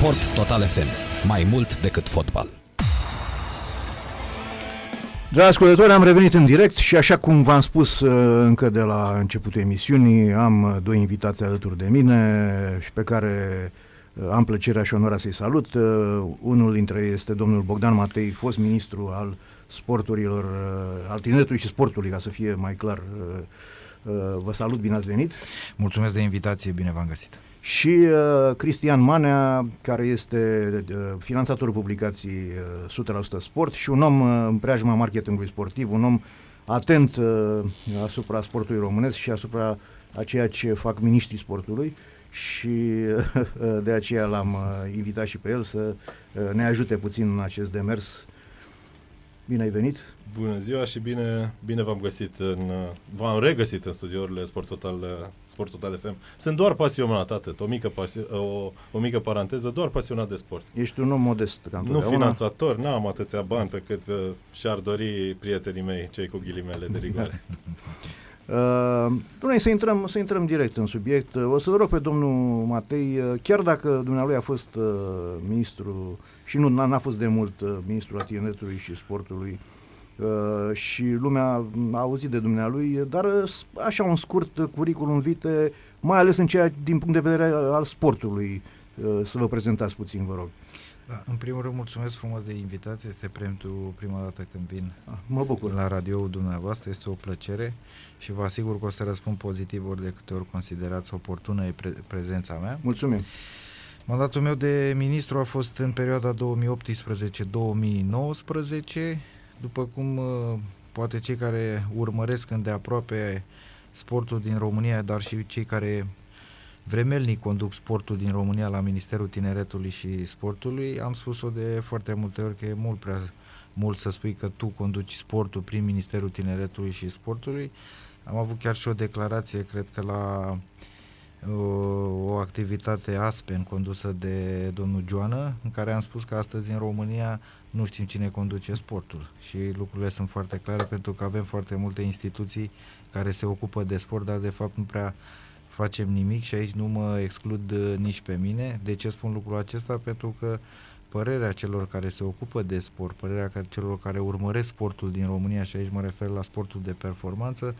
Sport Total FM. Mai mult decât fotbal. Dragi ascultători, am revenit în direct și așa cum v-am spus uh, încă de la începutul emisiunii, am uh, doi invitați alături de mine și pe care uh, am plăcerea și onoarea să-i salut. Unul dintre ei este domnul Bogdan Matei, fost ministru al sporturilor, al tineretului și sportului, ca să fie mai clar. Vă salut, bine ați venit! Mulțumesc de invitație, bine v-am găsit! Și uh, Cristian Manea, care este uh, finanțatorul publicației uh, 100% Sport și un om uh, în preajma marketingului sportiv, un om atent uh, asupra sportului românesc și asupra a ceea ce fac miniștrii sportului și uh, de aceea l-am uh, invitat și pe el să uh, ne ajute puțin în acest demers. Bine ai venit! Bună ziua și bine, bine v-am găsit în, v-am regăsit în studiourile Sport Total, Sport Total FM. Sunt doar pasionat, atât, o mică, pasio, o, o mică paranteză, doar pasionat de sport. Ești un om modest, ca Nu finanțator, n-am atâția bani pe cât uh, și-ar dori prietenii mei, cei cu ghilimele de rigoare. Uh, să intrăm, să intrăm direct în subiect. O să vă rog pe domnul Matei, uh, chiar dacă dumnealui a fost uh, ministru și nu n-a, n-a fost de mult uh, ministrul al tineretului și sportului, Uh, și lumea a auzit de dumnealui, dar uh, așa un scurt curriculum vitae, mai ales în ceea din punct de vedere al sportului, uh, să vă prezentați puțin, vă rog. Da, în primul rând mulțumesc frumos de invitație, este pentru prima dată când vin ah, mă bucur. la radio dumneavoastră, este o plăcere și vă asigur că o să răspund pozitiv ori de câte ori considerați oportună pre- prezența mea. Mulțumim. Mandatul meu de ministru a fost în perioada 2018-2019, după cum uh, poate cei care urmăresc îndeaproape sportul din România, dar și cei care vremelnic conduc sportul din România la Ministerul Tineretului și Sportului, am spus-o de foarte multe ori că e mult prea mult să spui că tu conduci sportul prin Ministerul Tineretului și Sportului. Am avut chiar și o declarație, cred că la o, o activitate Aspen condusă de domnul Joană, în care am spus că astăzi în România nu știm cine conduce sportul și lucrurile sunt foarte clare pentru că avem foarte multe instituții care se ocupă de sport, dar de fapt nu prea facem nimic și aici nu mă exclud uh, nici pe mine. De ce spun lucrul acesta? Pentru că părerea celor care se ocupă de sport, părerea celor care urmăresc sportul din România și aici mă refer la sportul de performanță,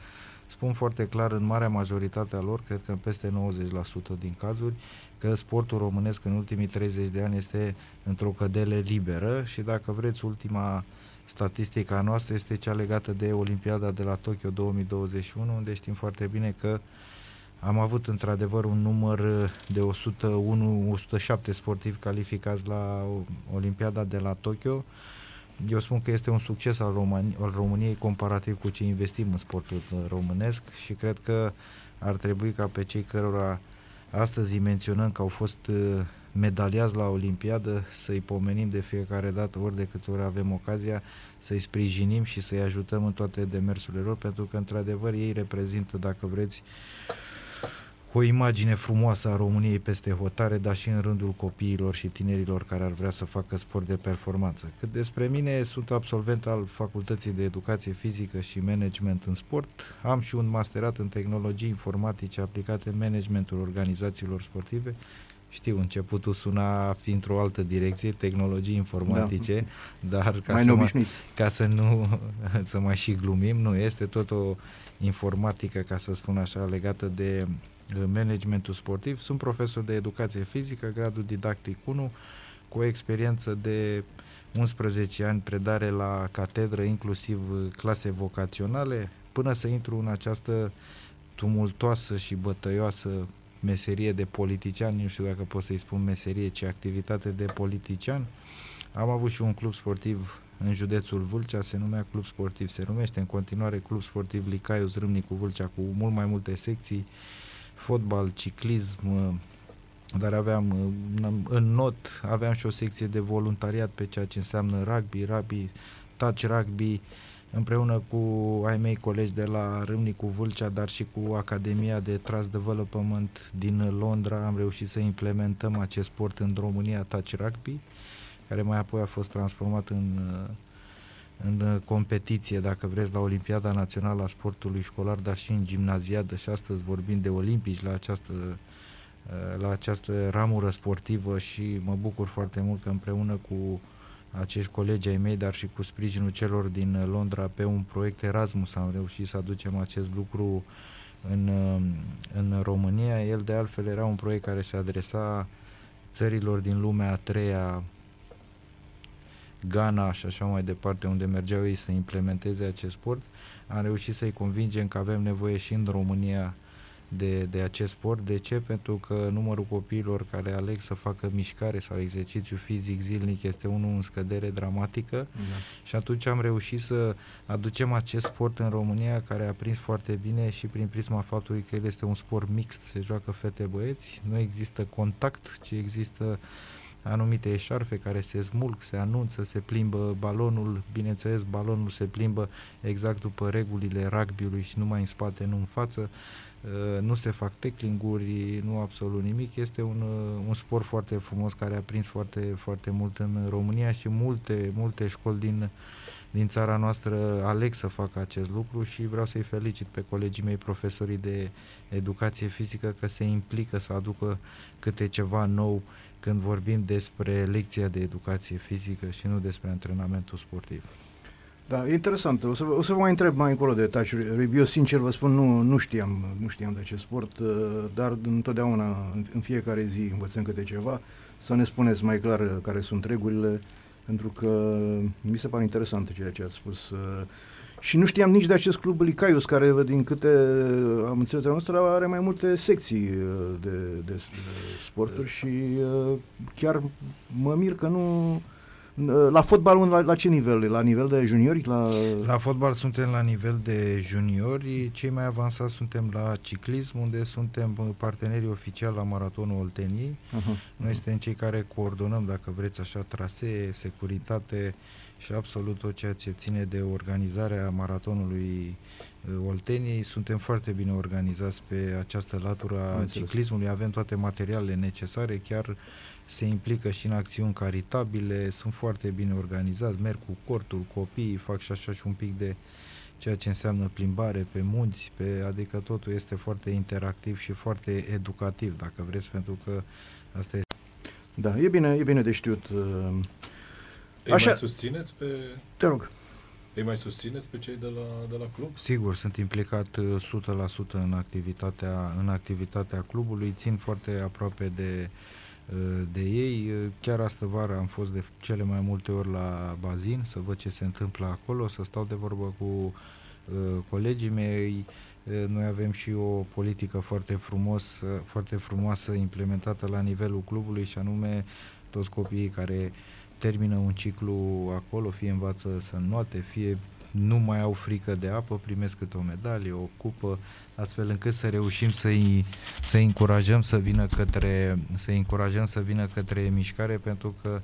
spun foarte clar în marea majoritate a lor, cred că în peste 90% din cazuri, că sportul românesc în ultimii 30 de ani este într-o cădere liberă și dacă vreți ultima statistica noastră este cea legată de Olimpiada de la Tokyo 2021, unde știm foarte bine că am avut într-adevăr un număr de 101-107 sportivi calificați la Olimpiada de la Tokyo. Eu spun că este un succes al, Români- al României comparativ cu ce investim în sportul românesc și cred că ar trebui ca pe cei cărora Astăzi îi menționăm că au fost uh, medaliați la Olimpiadă, să-i pomenim de fiecare dată, ori de câte ori avem ocazia, să-i sprijinim și să-i ajutăm în toate demersurile lor, pentru că, într-adevăr, ei reprezintă, dacă vreți, o imagine frumoasă a României peste hotare, dar și în rândul copiilor și tinerilor care ar vrea să facă sport de performanță. Cât despre mine, sunt absolvent al Facultății de Educație Fizică și Management în Sport. Am și un masterat în tehnologii informatice aplicate în managementul organizațiilor sportive. Știu, începutul suna fi într-o altă direcție, tehnologii informatice, da. dar ca mai să, mă, ca să nu să mai și glumim, nu, este tot o informatică, ca să spun așa, legată de managementul sportiv. Sunt profesor de educație fizică, gradul didactic 1, cu o experiență de 11 ani predare la catedră, inclusiv clase vocaționale, până să intru în această tumultoasă și bătăioasă meserie de politician, nu știu dacă pot să-i spun meserie, ci activitate de politician. Am avut și un club sportiv în județul Vâlcea, se numea Club Sportiv, se numește în continuare Club Sportiv Licaiu Râmnicu Vâlcea, cu mult mai multe secții, fotbal, ciclism, dar aveam în not, aveam și o secție de voluntariat pe ceea ce înseamnă rugby, rugby, touch rugby, împreună cu ai mei colegi de la Râmnicu Vâlcea, dar și cu Academia de Trust Development din Londra, am reușit să implementăm acest sport în România, touch rugby, care mai apoi a fost transformat în în uh, competiție, dacă vreți, la Olimpiada Națională a Sportului Școlar, dar și în gimnaziadă și astăzi vorbim de olimpici la această la această ramură sportivă și mă bucur foarte mult că împreună cu acești colegi ai mei, dar și cu sprijinul celor din Londra pe un proiect Erasmus am reușit să aducem acest lucru în, în România. El de altfel era un proiect care se adresa țărilor din lumea a treia, Ghana și așa mai departe, unde mergeau ei să implementeze acest sport. Am reușit să-i convingem că avem nevoie și în România de, de acest sport. De ce? Pentru că numărul copiilor care aleg să facă mișcare sau exercițiu fizic zilnic este unul în scădere dramatică da. și atunci am reușit să aducem acest sport în România care a prins foarte bine și prin prisma faptului că el este un sport mixt, se joacă fete-băieți, nu există contact, ci există anumite eșarfe care se smulg, se anunță, se plimbă balonul, bineînțeles balonul se plimbă exact după regulile rugby-ului și numai în spate, nu în față Uh, nu se fac teclinguri, nu absolut nimic. Este un, uh, un sport foarte frumos care a prins foarte, foarte mult în România și multe, multe școli din, din țara noastră aleg să facă acest lucru și vreau să-i felicit pe colegii mei profesorii de educație fizică că se implică să aducă câte ceva nou când vorbim despre lecția de educație fizică și nu despre antrenamentul sportiv. Da, e interesant. O să, o să vă mai întreb mai încolo de touch Eu sincer vă spun, nu, nu știam, nu știam de acest sport, uh, dar întotdeauna, în fiecare zi învățăm câte ceva, să ne spuneți mai clar uh, care sunt regulile, pentru că mi se pare interesant ceea ce ați spus. Uh, și nu știam nici de acest club Licaius, care, din câte am înțeles de noastră, are mai multe secții de, de, de sporturi și chiar mă mir că nu la fotbal la, la ce nivel? La nivel de juniori? La... la fotbal suntem la nivel de juniori, cei mai avansați suntem la ciclism, unde suntem parteneri oficiali la Maratonul Olteniei. Uh-huh. Noi suntem cei care coordonăm, dacă vreți așa, trasee, securitate și absolut tot ceea ce ține de organizarea maratonului uh, Olteniei. Suntem foarte bine organizați pe această latură a ciclismului, avem toate materialele necesare, chiar uh, se implică și în acțiuni caritabile, sunt foarte bine organizați, merg cu cortul, copiii, fac și așa și un pic de ceea ce înseamnă plimbare pe munți, pe, adică totul este foarte interactiv și foarte educativ, dacă vreți, pentru că asta este. Da, e bine, e bine de știut. Uh, Ei așa... mai susțineți pe... Te rog. Ei mai susțineți pe cei de la, de la club? Sigur, sunt implicat 100% uh, în activitatea, în activitatea clubului, țin foarte aproape de uh, de ei. Chiar astă vară am fost de cele mai multe ori la bazin să văd ce se întâmplă acolo, să stau de vorbă cu uh, colegii mei. Uh, noi avem și o politică foarte frumos, foarte frumoasă implementată la nivelul clubului și anume toți copiii care termină un ciclu acolo, fie învață să înnoate, fie nu mai au frică de apă, primesc câte o medalie, o cupă, astfel încât să reușim să-i, să încurajăm să vină către să încurajăm să vină către mișcare pentru că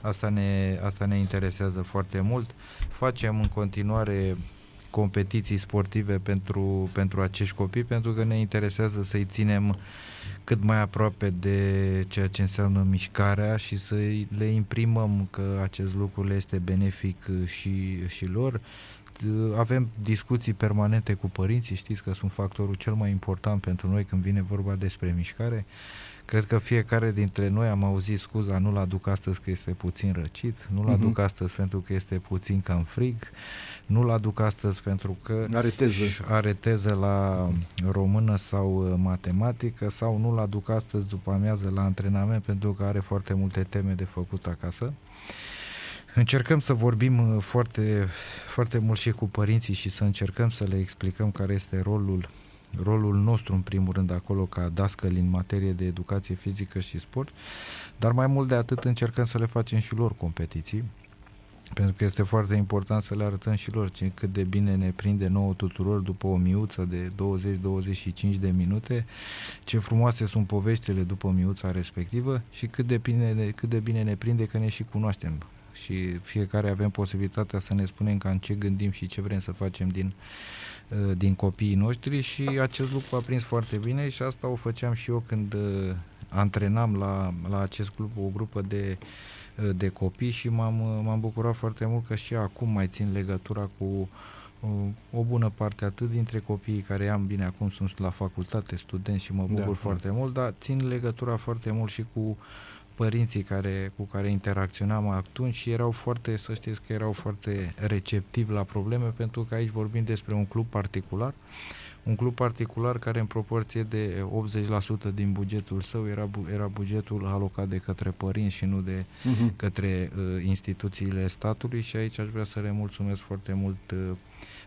asta ne, asta ne interesează foarte mult. Facem în continuare competiții sportive pentru, pentru acești copii pentru că ne interesează să-i ținem cât mai aproape de ceea ce înseamnă mișcarea și să le imprimăm că acest lucru le este benefic și, și lor avem discuții permanente cu părinții, știți că sunt factorul cel mai important pentru noi când vine vorba despre mișcare. Cred că fiecare dintre noi am auzit scuza, nu-l aduc astăzi că este puțin răcit, nu-l uh-huh. aduc astăzi pentru că este puțin cam frig, nu-l aduc astăzi pentru că are teză, are teză la română sau uh, matematică sau nu-l aduc astăzi după amiază la antrenament pentru că are foarte multe teme de făcut acasă. Încercăm să vorbim uh, foarte, foarte mult și cu părinții și să încercăm să le explicăm care este rolul, rolul nostru, în primul rând, acolo ca dascăli în materie de educație fizică și sport, dar mai mult de atât încercăm să le facem și lor competiții, pentru că este foarte important să le arătăm și lor ce, cât de bine ne prinde nouă tuturor după o miuță de 20-25 de minute, ce frumoase sunt poveștile după miuța respectivă și cât de bine, cât de bine ne prinde că ne și cunoaștem. Și fiecare avem posibilitatea să ne spunem cam ce gândim și ce vrem să facem din, uh, din copiii noștri și acest lucru a prins foarte bine și asta o făceam și eu când uh, antrenam la, la acest club o grupă de, uh, de copii și m-am, m-am bucurat foarte mult că și acum mai țin legătura cu o, o bună parte atât dintre copiii care am bine acum sunt la facultate, studenți și mă bucur da. foarte mult, dar țin legătura foarte mult și cu părinții care, cu care interacționam atunci și erau foarte, să știți că erau foarte receptivi la probleme pentru că aici vorbim despre un club particular un club particular care în proporție de 80% din bugetul său era, era bugetul alocat de către părinți și nu de uh-huh. către uh, instituțiile statului și aici aș vrea să le mulțumesc foarte mult uh,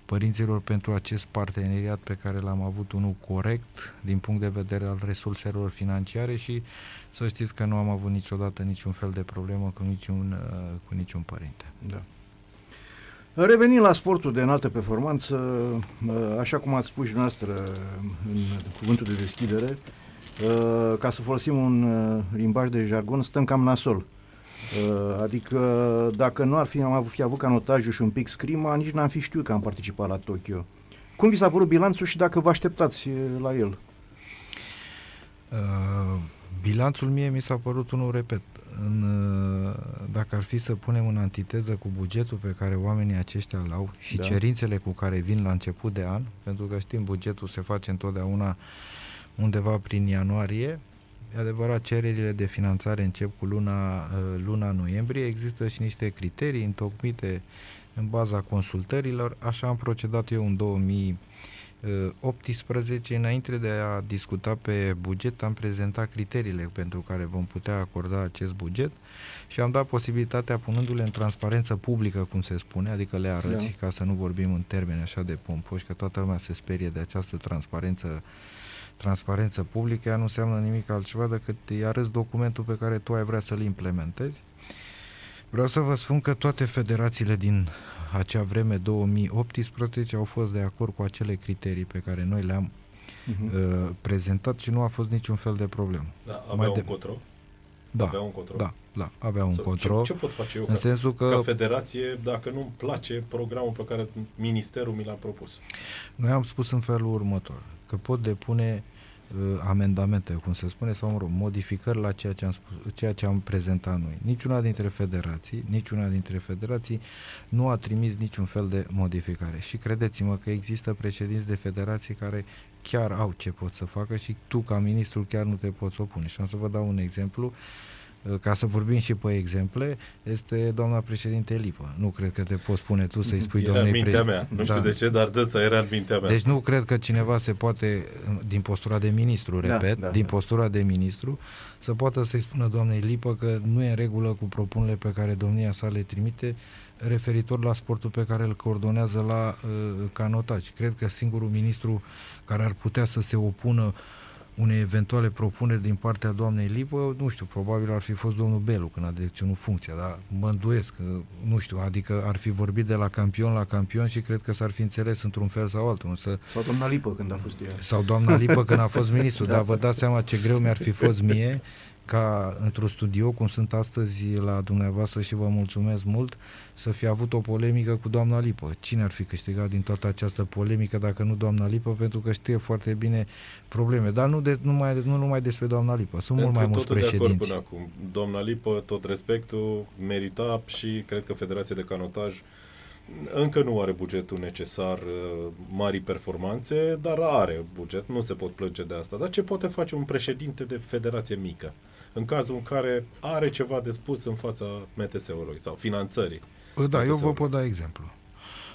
părinților pentru acest parteneriat pe care l-am avut unul corect din punct de vedere al resurselor financiare și să știți că nu am avut niciodată niciun fel de problemă cu niciun, uh, cu niciun părinte. Da. Revenind la sportul de înaltă performanță, uh, așa cum ați spus și noastră în cuvântul de deschidere, uh, ca să folosim un uh, limbaj de jargon, stăm cam nasol. Adică dacă nu ar fi, am fi avut canotajul și un pic scrima, nici n-am fi știut că am participat la Tokyo. Cum vi s-a părut bilanțul și dacă vă așteptați la el? Uh, bilanțul mie mi s-a părut unul, repet, în, dacă ar fi să punem în antiteză cu bugetul pe care oamenii aceștia îl au și da. cerințele cu care vin la început de an, pentru că știm, bugetul se face întotdeauna undeva prin ianuarie, E adevărat, cererile de finanțare încep cu luna, luna noiembrie, există și niște criterii întocmite în baza consultărilor, așa am procedat eu în 2000 18, înainte de a discuta pe buget, am prezentat criteriile pentru care vom putea acorda acest buget și am dat posibilitatea, punându-le în transparență publică, cum se spune, adică le arăți, da. ca să nu vorbim în termeni așa de pompoși, că toată lumea se sperie de această transparență transparență publică, ea nu înseamnă nimic altceva decât îi arăți documentul pe care tu ai vrea să-l implementezi. Vreau să vă spun că toate federațiile din acea vreme 2018 au fost de acord cu acele criterii pe care noi le-am uh-huh. uh, prezentat și nu a fost niciun fel de problemă. Da, avea un de... control? Da, avea un control. Da, da, avea un control. Ce, ce pot face eu în ca, sensul că, ca federație dacă nu-mi place programul pe care ministerul mi l-a propus? Noi am spus în felul următor, că pot depune uh, amendamente, cum se spune, sau mă rog, modificări la ceea ce, am spus, ceea ce am prezentat noi. Niciuna dintre federații, niciuna dintre federații nu a trimis niciun fel de modificare. Și credeți-mă că există președinți de federații care chiar au ce pot să facă și tu ca ministru chiar nu te poți opune. Și am să vă dau un exemplu. Uh, ca să vorbim și pe exemple, este doamna președinte Lipă. Nu cred că te poți spune tu să-i spui era doamnei mintea mea. Nu da. știu de ce, dar dânsa era în mintea mea. Deci nu cred că cineva se poate, din postura de ministru, da, repet, da, da, din postura de ministru, să poată să-i spună doamnei Lipă că nu e în regulă cu propunerile pe care domnia sa le trimite referitor la sportul pe care îl coordonează la uh, canotaci. Cred că singurul ministru care ar putea să se opună uh, unei eventuale propuneri din partea doamnei Lipă, nu știu, probabil ar fi fost domnul Belu când a deținut funcția, dar mă înduiesc, nu știu, adică ar fi vorbit de la campion la campion și cred că s-ar fi înțeles într-un fel sau altul. Însă, sau doamna Lipă când a fost ea. Sau doamna Lipă când a fost ministru, da. dar vă dați seama ce greu mi-ar fi fost mie ca într-un studio, cum sunt astăzi la dumneavoastră și vă mulțumesc mult, să fi avut o polemică cu doamna Lipă. Cine ar fi câștigat din toată această polemică dacă nu doamna Lipă, pentru că știe foarte bine probleme. Dar nu, de, numai, nu numai despre doamna Lipă, sunt pentru mult mai mulți președinți. De până acum. Doamna Lipă, tot respectul, merita și cred că Federația de Canotaj încă nu are bugetul necesar uh, mari performanțe, dar are buget, nu se pot plânge de asta. Dar ce poate face un președinte de federație mică? În cazul în care are ceva de spus în fața MTS-ului sau finanțării. Da, eu vă pot da exemplu.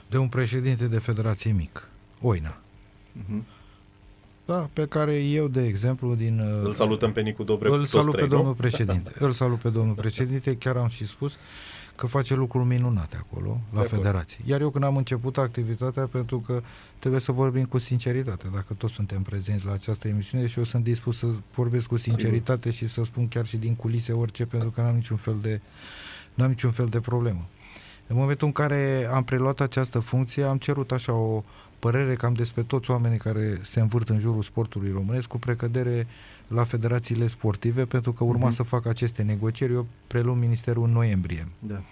De un președinte de federație mic, Oina. Uh-huh. Da, pe care eu, de exemplu, din... Îl salutăm pe Nicu Dobrev. Îl salut pe domnul președinte. îl salut pe domnul președinte, chiar am și spus că face lucruri minunate acolo, la de federație. Iar eu când am început activitatea, pentru că trebuie să vorbim cu sinceritate, dacă toți suntem prezenți la această emisiune și eu sunt dispus să vorbesc cu sinceritate și să spun chiar și din culise orice, pentru că n-am niciun fel de, n-am niciun fel de problemă. În momentul în care am preluat această funcție, am cerut așa o părere cam despre toți oamenii care se învârt în jurul sportului românesc, cu precădere la federațiile sportive, pentru că urma uh-huh. să facă aceste negocieri. Eu preluăm ministerul în noiembrie. Da.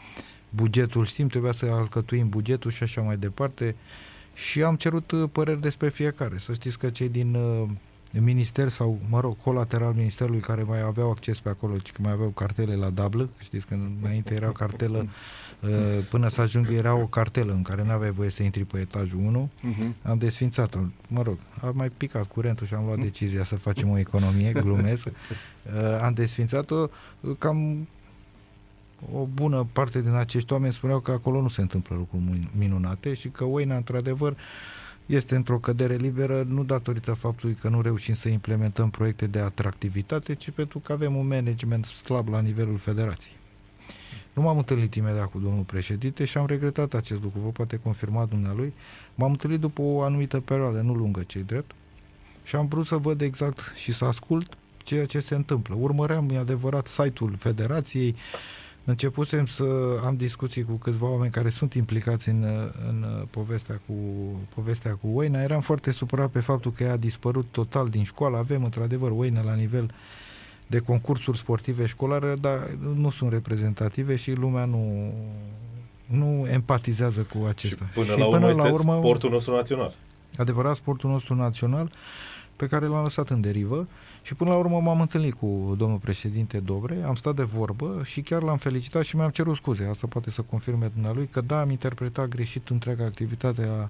Bugetul știm, trebuia să alcătuim bugetul și așa mai departe. Și am cerut uh, păreri despre fiecare. Să știți că cei din uh, minister sau, mă rog, colateral ministerului care mai aveau acces pe acolo, ci că mai aveau cartele la dublă, știți că înainte era cartelă, uh, până să ajungă era o cartelă în care nu aveai voie să intri pe etajul 1, Mhm. am desfințat-o, mă rog, a mai picat curentul și am luat decizia să facem o economie, glumesc, Uh, am desfințat-o, uh, cam o bună parte din acești oameni spuneau că acolo nu se întâmplă lucruri min- minunate și că Oina, într-adevăr, este într-o cădere liberă nu datorită faptului că nu reușim să implementăm proiecte de atractivitate, ci pentru că avem un management slab la nivelul federației. Nu m-am întâlnit imediat cu domnul președinte și am regretat acest lucru, vă poate confirma dumnealui. M-am întâlnit după o anumită perioadă, nu lungă, cei drept, și am vrut să văd exact și să ascult ceea ce se întâmplă. Urmăream, e adevărat, site-ul federației, începusem să am discuții cu câțiva oameni care sunt implicați în, în povestea, cu, povestea cu Oina. Eram foarte supărat pe faptul că ea a dispărut total din școală. Avem, într-adevăr, Oina la nivel de concursuri sportive școlare, dar nu sunt reprezentative și lumea nu, nu empatizează cu acesta. Și până, și la, urmă este urmă, sportul nostru național. Adevărat, sportul nostru național pe care l-am lăsat în derivă și până la urmă m-am întâlnit cu domnul președinte Dobre, am stat de vorbă și chiar l-am felicitat și mi-am cerut scuze. Asta poate să confirme dumnealui că da, am interpretat greșit întreaga activitate a uh,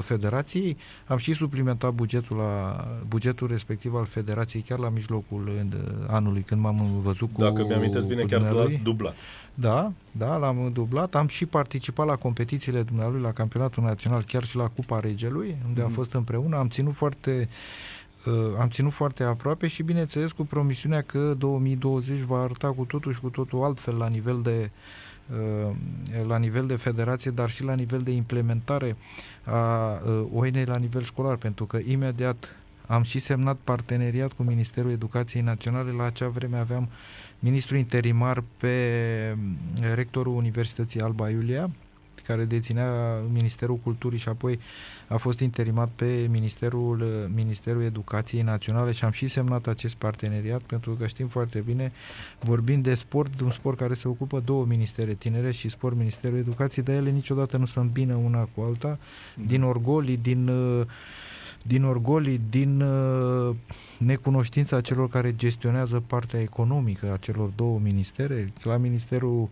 federației. Am și suplimentat bugetul, la, bugetul respectiv al federației chiar la mijlocul uh, anului când m-am văzut cu Dacă mi-amintesc bine, chiar l-ați dublat. Da, da, l-am dublat. Am și participat la competițiile dumnealui la campionatul național, chiar și la Cupa Regelui, unde mm-hmm. am fost împreună. Am ținut foarte uh, am ținut foarte aproape și bineînțeles cu promisiunea că 2020 va arăta cu totul și cu totul altfel la nivel de uh, la nivel de federație, dar și la nivel de implementare a uh, OINE la nivel școlar, pentru că imediat am și semnat parteneriat cu Ministerul Educației Naționale. La acea vreme aveam ministru interimar pe rectorul Universității Alba Iulia, care deținea Ministerul Culturii și apoi a fost interimat pe Ministerul, Ministerul Educației Naționale și am și semnat acest parteneriat pentru că știm foarte bine, vorbind de sport, de un sport care se ocupă două ministere, tinere și sport, Ministerul Educației, dar ele niciodată nu se îmbină una cu alta, mm. din orgolii, din din orgolii, din uh, necunoștința celor care gestionează partea economică a celor două ministere, la Ministerul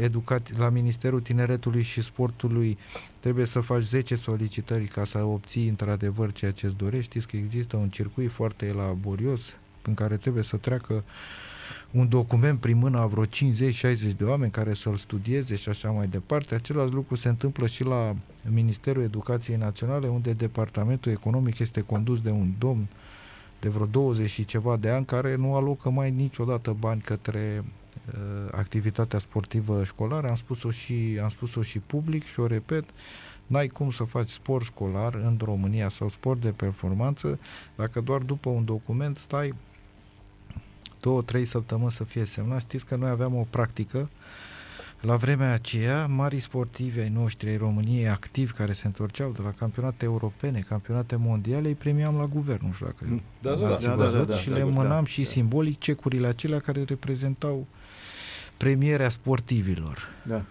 Educat, la Ministerul Tineretului și Sportului trebuie să faci 10 solicitări ca să obții într-adevăr ceea ce îți dorești. Știți că există un circuit foarte laborios în care trebuie să treacă un document prin mâna a vreo 50-60 de oameni care să-l studieze și așa mai departe. Același lucru se întâmplă și la Ministerul Educației Naționale, unde departamentul economic este condus de un domn de vreo 20 și ceva de ani care nu alocă mai niciodată bani către uh, activitatea sportivă școlară. Am spus-o și, am spus-o și public și o repet, n-ai cum să faci sport școlar în România sau sport de performanță dacă doar după un document stai două, trei săptămâni să fie semnat. Știți că noi aveam o practică la vremea aceea, mari sportivi ai noștri ai României activi care se întorceau de la campionate europene, campionate mondiale, îi premiam la guvern, nu știu dacă da, da, ați da, văzut, da, da, da, și da, le da, mânam da, și da. simbolic cecurile acelea care reprezentau premierea sportivilor. Da.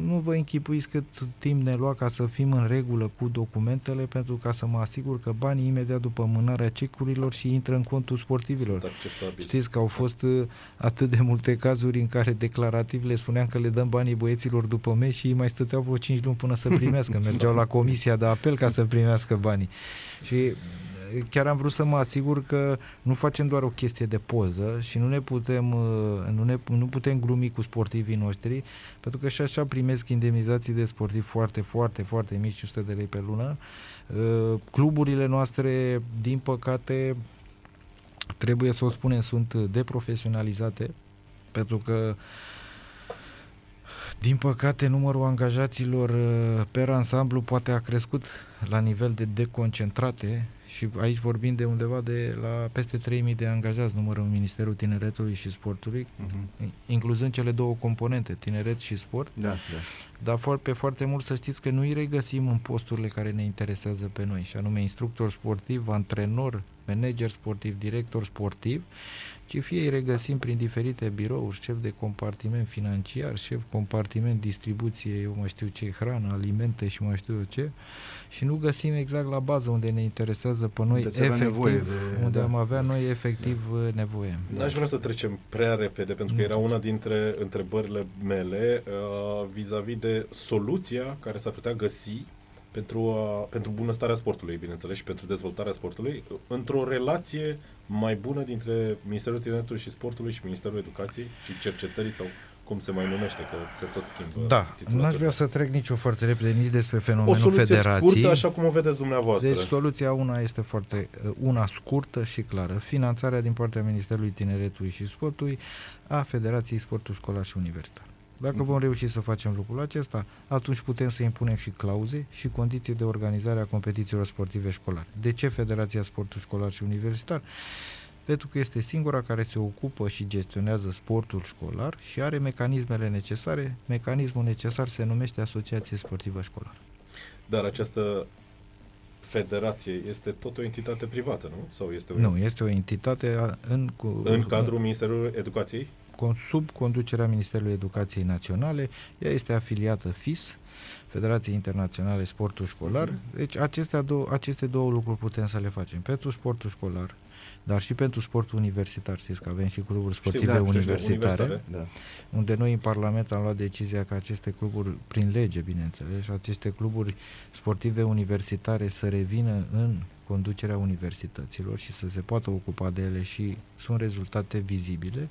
Nu vă închipuiți cât timp ne lua ca să fim în regulă cu documentele pentru ca să mă asigur că banii imediat după mânarea cecurilor și intră în contul sportivilor. Sunt accesabili. Știți că au fost uh, atât de multe cazuri în care declarativ le spuneam că le dăm banii băieților după meci și ei mai stăteau vreo 5 luni până să primească. Mergeau la comisia de apel ca să primească banii. Și uh, chiar am vrut să mă asigur că nu facem doar o chestie de poză și nu ne putem, uh, nu, ne, nu putem glumi cu sportivii noștri, pentru că și așa primesc indemnizații de sportivi foarte, foarte, foarte mici, 100 de lei pe lună. Uh, Cluburile noastre, din păcate, trebuie să o spunem, sunt deprofesionalizate, pentru că din păcate, numărul angajaților uh, per ansamblu poate a crescut la nivel de deconcentrate și aici vorbim de undeva de la peste 3000 de angajați numărul în Ministerul Tineretului și Sportului, Mhm. incluzând cele două componente, tineret și sport. Da, da. dar for, pe foarte mult să știți că nu îi regăsim în posturile care ne interesează pe noi, și anume instructor sportiv, antrenor, manager sportiv, director sportiv, ci fie îi regăsim prin diferite birouri, șef de compartiment financiar, șef compartiment distribuție, eu mă știu ce, hrană, alimente și mai știu eu ce, și nu găsim exact la bază unde ne interesează pe noi Unde efectiv, nevoie de- unde da. am avea noi efectiv da. nevoie. N-aș vrea să trecem prea repede, pentru că Nu era una dintre întrebările mele uh, vis-a-vis de soluția care s-ar putea găsi pentru, a, pentru bunăstarea sportului, bineînțeles, și pentru dezvoltarea sportului, într-o relație mai bună dintre Ministerul Tineretului și Sportului și Ministerul Educației și Cercetării sau cum se mai numește, că se tot schimbă. Da, titulatul. n-aș vrea să trec nici o foarte repede, nici despre o fenomenul soluție federației. scurtă, așa cum o vedeți dumneavoastră. Deci soluția una este foarte, uh, una scurtă și clară. Finanțarea din partea Ministerului Tineretului și Sportului a Federației Sportul Școlar și Universitar. Dacă vom reuși să facem lucrul acesta, atunci putem să impunem și clauze și condiții de organizare a competițiilor sportive școlare. De ce Federația Sportul Școlar și Universitar? Pentru că este singura care se ocupă și gestionează sportul școlar și are mecanismele necesare. Mecanismul necesar se numește Asociație Sportivă Școlară. Dar această federație este tot o entitate privată, nu? Sau este o Nu, este o entitate a- în, cu, în cadrul Ministerului Educației? Con- sub conducerea Ministerului Educației Naționale. Ea este afiliată FIS, Federației Internaționale Sportul Școlar. Deci acestea două, aceste două lucruri putem să le facem. Pentru sportul școlar, dar și pentru sportul universitar. Știți că avem și cluburi sportive da, știu, știu, universitare, universitare. Da. unde noi în Parlament am luat decizia că aceste cluburi, prin lege bineînțeles, aceste cluburi sportive universitare să revină în conducerea universităților și să se poată ocupa de ele și sunt rezultate vizibile,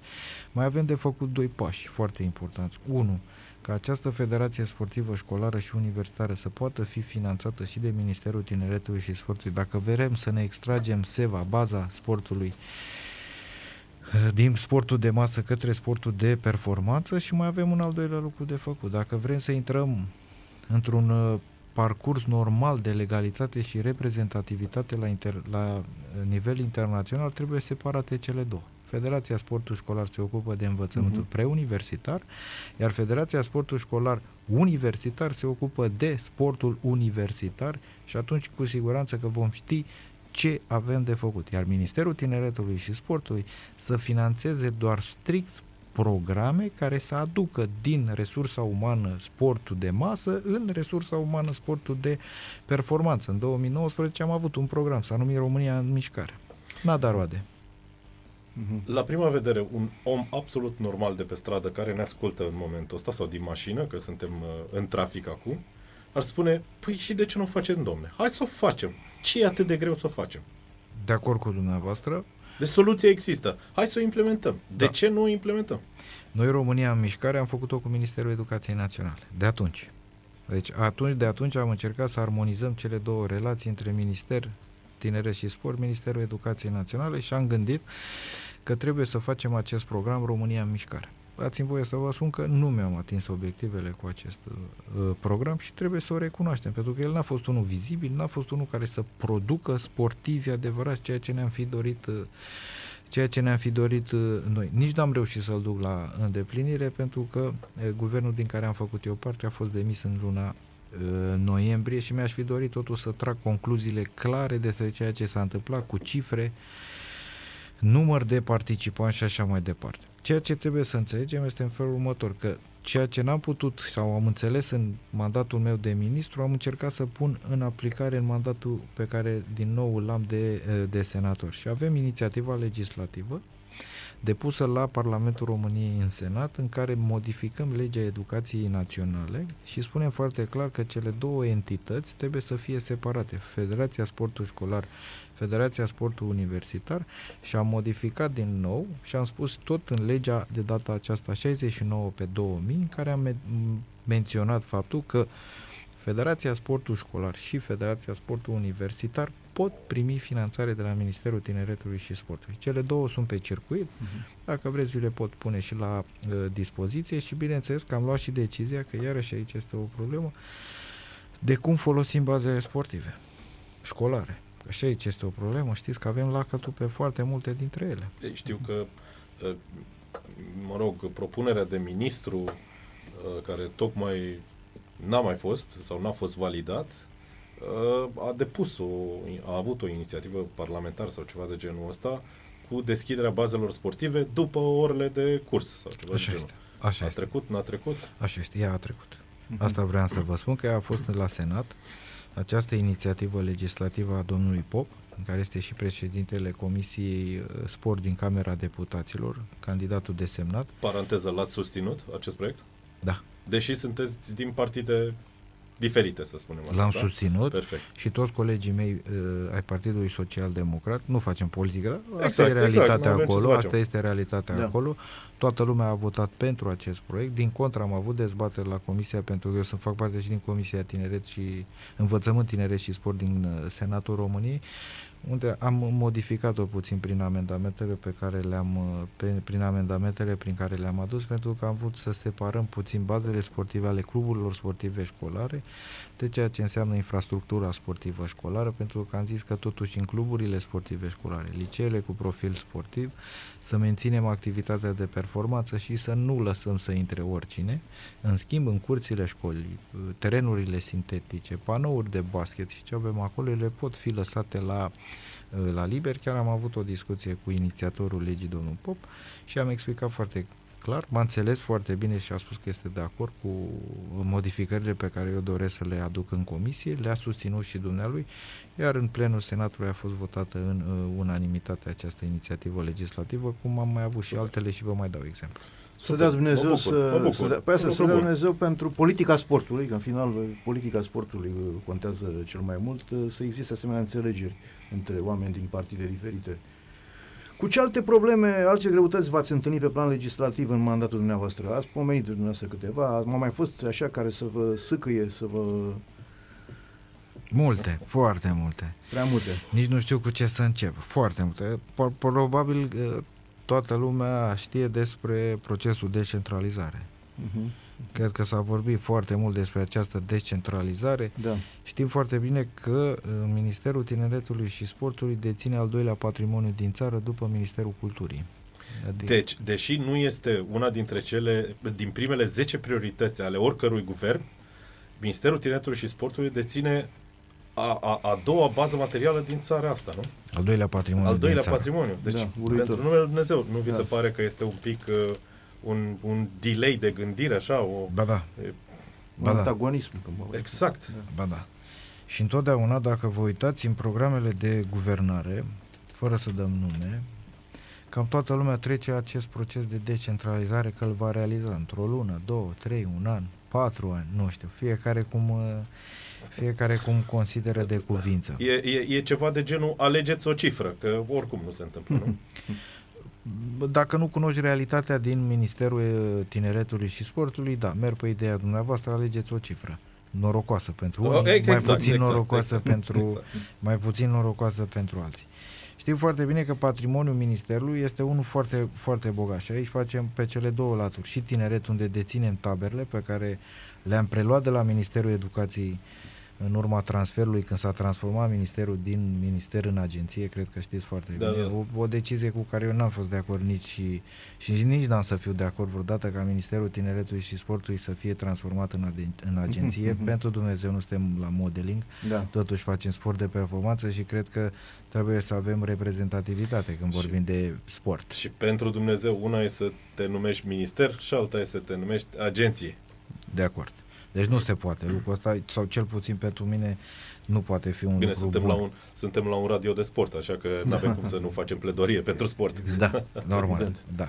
mai avem de făcut doi pași foarte importanți. Unu, ca această federație sportivă școlară și universitară să poată fi finanțată și de Ministerul Tineretului și Sportului. Dacă vrem să ne extragem seva, baza sportului, eh, din sportul de masă către sportul de performanță și mai avem un al doilea lucru de făcut. Dacă vrem să intrăm într-un uh, parcurs normal de legalitate și reprezentativitate la, inter, la uh, nivel internațional, trebuie separate cele două. Federația Sportul Școlar se ocupă de învățământul Mhm. preuniversitar, iar Federația Sportul Școlar Universitar se ocupă de sportul universitar și atunci cu siguranță că vom ști ce avem de făcut. Iar Ministerul Tineretului și Sportului să financeze doar strict programe care să aducă din resursa umană sportul de masă în resursa umană sportul de performanță. În 2019 am avut un program, s-a numit România în mișcare. N-a dat roade. Mhm. La prima vedere, un om absolut normal de pe stradă care ne ascultă în momentul ăsta sau din mașină, că suntem uh, în trafic acum, ar spune, păi și de ce nu o facem, domne? Hai să o facem. Ce e atât de greu să o facem? De acord cu dumneavoastră, Deci soluția există. Hai să o implementăm. De Da. ce nu o implementăm? Noi, România în mișcare, am făcut-o cu Ministerul Educației Naționale. De atunci. Deci atunci, de atunci am încercat să armonizăm cele două relații între Minister Tineret și Sport, Ministerul Educației Naționale și am gândit că trebuie să facem acest program România în mișcare. Dați-mi voie să vă spun că nu mi-am atins obiectivele cu acest uh, program și trebuie să o recunoaștem, pentru că el n-a fost unul vizibil, n-a fost unul care să producă sportivi adevărați, ceea ce ne-am fi dorit uh, ceea ce ne-am fi dorit uh, noi. Nici n-am reușit să-l duc la îndeplinire pentru că uh, guvernul din care am făcut eu parte a fost demis în luna uh, noiembrie și mi-aș fi dorit totul să trag concluziile clare despre ceea ce s-a întâmplat cu cifre, număr de participanți și așa mai departe. Ceea ce trebuie să înțelegem este în felul următor, că ceea ce n-am putut sau am înțeles în mandatul meu de ministru, am încercat să pun în aplicare în mandatul pe care din nou l-am de, eh, de senator. Și avem inițiativa legislativă depusă la Parlamentul României în Senat, în care modificăm legea educației naționale și spunem foarte clar că cele două entități trebuie să fie separate. Federația Sportul Școlar, Federația Sportul Universitar și am modificat din nou și am spus tot în legea de data aceasta 69 pe 2000, în care am me- menționat faptul că Federația Sportul Școlar și Federația Sportul Universitar pot primi finanțare de la Ministerul Tineretului și Sportului. Cele două sunt pe circuit, dacă vreți vi le pot pune și la uh, dispoziție și bineînțeles că am luat și decizia, că iarăși aici este o problemă, de cum folosim bazele sportive, școlare. Că și aici este o problemă, știți că avem lacătul pe foarte multe dintre ele. Ei, Știu că, uh, mă rog, propunerea de ministru uh, care tocmai n-a mai fost sau n-a fost validat, uh, a depus o, a avut o inițiativă parlamentară sau ceva de genul ăsta cu deschiderea bazelor sportive după orele de curs sau ceva Așa de genul. este. Așa a este. trecut, n-a trecut? Așa este, ea a trecut. Asta vreau să vă spun că ea a fost la Senat. Această inițiativă legislativă a domnului Pop, care este și președintele Comisiei uh, Sport din Camera Deputaților, candidatul desemnat. Paranteză, l-ați susținut acest proiect? Da, Deși sunteți din partide diferite, să spunem așa. l-am da? susținut Perfect. și toți colegii mei uh, ai Partidului Social Democrat, nu facem politică, dar asta Exact, e realitatea exact, n-avem ce să acolo, facem. asta este realitatea Da. acolo. Toată lumea a votat pentru acest proiect. Din contră, am avut dezbateri la Comisia, pentru că eu să fac parte și din Comisia Tineret și Învățământ Tineret și Sport din uh, Senatul României, unde am modificat-o puțin prin amendamentele pe care le-am uh, pe, prin amendamentele prin care le-am adus pentru că am vrut să separăm puțin bazele sportive ale cluburilor sportive școlare de ceea ce înseamnă infrastructura sportivă școlară, pentru că am zis că totuși în cluburile sportive școlare, liceele cu profil sportiv, să menținem activitatea de performanță și să nu lăsăm să intre oricine. În schimb, în curțile școlii, terenurile sintetice, panouri de basket și ce avem acolo, ele pot fi lăsate la, la liber. Chiar am avut o discuție cu inițiatorul legii, domnul Pop, și am explicat foarte clar, m-a înțeles foarte bine și a spus că este de acord cu modificările pe care eu doresc să le aduc în comisie, le-a susținut și dumnealui, iar în plenul Senatului a fost votată în uh, unanimitate această inițiativă legislativă, cum am mai avut și altele și vă mai dau exemplu. Să dea Dumnezeu Mă bucur, mă să, bucur. să, dea, păi asta, Un să lucru dea bun. Dumnezeu pentru politica sportului, că în final politica sportului uh, contează cel mai mult, uh, să existe asemenea înțelegeri între oameni din partide diferite. Cu ce alte probleme, alte greutăți v-ați întâlnit pe plan legislativ în mandatul dumneavoastră? Ați pomenit dumneavoastră câteva, m mai fost așa care să vă sâcăie, să vă... Multe, foarte multe. prea multe. Nici nu știu cu ce să încep. Foarte multe. Pro- Probabil uh, toată lumea știe despre procesul de centralizare. Uh-huh. Cred că s-a vorbit foarte mult despre această decentralizare. Da. Știm foarte bine că uh, Ministerul Tineretului și Sportului deține al doilea patrimoniu din țară după Ministerul Culturii. Adică, Deci, deși nu este una dintre cele, din primele 10 priorități ale oricărui guvern, Ministerul Tineretului și Sportului deține a, a, a doua bază materială din țara asta, nu? al doilea patrimoniu Al doilea din țară. patrimoniu. Deci, Da, uluitor. pentru numele Lui Dumnezeu, nu vi Da. se pare că este un pic uh, un, un delay de gândire, așa? O, Ba da, e, Ba da. Antagonism. Că mă... exact. ba da. Și întotdeauna, dacă vă uitați în programele de guvernare, fără să dăm nume, cam toată lumea trece acest proces de decentralizare că îl va realiza într-o lună, două, trei, un an, patru ani, nu știu, fiecare cum, uh, fiecare cum consideră de cuvință. E, e, e ceva de genul alegeți o cifră, că oricum nu se întâmplă, nu? Bă, Dacă nu cunoști realitatea din Ministerul eh, Tineretului și Sportului, da, merg pe ideea dumneavoastră, alegeți o cifră norocoasă pentru Oh, unii, mai exact, puțin exact, norocoasă exact, pentru exact. mai puțin norocoasă pentru alții. Știm foarte bine că patrimoniul Ministerului este unul foarte, foarte bogat și aici facem pe cele două laturi. Și tineret unde deținem taberele pe care le-am preluat de la Ministerul Educației în urma transferului când s-a transformat ministerul din minister în agenție, cred că știți foarte Da, bine. da. O, o decizie cu care eu n-am fost de acord nici și, și nici n-am să fiu de acord vreodată ca Ministerul Tineretului și Sportului să fie transformat în, ade- în agenție. Mhm. Pentru Dumnezeu nu suntem la modeling, Da. totuși facem sport de performanță și cred că trebuie să avem reprezentativitate când Și- vorbim de sport. Și pentru Dumnezeu, una e să te numești minister și alta e să te numești agenție. De acord. Deci nu se poate lucrul ăsta, sau cel puțin pentru mine nu poate fi un Bine, lucru suntem bun. la, un, suntem la un radio de sport, așa că nu avem cum să nu facem pledorie pentru sport. Da, normal, Evident. da.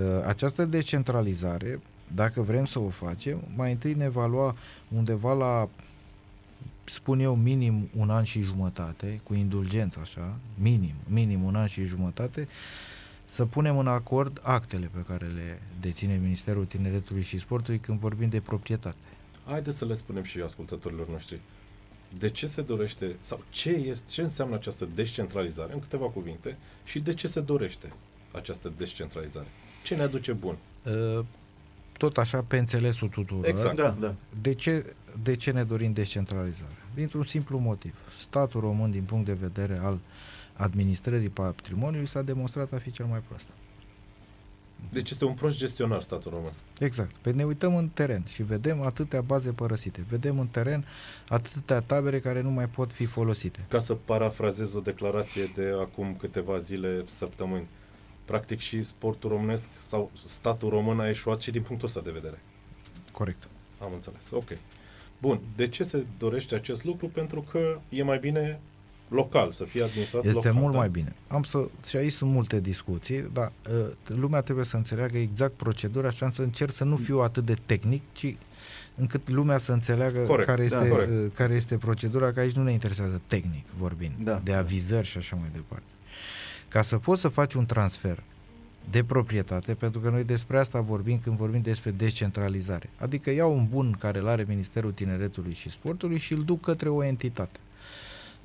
Uh, Această decentralizare, dacă vrem să o facem, mai întâi ne va lua undeva la, spun eu, minim un an și jumătate, cu indulgență așa, minim, minim un an și jumătate, să punem în acord actele pe care le deține Ministerul Tineretului și Sportului când vorbim de proprietate. Haideți să le spunem și ascultătorilor noștri. De ce se dorește, sau ce, este, ce înseamnă această descentralizare, în câteva cuvinte, și de ce se dorește această descentralizare? Ce ne aduce bun? Uh, Tot așa, pe înțelesul tuturor, Exact. Da, da. De ce, de ce ne dorim descentralizare? Dintr-un simplu motiv. Statul român, din punct de vedere al administrării patrimoniului, s-a demonstrat a fi cel mai prost. Deci este un prost gestionar statul român. Exact. Pe ne uităm în teren și vedem atâtea baze părăsite. Vedem în teren atâtea tabere care nu mai pot fi folosite. Ca să parafrazez o declarație de acum câteva zile, săptămâni, practic și sportul românesc sau statul român a eșuat și din punctul ăsta de vedere. Corect. Am înțeles. Ok. Bun. De ce se dorește acest lucru? Pentru că e mai bine local, să fie administrat Este local. mult da? mai bine. Am să, și aici sunt multe discuții, dar uh, lumea trebuie să înțeleagă exact procedura și am să încerc să nu fiu atât de tehnic, ci încât lumea să înțeleagă Corect, care, da, este, corect. uh, care este procedura, că aici nu ne interesează tehnic vorbind, Da. de avizări și așa mai departe. Ca să poți să faci un transfer de proprietate, pentru că noi despre asta vorbim când vorbim despre descentralizare. Adică iau un bun care îl are Ministerul Tineretului și Sportului și îl duc către o entitate.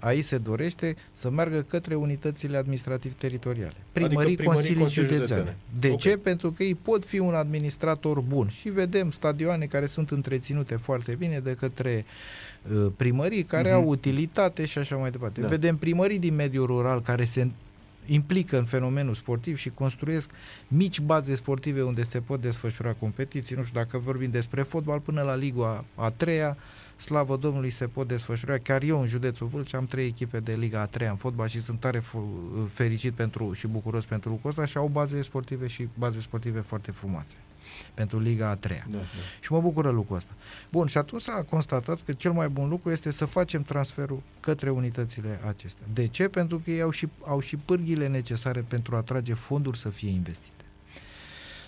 Aici se dorește să meargă către unitățile administrativ-teritoriale. Primării, Adică primării, consilii consilii județene. județene. De Ok. ce? Pentru că ei pot fi un administrator bun. Și vedem stadioane care sunt întreținute foarte bine de către uh, primării care Mhm. au utilitate și așa mai departe. Da. Vedem primării din mediul rural care se implică în fenomenul sportiv și construiesc mici baze sportive unde se pot desfășura competiții. Nu știu dacă vorbim despre fotbal până la Liga a treia, slavă Domnului se pot desfășura. Chiar eu în județul Vâlcea am trei echipe de Liga a treia în fotbal și sunt tare fu- fericit pentru și bucuros pentru lucrul ăsta și au baze sportive și baze sportive foarte frumoase pentru Liga a treia. Da, da. Și mă bucură lucrul ăsta. Bun, și atunci s-a constatat că cel mai bun lucru este să facem transferul către unitățile acestea. De ce? Pentru că ei au și, au și pârghile necesare pentru a atrage fonduri să fie investite.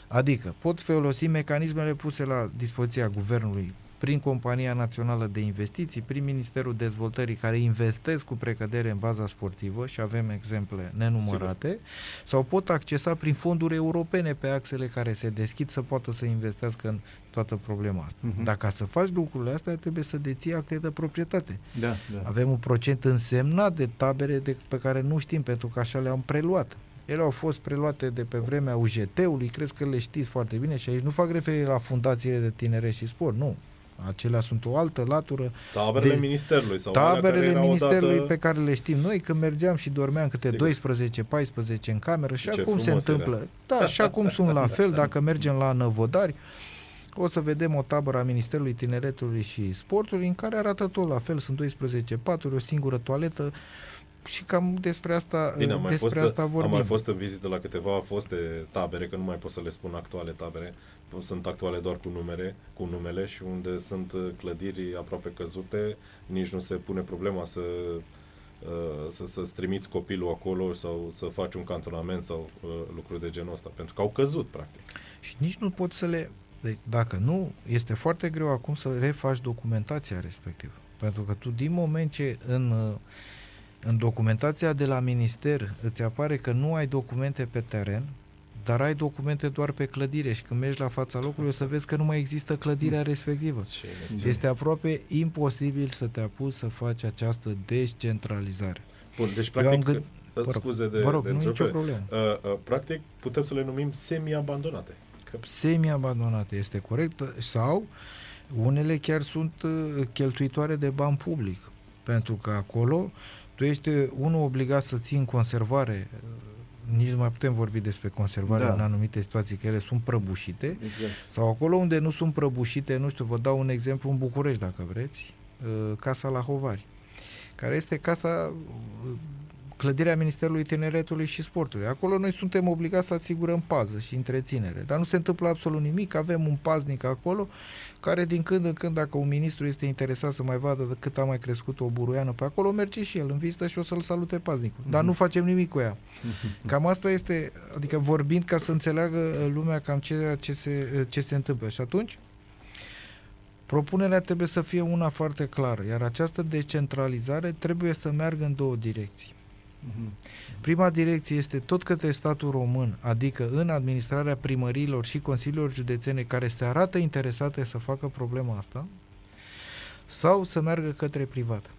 Adică pot folosi mecanismele puse la dispoziția guvernului prin Compania Națională de Investiții, prin Ministerul Dezvoltării, care investesc cu precădere în baza sportivă și avem exemple nenumărate, Sigur. sau pot accesa prin fonduri europene pe axele care se deschid să poată să investească în toată problema asta. Mhm. Uh-huh. Dar ca să faci lucrurile astea, trebuie să deții acte de proprietate. Da, da. Avem un procent însemnat de tabere de, pe care nu știm, pentru că așa le-am preluat. Ele au fost preluate de pe vremea UGT-ului, cred că le știți foarte bine și aici nu fac referire la fundațiile de tineret și sport, nu. Acelea sunt o altă latură. Taberele de- ministerului sau alea care Taberele erau ministerului odată... pe care le știm noi, când mergeam și dormeam câte Sigur. 12-14 în cameră și Ce acum se frumos întâmplă. Da, și acum sunt la fel, dacă mergem la Năvodari, o să vedem o tabără a Ministerului Tineretului și Sportului în care arată tot la fel, sunt 12 paturi, o singură toaletă și cam despre asta, Bine, am mai, despre fost, asta am vorbim. mai fost în vizită la câteva foste tabere, că nu mai pot să le spun actuale tabere, sunt actuale doar cu numere, cu numele și unde sunt uh, clădiri aproape căzute, nici nu se pune problema să uh, să, să-ți trimiți copilul acolo sau să faci un cantonament sau uh, lucruri de genul ăsta, pentru că au căzut, practic. Și nici nu poți să le... Deci, dacă nu, este foarte greu acum să refaci documentația respectivă. Pentru că tu, din moment ce în, uh, în documentația de la minister îți apare că nu ai documente pe teren, dar ai documente doar pe clădire și când mergi la fața locului o să vezi că nu mai există clădirea respectivă. Ce inepție. Este aproape imposibil să te apuci să faci această descentralizare. Bun, deci Eu am practic, gând- uh, Vă rog, scuze de, vă rog, de nu e nicio întrerupere. problemă. Uh, uh, practic, putem să le numim semi-abandonate. Că semi-abandonate, este corect, sau unele chiar sunt uh, cheltuitoare de bani public, pentru că acolo tu ești unul obligat să ții în conservare, uh, nici nu mai putem vorbi despre conservare Da. în anumite situații, că ele sunt prăbușite, Exact. sau acolo unde nu sunt prăbușite, nu știu, vă dau un exemplu în București, dacă vreți, uh, Casa la Hovari, care este casa, uh, clădirea Ministerului Tineretului și Sportului. Acolo noi suntem obligați să asigurăm pază și întreținere, dar nu se întâmplă absolut nimic, avem un paznic acolo care din când în când, dacă un ministru este interesat să mai vadă de cât a mai crescut o buruiană pe acolo, merge și el în vizită și o să-l salute paznicul. Dar nu facem nimic cu ea. Cam asta este, adică vorbind ca să înțeleagă uh, lumea cam ce, ce, se, uh, ce se întâmplă. Și atunci, propunerea trebuie să fie una foarte clară, iar această decentralizare trebuie să meargă în două direcții. Mhm. Prima direcție este tot către statul român, adică în administrarea primăriilor și consiliilor județene care se arată interesate să facă problema asta, sau să meargă către privat.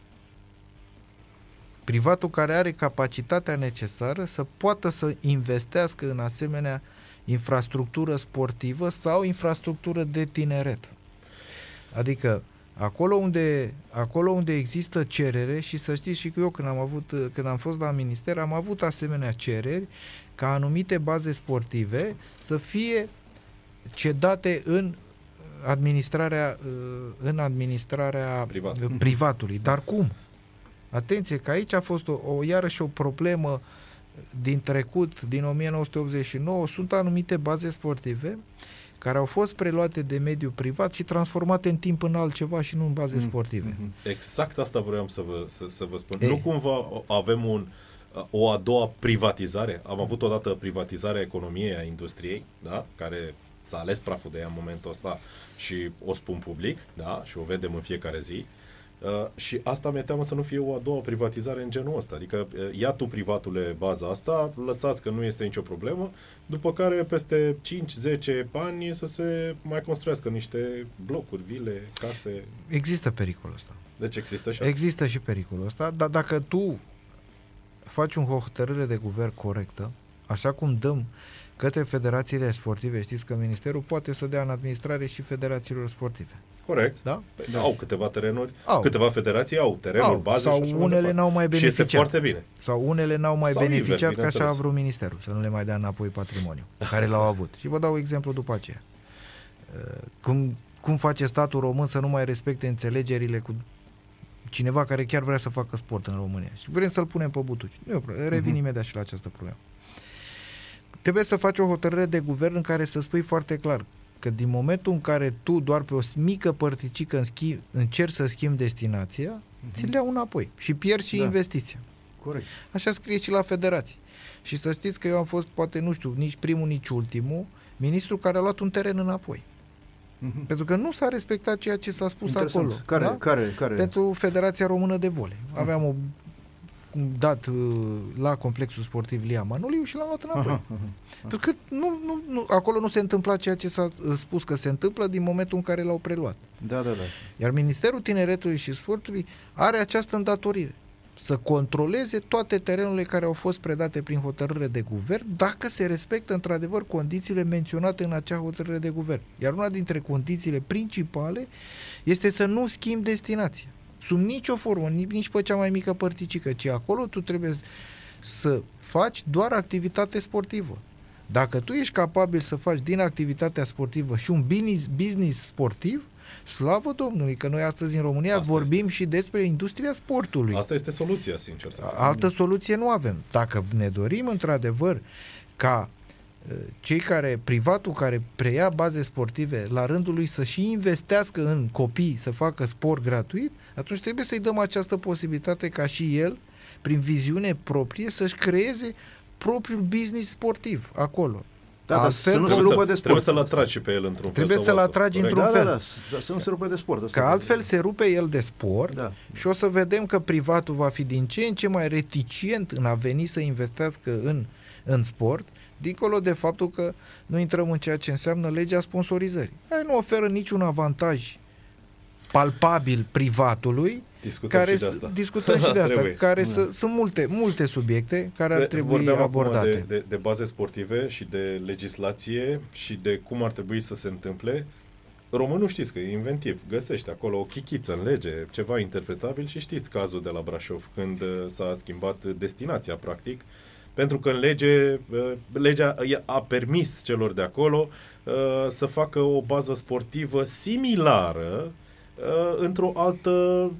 Privatul care are capacitatea necesară să poată să investească în asemenea infrastructură sportivă sau infrastructură de tineret. Adică Acolo unde, acolo unde există cerere și să știți și că eu când am, avut, când am fost la minister am avut asemenea cereri ca anumite baze sportive să fie cedate în administrarea, în administrarea Privat. privatului. Dar cum? Atenție că aici a fost o, o iarăși o problemă din trecut, din 1989, sunt anumite baze sportive care au fost preluate de mediul privat și transformate în timp în altceva și nu în baze sportive. Exact asta vreau să vă, să, să vă spun. Ei. Nu cumva avem un, o a doua privatizare? Am avut odată privatizarea economiei, a industriei, da? care s-a ales praful de ea în momentul ăsta și o spun public, da? și o vedem în fiecare zi. Uh, și asta mi-e teamă să nu fie o a doua privatizare în genul ăsta. Adică uh, ia tu privatule baza asta, lăsați că nu este nicio problemă, după care peste 5-10 ani să se mai construiască niște blocuri, vile, case. Există pericolul ăsta. Deci există și asta. Există și pericolul ăsta, dar dacă tu faci un hotărâre de guvern corectă, așa cum dăm către federațiile sportive, știți că ministerul poate să dea în administrare și federațiilor sportive. Corect. Da? Păi Au câteva terenuri, Au. câteva federații au terenuri, Au, baze sau și așa mai unele departe. n-au mai Și este beneficiat. foarte bine. Sau unele n-au mai Sau beneficiat invers, ca așa a bineînțeles. vrut ministerul, să nu le mai dea înapoi patrimoniu care l-au avut. Și vă dau exemplu după aceea. Uh, Cum, cum face statul român să nu mai respecte înțelegerile cu cineva care chiar vrea să facă sport în România. Și vrem să-l punem pe butuci. Nu, e o problemă. revin Mhm. imediat și la această problemă. Trebuie să faci o hotărâre de guvern în care să spui foarte clar că din momentul în care tu doar pe o mică părticică în schimb, încerci să schimbi destinația, ți le iau înapoi și pierzi și Da. investiția. Corect. Așa scrie și la federație. Și să știți că eu am fost, poate, nu știu, nici primul, nici ultimul, ministru care a luat un teren înapoi. Mhm. Pentru că nu s-a respectat ceea ce s-a spus Interesant. acolo. Care, da? care, care? Pentru Federația Română de Vole. Aveam o dat uh, la complexul sportiv Lia Manuliu și l-am luat înapoi. Aha, aha. Pentru că nu, nu, nu, acolo nu se întâmpla ceea ce s-a uh, spus că se întâmplă din momentul în care l-au preluat. Da, da, da. Iar Ministerul Tineretului și Sportului are această îndatorire să controleze toate terenurile care au fost predate prin hotărâre de guvern, dacă se respectă într-adevăr condițiile menționate în acea hotărâre de guvern. Iar una dintre condițiile principale este să nu schimbi destinația. Sub nicio formă, nici, nici pe cea mai mică părticică, ci acolo tu trebuie să faci doar activitate sportivă. Dacă tu ești capabil să faci din activitatea sportivă și un business, business sportiv, slavă Domnului, că noi astăzi în România Asta vorbim și despre industria sportului. Asta este soluția, sincer să fiu. Altă soluție nu avem. Dacă ne dorim într-adevăr ca uh, cei care, privatul care preia baze sportive, la rândul lui să și investească în copii, să facă sport gratuit, atunci trebuie să-i dăm această posibilitate ca și el, prin viziune proprie, să-și creeze propriul business sportiv acolo. Da, dar Altfel- să nu se Trebuie, rupă să, de sport. trebuie să-l atragi și pe el într-un fel Trebuie sau să-l altul. atragi Corect. într-un da, fel. da, da, să nu se rupe de sport. Asta Că e- altfel se rupe el de sport Da. și o să vedem că privatul va fi din ce în ce mai reticent în a veni să investească în, în sport, dincolo de faptul că nu intrăm în ceea ce înseamnă legea sponsorizării. Care nu oferă niciun avantaj palpabil privatului, Discutăm care și de asta. discutăm și de asta, Trebuie. care Da. să, sunt multe, multe subiecte care ar De- trebui Vorbeam acum abordate. de, de, de baze sportive și de legislație și de cum ar trebui să se întâmple. Românul știți că e inventiv, găsește acolo o chichiță în lege, ceva interpretabil și știți cazul de la Brașov când uh, s-a schimbat destinația practic, pentru că în lege, uh, legea i- a permis celor de acolo uh, să facă o bază sportivă similară uh, într-o altă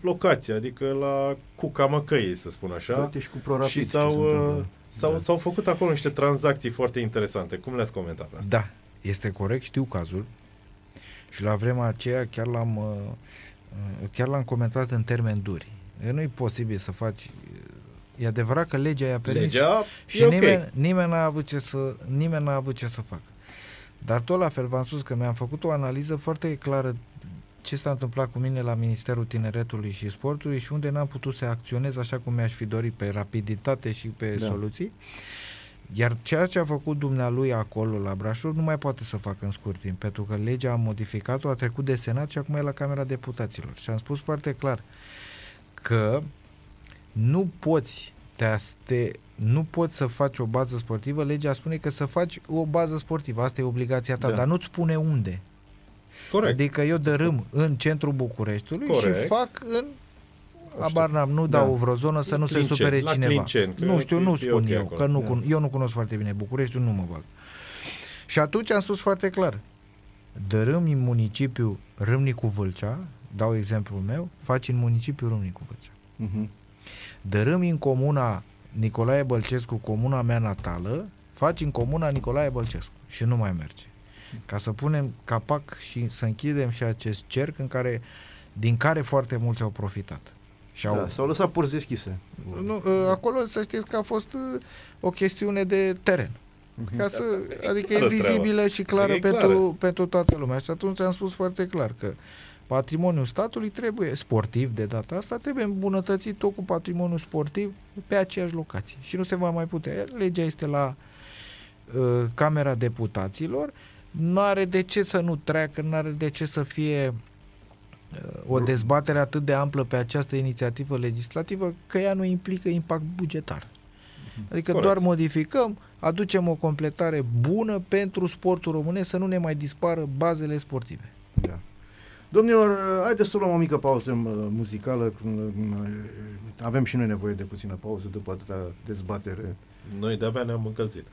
locație, adică la Cuca Măcăiei, să spun așa. Uite și cu ProRapid Și ce s-au, se uh, întâmplă. s-au, Da. s-au făcut acolo niște tranzacții foarte interesante. Cum le-ați comentat pe asta? Da, este corect, știu cazul și la vremea aceea chiar l-am, uh, uh, chiar l-am comentat în termeni duri. Nu e posibil să faci... E adevărat că legea i-a permis Legea și e nimeni, ok. nimeni, n-a avut ce să, nimeni n-a avut ce să facă. Dar tot la fel v-am spus că mi-am făcut o analiză foarte clară ce s-a întâmplat cu mine la Ministerul Tineretului și Sportului și unde n-am putut să acționez așa cum mi-aș fi dorit pe rapiditate și pe Da. da. soluții. Iar ceea ce a făcut dumnealui acolo la Brașov nu mai poate să facă în scurt timp, pentru că legea a modificat-o, a trecut de Senat și acum e la Camera Deputaților. Și am spus foarte clar că nu poți te, te, nu poți să faci o bază sportivă, legea spune că să faci o bază sportivă, asta e obligația ta, Da. dar nu-ți spune unde. Corect. Adică eu dărâm în centrul Bucureștiului Corect. și fac în Abar n-am, nu dau Da. vreo zonă să nu se Clinceni, supere la cineva. Clinceni, nu că știu, e- nu e spun ok eu, acolo. că nu, Da. cun- eu nu cunosc foarte bine Bucureștiul, nu mă bag. Și atunci am spus foarte clar, dărâm în municipiul Râmnicu Vâlcea, dau exemplul meu, faci în municipiul Râmnicu Vâlcea. Mhm. Dărâm în comuna Nicolae Bălcescu, comuna mea natală, faci în comuna Nicolae Bălcescu și nu mai merge. Ca să punem capac și să închidem și acest cerc în care, din care foarte mulți au profitat. Și au, Da, s-au lăsat porți deschise. nu, ă, acolo să știți că a fost ă, o chestiune de teren. Mhm. Ca să, adică e clară vizibilă și clară E pentru, clară. pentru toată lumea. Și atunci am spus foarte clar că patrimoniul statului trebuie, sportiv de data asta, trebuie îmbunătățit tot cu patrimoniul sportiv pe aceeași locație. Și nu se va mai putea. Legea este la uh, Camera Deputaților, nu are de ce să nu treacă, nu are de ce să fie uh, o dezbatere atât de amplă pe această inițiativă legislativă, că ea nu implică impact bugetar. Adică Corect. doar modificăm, aducem o completare bună pentru sportul românesc să nu ne mai dispară bazele sportive. Da. Domnilor, haideți să luăm o mică pauză uh, muzicală. uh, Avem și noi nevoie de puțină pauză după atâta dezbatere. Noi de-abia ne-am încălzit.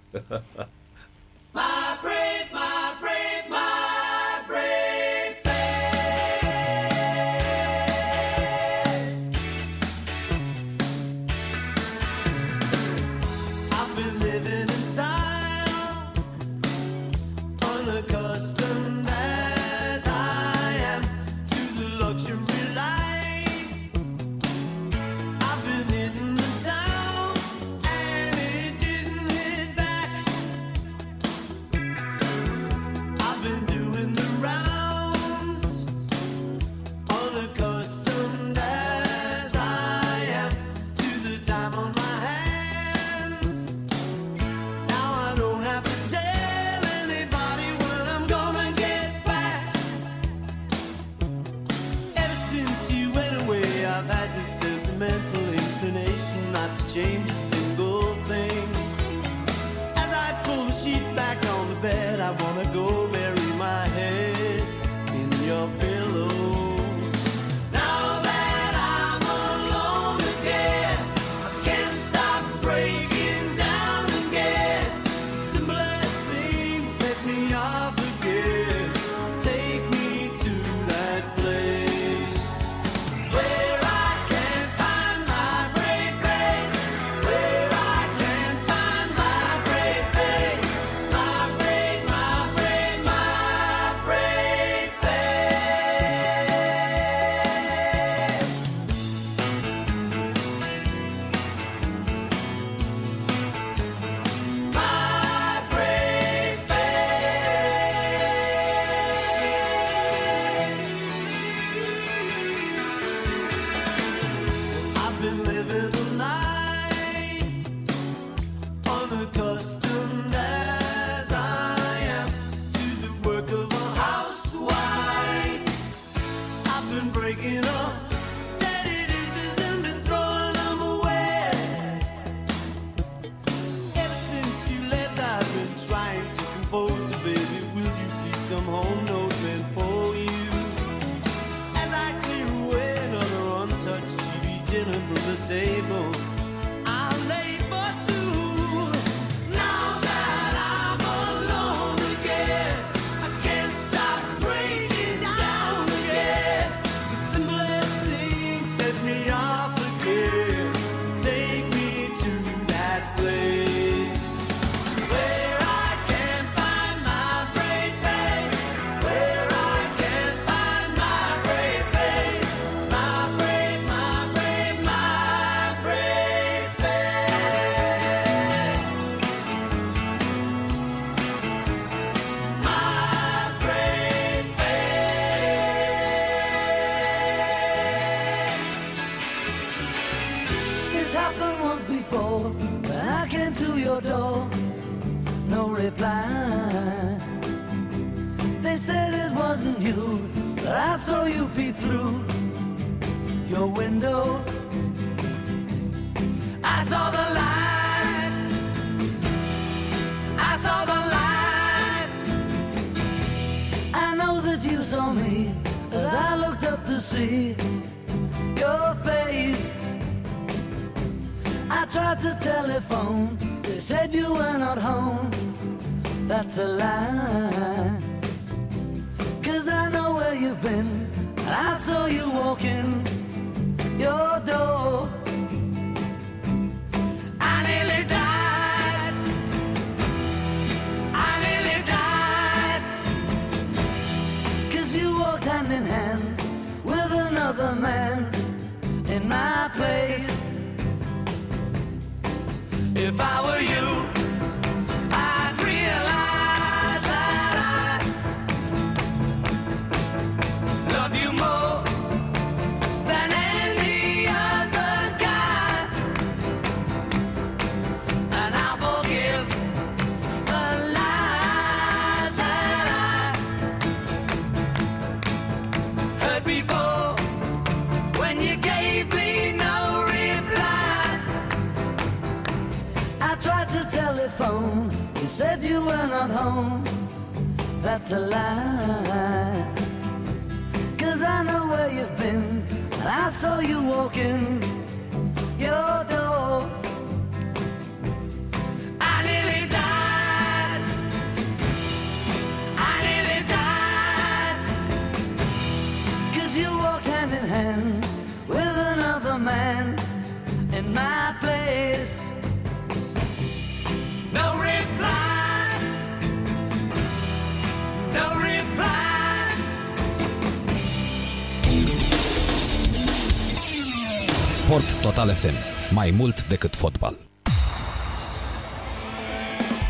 Sport Total FM. Mai mult decât fotbal.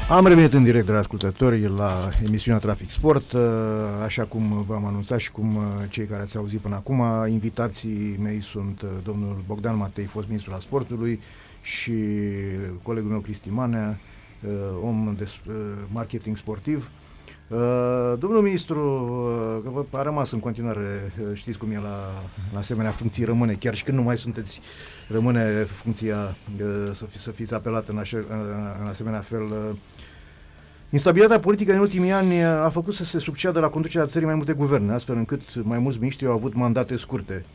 Am revenit în direct, dragi ascultători, la emisiunea Trafic Sport. Uh, Așa cum v-am anunțat și cum uh, cei care ați auzit până acum, invitații mei sunt uh, domnul Bogdan Matei, fost ministru al sportului, și colegul meu Cristi Manea, uh, om de uh, marketing sportiv. Uh, Domnul ministru, uh, că vă a rămas în continuare, uh, știți cum e la, la asemenea funcții, rămâne, chiar și când nu mai sunteți, rămâne funcția uh, să, fi, să fiți apelat în, așa, în asemenea fel. uh, Instabilitatea politică în ultimii ani a făcut să se succeadă la conducerea țării mai multe guverne, astfel încât mai mulți miniștri au avut mandate scurte.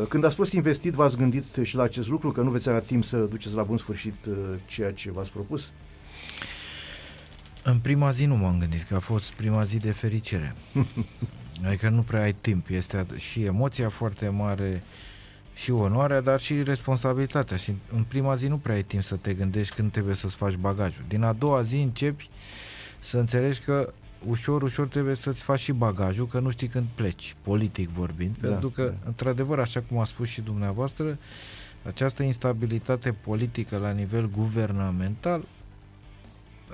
Uh, Când ați fost investit, v-ați gândit și la acest lucru, că nu veți avea timp să duceți la bun sfârșit uh, ceea ce v-ați propus? În prima zi nu m-am gândit, că a fost prima zi de fericire. adică nu prea ai timp, este ad- și emoția foarte mare, și onoarea, dar și responsabilitatea. Și în prima zi nu prea ai timp să te gândești când trebuie să-ți faci bagajul. Din a doua zi începi să înțelegi că ușor, ușor trebuie să-ți faci și bagajul, că nu știi când pleci, politic vorbind. Da, pentru că, da. într-adevăr, așa cum a spus și dumneavoastră, această instabilitate politică la nivel guvernamental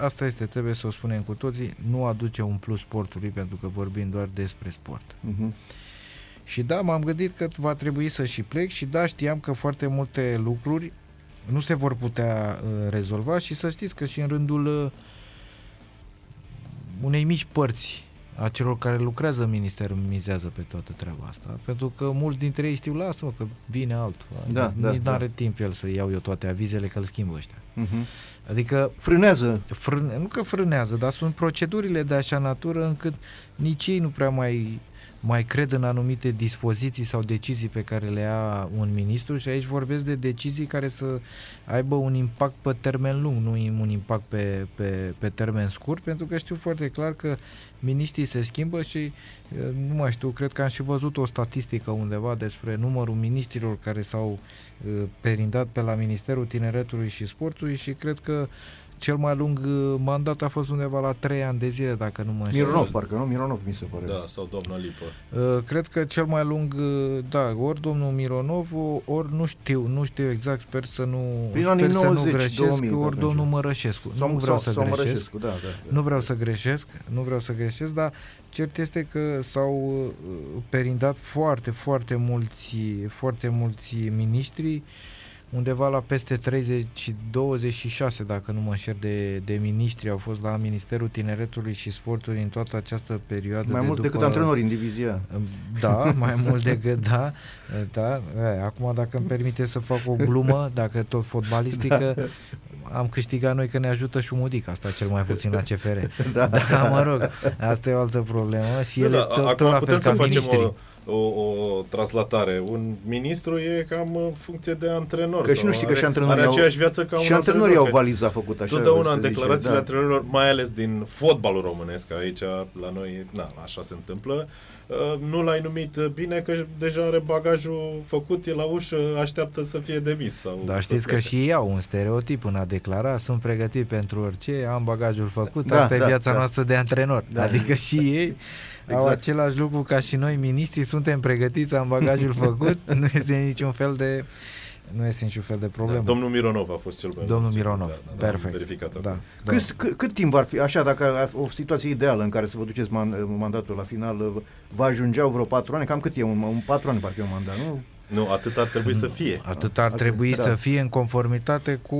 asta este, trebuie să o spunem cu toții, nu aduce un plus sportului pentru că vorbim doar despre sport. Uh-huh. Și da, m-am gândit că va trebui să și plec și da, știam că foarte multe lucruri nu se vor putea uh, rezolva și să știți că și în rândul uh, unei mici părți a celor care lucrează în minister mizează pe toată treaba asta. Pentru că mulți dintre ei știu, lasă-mă că vine altul. Da, Nici da, nu da. are timp el să iau eu toate avizele că îl schimbă ăștia. Uh-huh. Adică Frânează. frâne, nu că frânează, dar sunt procedurile de așa natură încât nici ei nu prea mai, mai cred în anumite dispoziții sau decizii pe care le ia un ministru și aici vorbesc de decizii care să aibă un impact pe termen lung, nu un impact pe, pe, pe termen scurt, pentru că știu foarte clar că miniștrii se schimbă și eh, nu mai știu, cred că am și văzut o statistică undeva despre numărul miniștrilor care s-au eh, perindat pe la Ministerul Tineretului și Sportului și cred că cel mai lung eh, mandat a fost undeva la 3 ani de zile, dacă nu mă înșel. Mironov, parcă nu? Mironov, mi se pare. Da, sau doamna Lipă. Uh, Cred că cel mai lung, uh, da, ori domnul Mironov, ori nu știu, nu știu exact, sper să nu, Prin sper anii să 90, nu greșesc, 2000, ori parcă domnul așa. Mărășescu. Sau, nu vreau sau, să sau greșesc. Mărășescu, da, da, da. Nu vreau să greșesc, nu vreau să greșesc, dar cert este că s-au uh, perindat foarte, foarte mulți, foarte mulți miniștri, undeva la peste 30 și 26, dacă nu mă înșer, de, de miniștri au fost la Ministerul Tineretului și Sportului în toată această perioadă. Mai de mult după, decât antrenori în divizia. da, mai mult decât da, da. E, Acum dacă îmi permite să fac o glumă, dacă tot fotbalistică, Da. am câștigat noi că ne ajută și Mudic, asta cel mai puțin la CFR. Da, da mă rog, asta e o altă problemă și ele da, tot, acum tot la fel putem ca să facem miniștri. o, o, o traslatare. Un ministru e cam în funcție de antrenor. Că și sau nu știi că are, și antrenorii are au, aceeași viață ca și un antrenorii au antrenor. valiza făcută așa. Totdeauna se în zice, declarațiile da. antrenorilor, mai ales din fotbalul românesc, aici la noi, na, așa se întâmplă, uh, nu l-ai numit bine că deja are bagajul făcut, e la ușă, așteaptă să fie demis. Sau Dar să știți că plece. și ei au un stereotip în a declara, sunt pregătit pentru orice, am bagajul făcut, Da, asta da, e viața da. noastră de antrenor. Da. Adică și ei au Exact. același lucru ca și noi, miniștrii, suntem pregătiți, am bagajul făcut, nu este niciun fel de nu este niciun fel de problemă. Da, domnul Mironov a fost cel mai Domnul cel- Mironov, da, da, am perfect. Verificat Da, acum. da. Cât, cât, cât timp ar fi, așa, dacă ar fi o situație ideală în care să vă duceți man, mandatul la final, vă ajungeau vreo patru ani? Cam cât e? Un, un patru ani parcă e un mandat, nu? Nu, atât ar trebui să fie. Atât ar Asta- trebui da. să fie în conformitate cu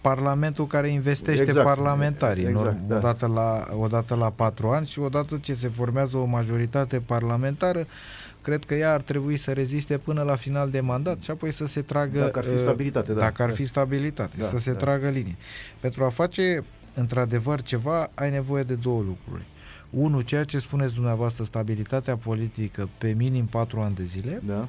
Parlamentul care investește Exact, parlamentarii. exact, Norm- da. odată, la, odată la patru ani și odată ce se formează o majoritate parlamentară, cred că ea ar trebui să reziste până la final de mandat și apoi să se tragă... Dacă ar fi uh, stabilitate, da. Dacă ar Da. fi stabilitate, Da, să se da. tragă linie. Pentru a face într-adevăr ceva, ai nevoie de două lucruri. Unu, ceea ce spuneți dumneavoastră, stabilitatea politică pe minim patru ani de zile Da.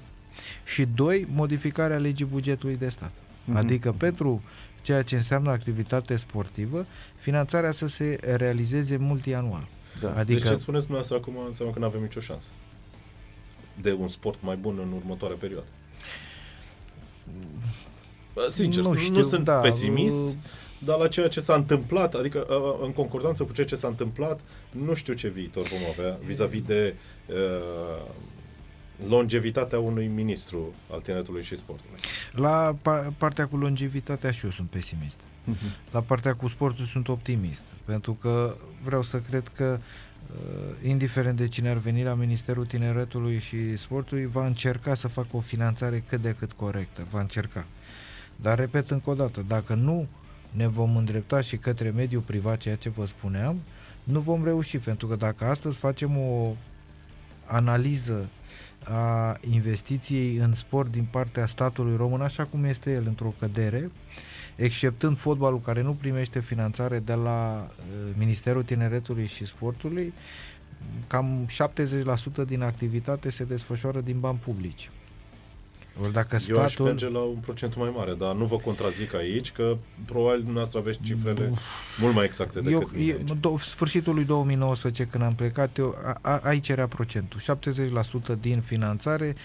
Și doi, modificarea legii bugetului de stat. Mhm. Adică pentru ceea ce înseamnă activitate sportivă, finanțarea să se realizeze multianual. Da. Deci Adică ce spuneți dumneavoastră acum înseamnă că nu avem nicio șansă de un sport mai bun în următoarea perioadă. Bă, Sincer, Nu nu, știu, nu sunt da, pesimist, uh, dar la ceea ce s-a întâmplat, adică uh, în concordanță cu ceea ce s-a întâmplat, nu știu ce viitor vom avea vis-a-vis de uh, longevitatea unui ministru al tineretului și sportului. la pa- partea cu longevitatea și eu sunt pesimist. Mhm. La partea cu sportul sunt optimist, pentru că vreau să cred că uh, indiferent de cine ar veni la Ministerul Tineretului și Sportului, va încerca să facă o finanțare cât de cât corectă, va încerca. Dar repet încă o dată, dacă nu ne vom îndrepta și către mediul privat, ceea ce vă spuneam, nu vom reuși, pentru că dacă astăzi facem o analiză a investiției în sport din partea statului român, așa cum este el într-o cădere, exceptând fotbalul care nu primește finanțare de la uh, Ministerul Tineretului și Sportului, cam 70% din activitate se desfășoară din bani publici. Ori dacă Eu aș statul... merge la un procent mai mare, dar nu vă contrazic aici, că probabil dumneavoastră aveți cifrele mult mai exacte decât Eu, mine eu, aici. do, sfârșitul lui 2019 când am plecat, eu, a, a, aici era procentul. 70% din finanțare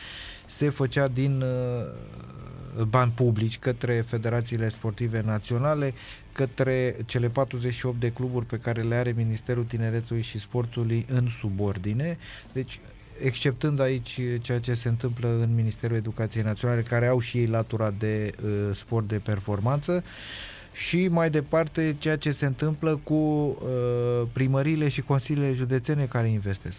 se făcea din uh, bani publici către federațiile sportive naționale, către cele 48 de cluburi pe care le are Ministerul Tineretului și Sportului în subordine. Deci exceptând aici ceea ce se întâmplă în Ministerul Educației Naționale, care au și ei latura de uh, sport de performanță, și mai departe ceea ce se întâmplă cu uh, primăriile și consiliile județene care investesc.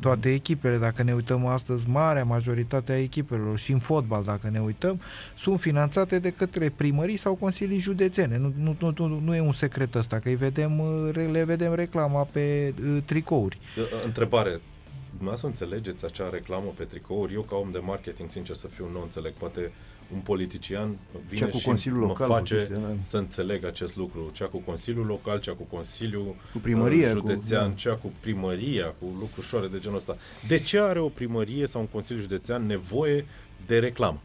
Toate echipele, dacă ne uităm astăzi, marea majoritate a echipelor și în fotbal, dacă ne uităm, sunt finanțate de către primării sau consilii județene. Nu, nu, nu, nu, nu e un secret ăsta, că îi vedem, uh, le vedem reclama pe uh, tricouri. Uh, Întrebare. Dumneavoastră înțelegeți acea reclamă pe tricouri? Eu ca om de marketing, sincer să fiu, nu înțeleg. Poate un politician vine Cea cu și Consiliul mă Local, cu face chestia, da. să înțeleg acest lucru. Cea cu Consiliul Local, cea cu Consiliul Cu primăria, uh, cu- județean, da. cea cu primăria, cu lucruri ușoare de genul ăsta. De ce are o primărie sau un Consiliu Județean nevoie de reclamă?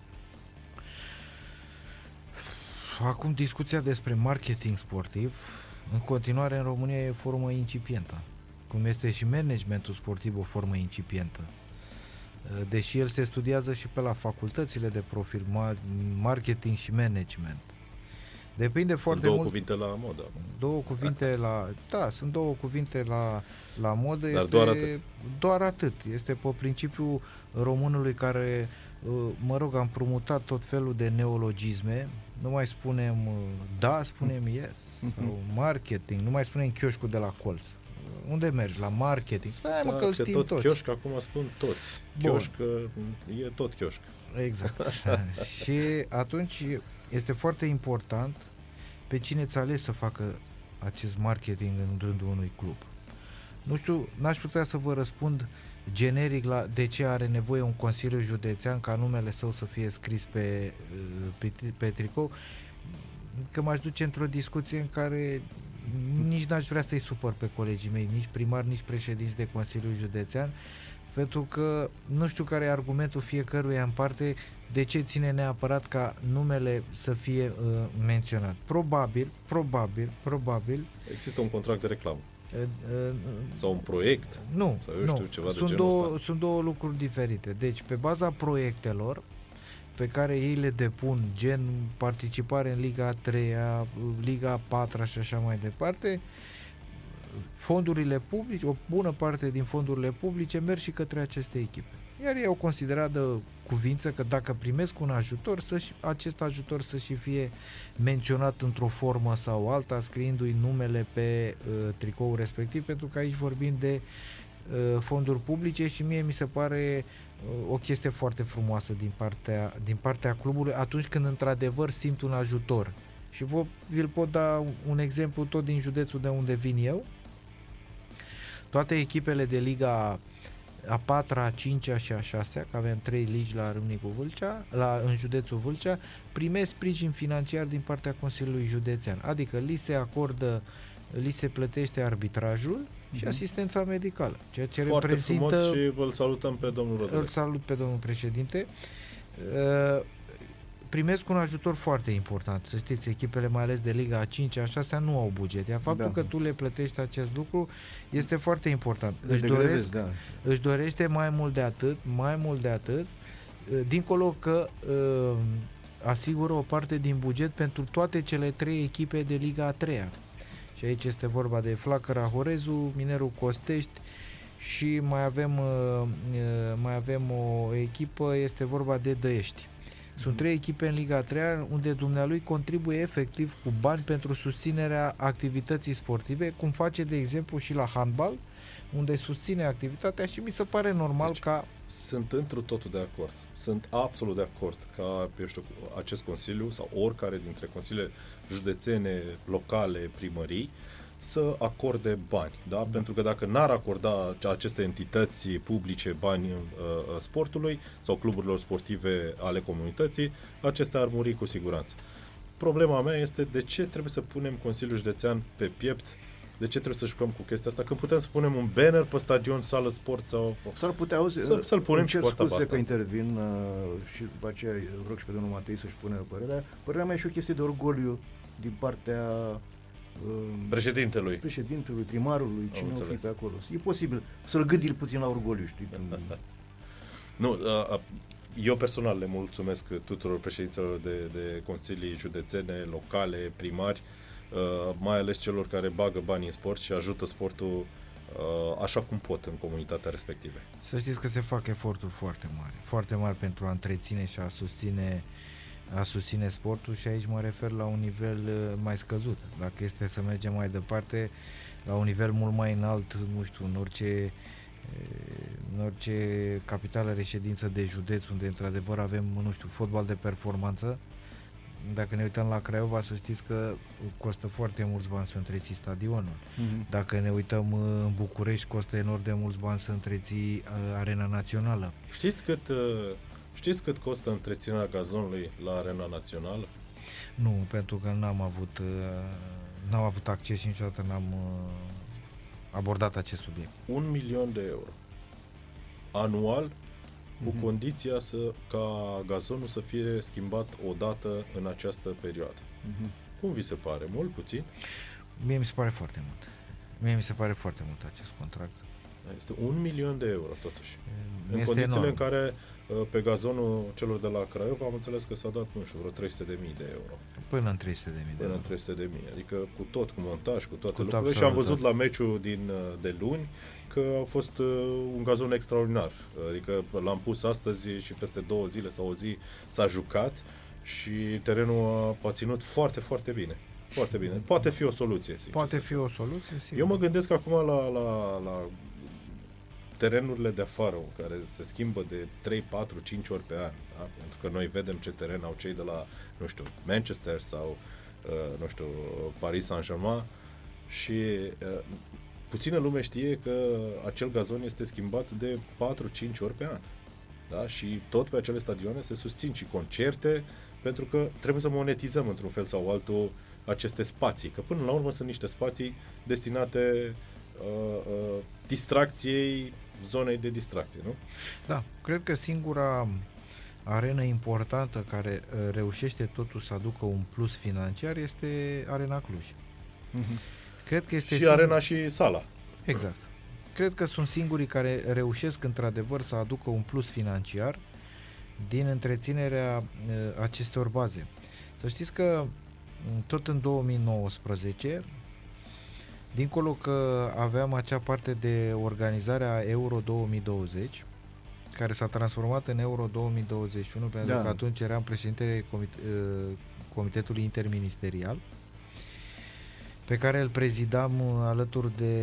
Acum discuția despre marketing sportiv, în continuare în România e formă incipientă, cum este și managementul sportiv o formă incipientă. Deși el se studiază și pe la facultățile de profil, ma- marketing și management. Depinde Sunt foarte două mult cuvinte la modă. două cuvinte la da, sunt două cuvinte la la modă, Dar este doar atât. doar atât. Este pe principiul românului care uh, mă rog, am împrumutat tot felul de neologisme, nu mai spunem uh, da, spunem yes, sau marketing, nu mai spunem chioșcul de la colț. Uh, Unde mergi? La marketing? Stai mă că îl că știm tot toți. chioșc, acum spun toți. Bun. Chioșc uh, e tot chioșc. Exact. și atunci este foarte important pe cine ți ales să facă acest marketing în rândul unui club. Nu știu, n-aș putea să vă răspund generic la de ce are nevoie un consiliu județean ca numele său să fie scris pe, uh, pe, tri- pe tricou, că m-aș duce într-o discuție în care nici n-aș vrea să-i supăr pe colegii mei, nici primar, nici președinți de Consiliul Județean, pentru că nu știu care e argumentul fiecăruia în parte de ce ține neapărat ca numele să fie uh, menționat. Probabil, probabil, probabil Există un contract de reclamă uh, uh, sau un proiect. nu, Sau eu nu. știu, ceva de sunt, genul două, ăsta. sunt două lucruri diferite. Deci, pe baza proiectelor pe care ei le depun, gen participare în Liga 3, Liga 4 și așa mai departe, fondurile publice, o bună parte din fondurile publice merg și către aceste echipe. Iar ei au considerat de cuvință că dacă primesc un ajutor, să și, acest ajutor să și fie menționat într-o formă sau alta, scriindu-i numele pe uh, tricoul respectiv, pentru că aici vorbim de uh, fonduri publice și mie mi se pare uh, o chestie foarte frumoasă din partea, din partea clubului atunci când într-adevăr simt un ajutor. Și vă, vi-l pot da un exemplu tot din județul de unde vin eu. Toate echipele de Liga a patra, a cincea și a șasea, că avem trei ligi la Râmnicu Vâlcea, la, în județul Vâlcea, primesc sprijin financiar din partea Consiliului Județean. Adică li se acordă, li se plătește arbitrajul și Mhm. asistența medicală, ceea ce Foarte reprezintă frumos și îl salutăm pe domnul îl Rădulescu. salut pe domnul președinte. Uh, Primesc un ajutor foarte important. Să știți, echipele mai ales de Liga a 5 a 6 nu au buget. Iar faptul Da. că tu le plătești acest lucru este foarte important. Le Își degrevezi, doresc, da. își dorește mai mult de atât, mai mult de atât, uh, dincolo că uh, asigură o parte din buget pentru toate cele trei echipe de Liga a 3 Și aici este vorba de Flacăra Horezu, Minerul Costești și mai avem, uh, uh, mai avem o echipă, este vorba de Dăiești. Sunt trei echipe în Liga 3 unde dumnealui contribuie efectiv cu bani pentru susținerea activității sportive, cum face de exemplu și la handbal, unde susține activitatea și mi se pare normal Deci, ca Sunt întru totul de acord. Sunt absolut de acord ca, eu știu, acest consiliu sau oricare dintre consiliile județene, locale, primării, să acorde bani, da? Pentru că dacă n-ar acorda aceste entități publice bani uh, uh, sportului sau cluburilor sportive ale comunității, acestea ar muri cu siguranță. Problema mea este de ce trebuie să punem Consiliul Județean pe piept de ce trebuie să jucăm cu chestia asta? Când putem să punem un banner pe stadion, sală sport sau... S-ar putea auzi, Să- să-l punem îmi și cer cu asta scuze basta. că intervin uh, și după aceea îl rog și pe domnul Matei să-și pună părerea. Părerea mea e și o chestie de orgoliu din partea uh, Președintelui. președintelui, primarului, cine o fi înțeles. pe acolo. E posibil să-l gândi puțin la orgoliu, știi? Nu, a, a, eu personal le mulțumesc tuturor președinților de, de consilii județene, locale, primari, uh, mai ales celor care bagă bani în sport și ajută sportul uh, așa cum pot în comunitatea respective. Să știți că se fac eforturi foarte mari, foarte mari pentru a întreține și a susține a susține sportul și aici mă refer la un nivel uh, mai scăzut. Dacă este să mergem mai departe, la un nivel mult mai înalt, nu știu, în orice uh, în orice capitală reședință de județ unde într-adevăr avem, nu știu, fotbal de performanță, dacă ne uităm la Craiova, să știți că costă foarte mulți bani să întreții stadionul. Mhm. Dacă ne uităm uh, în București, costă enorm de mulți bani să întreții uh, arena națională. Știți cât, uh, știți cât costă întreținerea gazonului la Arena Națională? Nu, pentru că n-am avut, uh, n-am avut acces și niciodată n-am uh, abordat acest subiect. Un milion de euro. Anual, cu Mhm. condiția să, ca gazonul să fie schimbat o dată în această perioadă. Mhm. Cum vi se pare? Mult, puțin? Mie mi se pare foarte mult. Mie mi se pare foarte mult acest contract. Este un milion de euro, totuși. În Este condițiile enorm. în care uh, pe gazonul celor de la Craiova am înțeles că s-a dat, nu știu, vreo 300 de mii de euro. Până în 300 de mii de Până în euro. 300 de mii. Adică cu tot, cu montaj, cu toate Cu lucrurile. tot Și am absolut văzut tot. la meciul din, uh, de luni că a fost uh, un gazon extraordinar. Adică l-am pus astăzi și peste două zile sau o zi s-a jucat și terenul a, a ținut foarte, foarte bine. Foarte bine. Poate fi o soluție, sincer. Poate fi o soluție, sigur. Eu mă gândesc acum la, la, la terenurile de afară, care se schimbă de 3, 4, 5 ori pe an. Da? Pentru că noi vedem ce teren au cei de la, nu știu, Manchester sau, uh, nu știu, Paris Saint-Germain și uh, puțină lume știe că acel gazon este schimbat de 4-5 ori pe an. Da? Și tot pe acele stadioane se susțin și concerte, pentru că trebuie să monetizăm într-un fel sau altul aceste spații. Că până la urmă sunt niște spații destinate uh, uh, distracției zonei de distracție, nu? Da, cred că singura arenă importantă care uh, reușește totuși să aducă un plus financiar este Arena Cluj. Mhm. Cred că este și singur- arena și sala. Exact. Cred că sunt singurii care reușesc într-adevăr să aducă un plus financiar din întreținerea uh, acestor baze. Să știți că m, tot în 2019, dincolo că aveam acea parte de organizare a Euro 2020, care s-a transformat în Euro 2021, pentru Da. că atunci eram președintele comit- uh, Comitetului Interministerial, pe care îl prezidam uh, alături de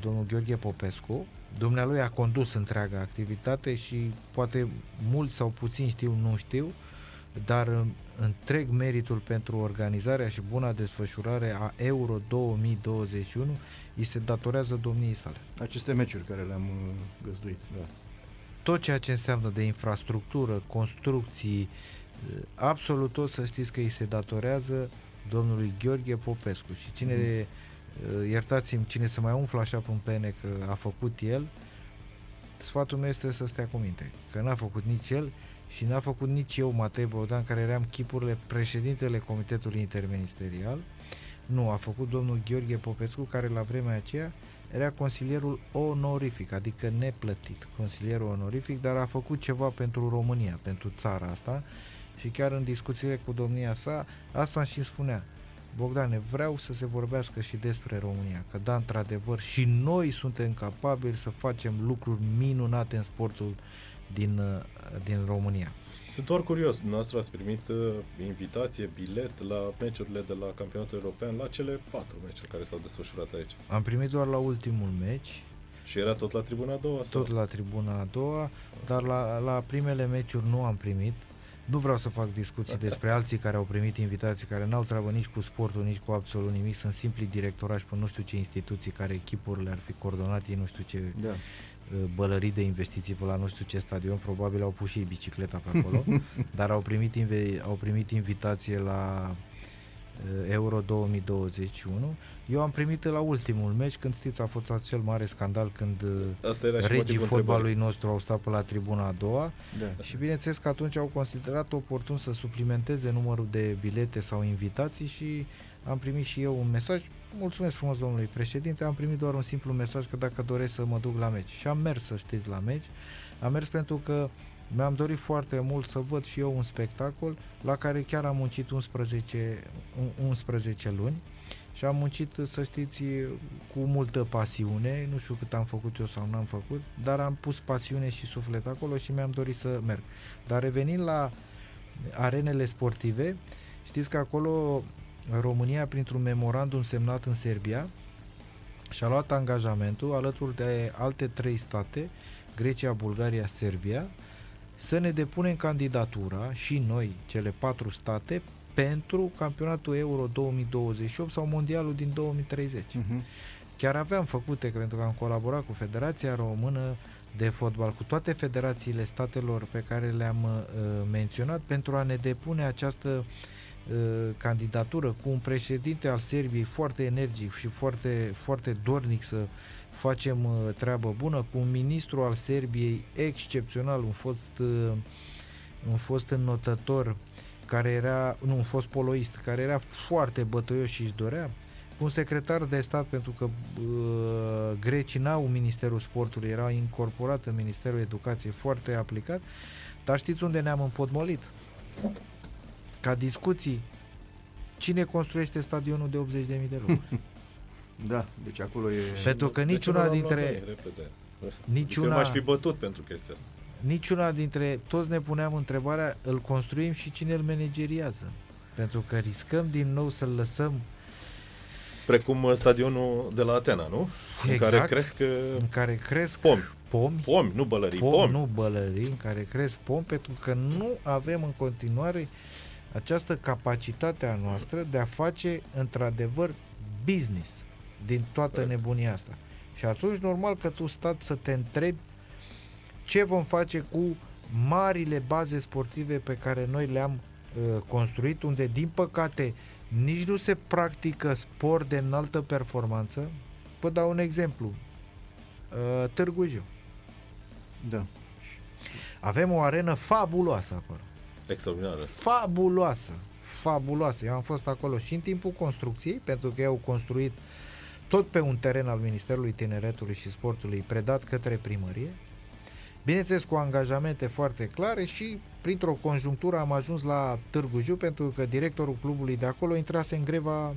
domnul Gheorghe Popescu. Dumnealui a condus întreaga activitate și poate mulți sau puțini știu, nu știu, dar uh, întreg meritul pentru organizarea și buna desfășurare a Euro 2021 îi se datorează domniei sale. Aceste meciuri care le-am uh, găzduit. Da. Tot ceea ce înseamnă de infrastructură, construcții, uh, absolut tot să știți că îi se datorează domnului Gheorghe Popescu și cine, uh, iertați-mi, cine să mai umflă așa pe un pene că a făcut el, sfatul meu este să stea cu minte, că n-a făcut nici el și n-a făcut nici eu, Matei Bogdan, care eram chipurile președintele Comitetului Interministerial, nu, a făcut domnul Gheorghe Popescu, care la vremea aceea era consilierul onorific, adică neplătit, consilierul onorific, dar a făcut ceva pentru România, pentru țara asta. Și chiar în discuțiile cu domnia sa, asta și spunea, Bogdane, vreau să se vorbească și despre România, că da, într-adevăr, și noi suntem capabili să facem lucruri minunate în sportul din, uh, din România. Sunt doar curios, dumneavoastră ați primit uh, invitație, bilet la meciurile de la campionatul european, la cele patru meciuri care s-au desfășurat aici. Am primit doar la ultimul meci, Și era tot la tribuna a doua? sau? tot la tribuna a doua, dar la, la primele meciuri nu am primit. Nu vreau să fac discuții despre alții care au primit invitații, care n-au treabă nici cu sportul, nici cu absolut nimic, sunt simpli directorași pe nu știu ce instituții care echipurile ar fi coordonat, ei nu știu ce Da. Uh, bălării de investiții pe la nu știu ce stadion, probabil au pus și ei bicicleta pe acolo, dar au primit, inve- au primit invitație la uh, Euro 2021. Eu am primit la ultimul meci, când știți, a fost acel mare scandal când uh, Asta era și regii motivul fotbalului nostru au stat pe la tribuna a doua Da. și bineînțeles că atunci au considerat oportun să suplimenteze numărul de bilete sau invitații și am primit și eu un mesaj. Mulțumesc frumos domnului președinte, am primit doar un simplu mesaj că dacă doresc să mă duc la meci. Și am mers, să știți, la meci. Am mers pentru că mi-am dorit foarte mult să văd și eu un spectacol la care chiar am muncit 11, un- 11 luni și am muncit, să știți, cu multă pasiune, nu știu cât am făcut eu sau n-am făcut, dar am pus pasiune și suflet acolo și mi-am dorit să merg. Dar revenind la arenele sportive, știți că acolo România, printr-un memorandum semnat în Serbia, și-a luat angajamentul alături de alte trei state, Grecia, Bulgaria, Serbia, să ne depunem candidatura și noi, cele patru state, pentru campionatul Euro 2028 sau mondialul din 2030. Mhm. Chiar aveam făcute, pentru că am colaborat cu Federația Română de Fotbal, cu toate federațiile statelor pe care le-am uh, menționat, pentru a ne depune această uh, candidatură cu un președinte al Serbiei foarte energic și foarte, foarte dornic să facem uh, treabă bună, cu un ministru al Serbiei excepțional, un fost, uh, un fost înnotător care era, nu, un fost poloist, care era foarte bătăios și își dorea, cu un secretar de stat, pentru că uh, grecii n-au Ministerul Sportului, era incorporat în Ministerul Educației, foarte aplicat, dar știți unde ne-am împotmolit? Ca discuții, cine construiește stadionul de 80.000 de locuri? Da, deci acolo e... Pentru că De ce niciuna nu l-am dintre- luat noi, repede? niciuna- Eu m-aș fi bătut pentru chestia asta. Niciuna dintre toți ne puneam întrebarea, îl construim și cine îl manageriază? Pentru că riscăm din nou să-l lăsăm Precum uh, stadionul de la Atena, nu? În Exact. care cresc uh, în care cresc pomi. pomi Pomi, nu bălării, pom, pomi. nu bălării, în care cresc pom, pentru că nu avem în continuare această capacitate a noastră de a face într-adevăr business din toată Corect. nebunia asta. Și atunci normal că tu stat să te întrebi ce vom face cu marile baze sportive pe care noi le-am uh, construit, unde din păcate nici nu se practică sport de înaltă performanță. Vă dau un exemplu. Uh, Târgu Jiu. Da. Avem o arenă fabuloasă acolo. Extraordinară. fabuloasă, fabuloasă. Eu am fost acolo și în timpul construcției, pentru că ei au construit tot pe un teren al Ministerului Tineretului și Sportului predat către primărie. Bineînțeles, cu angajamente foarte clare și printr-o conjunctură am ajuns la Târgu Jiu pentru că directorul clubului de acolo intrase în greva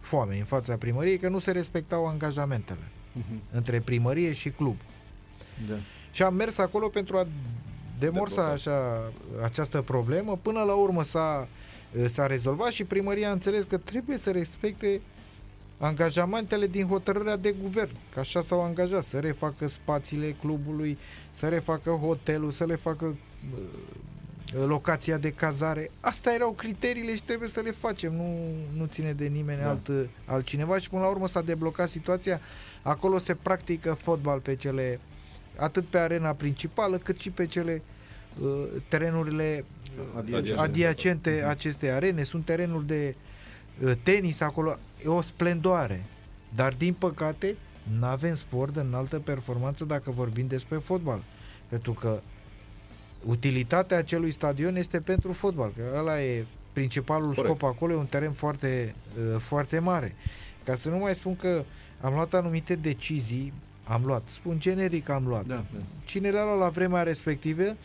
foame în fața primăriei că nu se respectau angajamentele Mhm. între primărie și club. Da. Și am mers acolo pentru a demorsa Debloca. așa această problemă. Până la urmă s-a, s-a rezolvat și primăria a înțeles că trebuie să respecte angajamentele din hotărârea de guvern, că așa s-au angajat, să refacă spațiile clubului, să refacă hotelul, să le facă uh, locația de cazare. Astea erau criteriile și trebuie să le facem, nu, nu ține de nimeni Da. da. alt, altcineva și până la urmă s-a deblocat situația. Acolo se practică fotbal pe cele atât pe arena principală cât și pe cele uh, terenurile uh, Adiacente. adiacente Mhm. acestei arene. Sunt terenuri de uh, tenis acolo. E o splendoare. Dar din păcate nu avem sport de înaltă performanță dacă vorbim despre fotbal. Pentru că utilitatea acelui stadion este pentru fotbal, că ăla e principalul Corect. scop acolo, e un teren foarte, uh, foarte mare. Ca să nu mai spun că am luat anumite decizii, am luat, spun generic am luat. Da, da. Cine le-a luat la vremea respectivă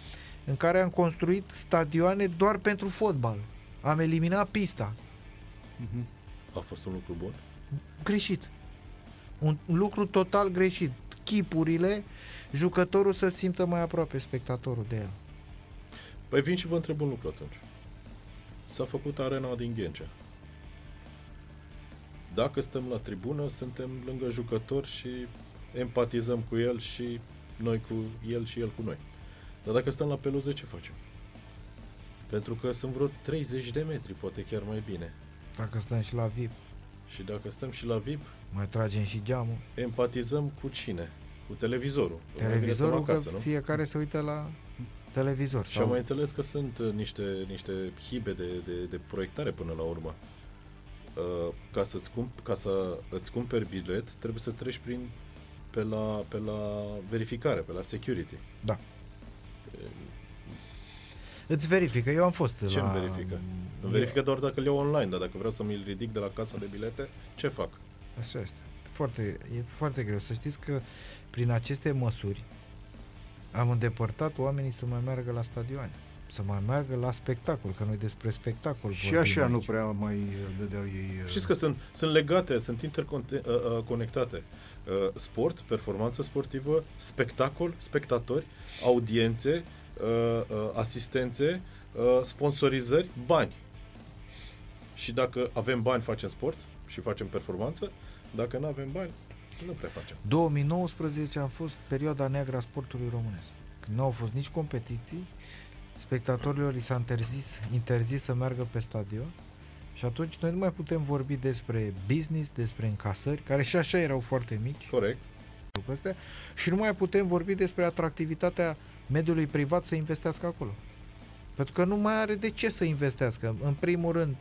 în care am construit stadioane doar pentru fotbal. Am eliminat pista. Mhm. A fost un lucru bun. Greșit. Un lucru total greșit. Chipurile, jucătorul să simtă mai aproape spectatorul de el. Păi vin și vă întreb un lucru atunci. S-a făcut arena din Ghencea. Dacă stăm la tribună, suntem lângă jucător și empatizăm cu el și noi cu el și el cu noi. Dar dacă stăm la peluze, ce facem? Pentru că sunt vreo 30 de metri, poate chiar mai bine. Dacă stăm și la VIP, Și dacă stăm și la VIP, mai tragem și geamul. empatizăm cu cine? Cu televizorul. Mai bine Televizorul, stăm acasă, că nu? fiecare se uită la televizor. Și am mai înțeles că sunt uh, niște, niște hibe de, de, de proiectare până la urmă. Uh, ca, să-ți cump, ca să îți cumperi bilet, trebuie să treci prin pe la, pe la verificare, pe la security. Da. Îți verifică, eu am fost Ce la... îmi verifică? Îmi verifică doar dacă îl iau online, dar dacă vreau să mi-l ridic de la casa de bilete, ce fac? Așa este. Foarte, e foarte greu. Să știți că prin aceste măsuri am îndepărtat oamenii să mai meargă la stadioane, să mai meargă la spectacol, că noi despre spectacol Și vorbim așa nu aici. prea mai uh, dădeau ei... uh, Știți că sunt, sunt legate, sunt interconectate. Uh, sport, performanță sportivă, spectacol, spectatori, audiențe, uh, uh, asistențe, uh, sponsorizări, bani. Și dacă avem bani, facem sport și facem performanță. Dacă nu avem bani, nu prea facem. 2019 a fost perioada neagră a sportului românesc. Când nu au fost nici competiții, spectatorilor li s-a interzis, interzis să meargă pe stadion și atunci noi nu mai putem vorbi despre business, despre încasări, care și așa erau foarte mici, Corect. lucrurile astea, și nu mai putem vorbi despre atractivitatea mediului privat să investească acolo. Pentru că nu mai are de ce să investească. În primul rând,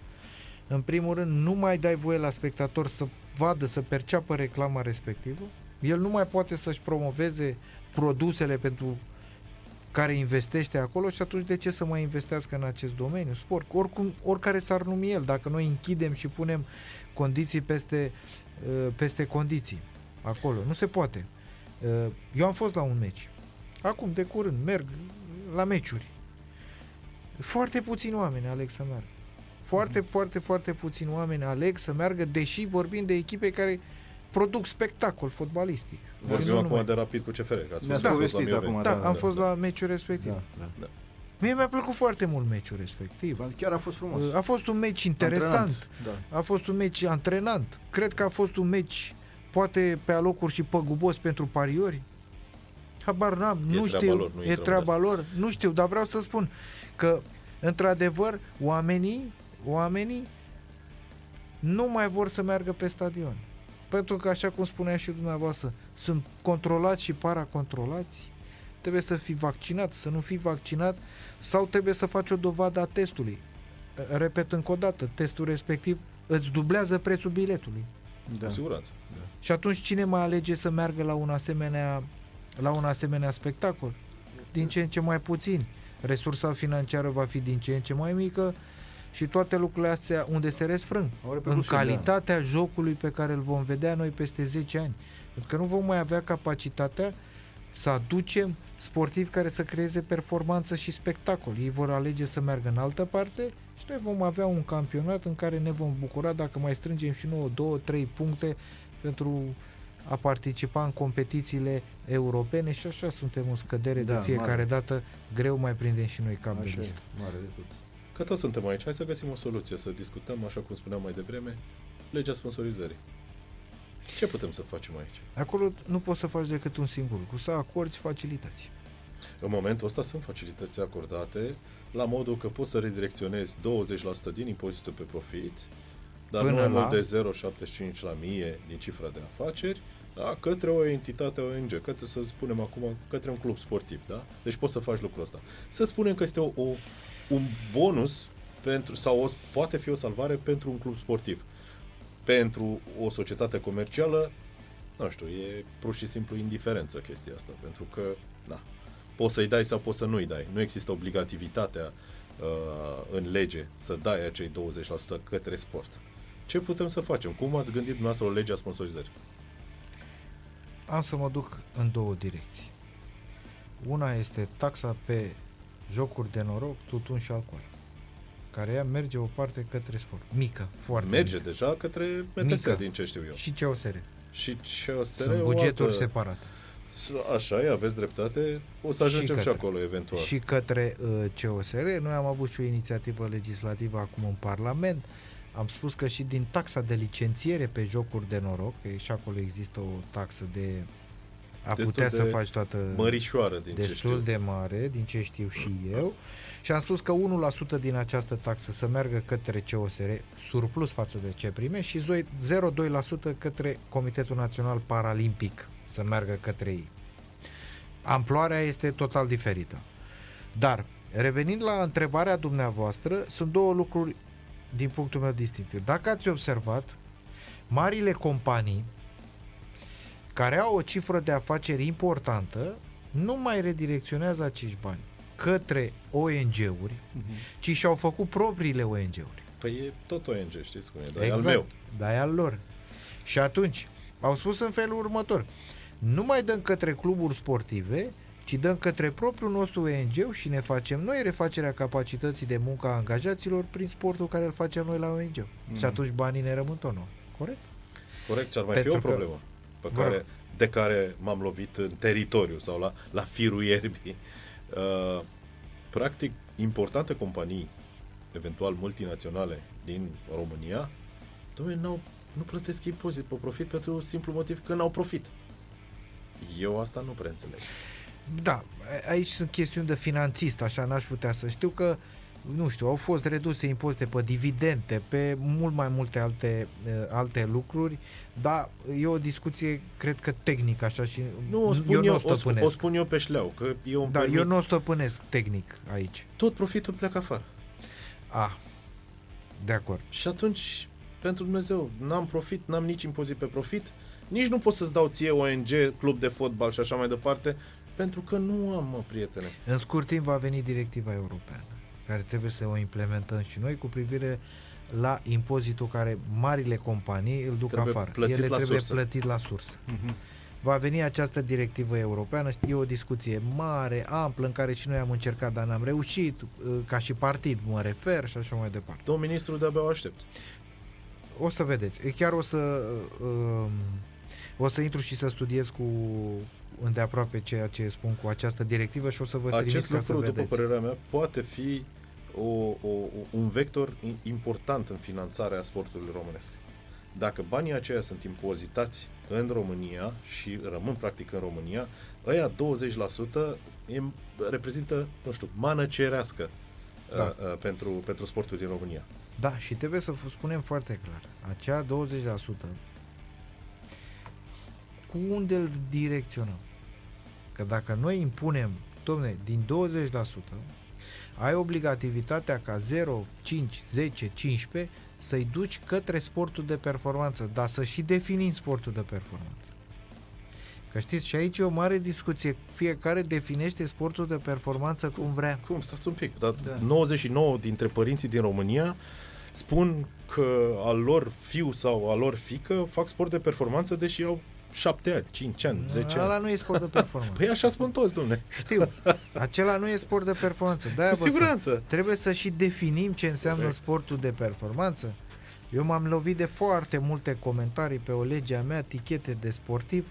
în primul rând, nu mai dai voie la spectator să vadă, să perceapă reclama respectivă. El nu mai poate să-și promoveze produsele pentru care investește acolo și atunci de ce să mai investească în acest domeniu? Sport, oricum, oricare s-ar numi el, dacă noi închidem și punem condiții peste, uh, peste condiții acolo. Nu se poate. Uh, Eu am fost la un meci. Acum, de curând, merg la meciuri. Foarte puțini oameni aleg să meargă. Foarte, foarte, foarte puțini oameni aleg să meargă, deși vorbim de echipe care produc spectacol fotbalistic. Vorbim Și nu acum numai. de rapid cu CFR. Că ați Ne-ați spus că ați fost la povestit Mioveni. acum, Da, da, am da, fost la meciul respectiv. Da, da. Mie mi-a plăcut foarte mult meciul respectiv. Chiar a fost frumos. A fost un meci interesant. Antrenant, Da. A fost un meci antrenant. Cred că a fost un meci poate pe alocuri și păgubos pentru pariori. Habar n-am, E nu treaba știu, lor, nu e intrăm în treaba asta. lor, nu știu, dar vreau să spun că într-adevăr oamenii, oamenii nu mai vor să meargă pe stadion. Pentru că, așa cum spunea și dumneavoastră, sunt controlați și paracontrolați. Trebuie să fii vaccinat, să nu fii vaccinat sau trebuie să faci o dovadă a testului. Repet încă o dată, testul respectiv îți dublează prețul biletului. Da. Cu siguranță. Și atunci cine mai alege să meargă la un asemenea la un asemenea spectacol? din ce în ce mai puțini. Resursa financiară va fi din ce în ce mai mică și toate lucrurile astea unde se resfrâng. Au În repercusiuni, da. calitatea jocului pe care îl vom vedea noi peste 10 ani. Pentru că nu vom mai avea capacitatea să aducem sportivi care să creeze performanță și spectacol. Ei vor alege să meargă în altă parte și noi vom avea un campionat în care ne vom bucura dacă mai strângem și nouă, două, trei puncte pentru a participa în competițiile europene și așa suntem în scădere Da, de fiecare mare. dată. Greu mai prindem și noi cap de Așa e, listă. mare de tot. Că toți suntem aici, hai să găsim o soluție, să discutăm, așa cum spuneam mai devreme, legea sponsorizării. Ce putem să facem aici? Acolo nu poți să faci decât un singur lucru, să acorzi facilități. În momentul ăsta sunt facilități acordate la modul că poți să redirecționezi 20% din impozitul pe profit, dar Până nu mai la- mult de 0,75 la mie din cifra de afaceri, da, către o entitate ONG, către, să spunem acum, către un club sportiv, da? Deci poți să faci lucrul ăsta. Să spunem că este o, o, un bonus pentru, sau o, poate fi o salvare pentru un club sportiv. Pentru o societate comercială, nu știu, e pur și simplu indiferență chestia asta, pentru că, da, poți să-i dai sau poți să nu-i dai. Nu există obligativitatea uh, în lege să dai acei 20% către sport. Ce putem să facem? Cum ați gândit dumneavoastră o lege a sponsorizării? Am să mă duc în două direcții. Una este taxa pe jocuri de noroc, tutun și alcool, care ea merge o parte către sport. Mică, foarte Merge mică. deja către MTS, Mică. din ce știu eu. Și COSR. Și CSR Sunt o bugeturi altă- separate. Așa e, aveți dreptate. O să ajungem și, către- acolo, eventual. Și către uh, COSR. Noi am avut și o inițiativă legislativă acum în Parlament. Am spus că și din taxa de licențiere pe jocuri de noroc, că și acolo există o taxă de a Destul putea să de faci toată... Mărișoară, din ce știu. destul de mare, din ce știu și eu, și am spus că 1% din această taxă să meargă către COSR, surplus față de ce prime, și zoi- 0,2% către Comitetul Național Paralimpic, să meargă către ei. Amploarea este total diferită. Dar, revenind la întrebarea dumneavoastră, sunt două lucruri din punctul meu distincte. Dacă ați observat, marile companii care au o cifră de afaceri importantă nu mai redirecționează acești bani către ONG-uri, ci și-au făcut propriile ONG-uri. Păi e tot ONG, știți cum e, dar exact. e al meu. Dar e al lor. Și atunci, au spus în felul următor, nu mai dăm către cluburi sportive, ci dăm către propriul nostru ONG și ne facem noi refacerea capacității de muncă a angajaților prin sportul care îl facem noi la ONG. Mm. Și atunci banii ne rămân tot nou. Corect? Corect, și ar mai Pentru fi o că- problemă pe Vă rog. care, de care m-am lovit în teritoriu sau la, la firul ierbii. Uh, practic, importante companii, eventual multinaționale din România, domnule, n-au, nu plătesc impozit pe profit pentru simplu motiv că n-au profit. Eu asta nu prea înțeleg. Da, a- aici sunt chestiuni de finanțist, așa n-aș putea să știu că nu știu, au fost reduse impozite pe dividende, pe mult mai multe alte, uh, alte lucruri, dar e o discuție, cred că tehnică, așa și Nu, o spun eu, eu, nu o o, sp- stăpânesc. o spun eu pe șleau, că eu îmi da, permit, eu nu o stăpânesc tehnic aici. tot profitul pleacă afară. A, de acord. Și atunci, pentru Dumnezeu, n-am profit, n-am nici impozit pe profit, nici nu pot să-ți dau ție ONG, club de fotbal și așa mai departe, pentru că nu am, mă, prietene. În scurt timp va veni directiva europeană, care trebuie să o implementăm și noi cu privire la impozitul care marile companii îl duc Trebuie afară. plătit Ele la trebuie sursă. plătit la sursă. Mhm. Va veni această directivă europeană, e o discuție mare, amplă, în care și noi am încercat, dar n-am reușit, uh, ca și partid mă refer și așa mai departe. Domnul ministru de-abia o aștept. O să vedeți. E chiar o să um, o să intru și să studiez cu îndeaproape ceea ce spun cu această directivă și o să vă trimis Acest ca să lucru, după vedeți. părerea mea, poate fi o, o, un vector i- important în finanțarea sportului românesc. Dacă banii aceia sunt impozitați în România și rămân practic în România, ăia 20% e, reprezintă, nu știu, mană cerească Da. da. uh, uh, pentru, pentru sportul din România. Da, și trebuie să f- spunem foarte clar. Acea 20% cu unde îl direcționăm? Că dacă noi impunem, domne, din 20%, ai obligativitatea ca 0, 5, 10, 15 să-i duci către sportul de performanță, dar să și definim sportul de performanță. Că știți, și aici e o mare discuție. Fiecare definește sportul de performanță cum vrea. Cum? Stați un pic. Dar Da. 99 dintre părinții din România spun că al lor fiu sau al lor fică fac sport de performanță deși au 7 ani, 5 ani, 10 Ăla ani. nu e sport de performanță. Păi așa spun toți, domne. Știu. Acela nu e sport de performanță. De-aia Cu vă spun. siguranță. Trebuie să și definim ce înseamnă Corect. sportul de performanță. Eu m-am lovit de foarte multe comentarii pe o lege a mea, tichete de sportiv,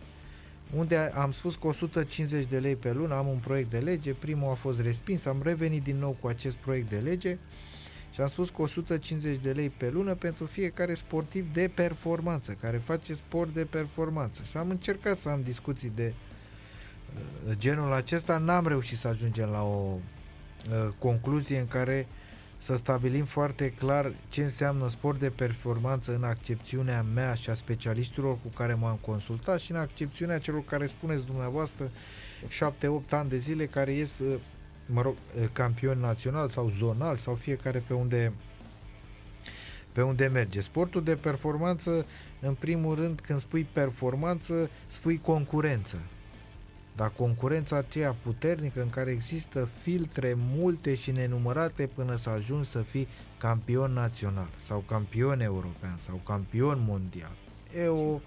unde am spus că 150 de lei pe lună, am un proiect de lege, primul a fost respins, am revenit din nou cu acest proiect de lege și am spus că 150 de lei pe lună pentru fiecare sportiv de performanță, care face sport de performanță. Și am încercat să am discuții de uh, genul acesta, n-am reușit să ajungem la o uh, concluzie în care să stabilim foarte clar ce înseamnă sport de performanță în accepțiunea mea și a specialiștilor cu care m-am consultat și în accepțiunea celor care spuneți dumneavoastră 7-8 ani de zile care ies uh, mă rog, uh, campioni național sau zonal sau fiecare pe unde pe unde merge. Sportul de performanță, în primul rând, când spui performanță, spui concurență. Dar concurența aceea puternică în care există filtre multe și nenumărate până să ajungi să fii campion național sau campion european sau campion mondial. E o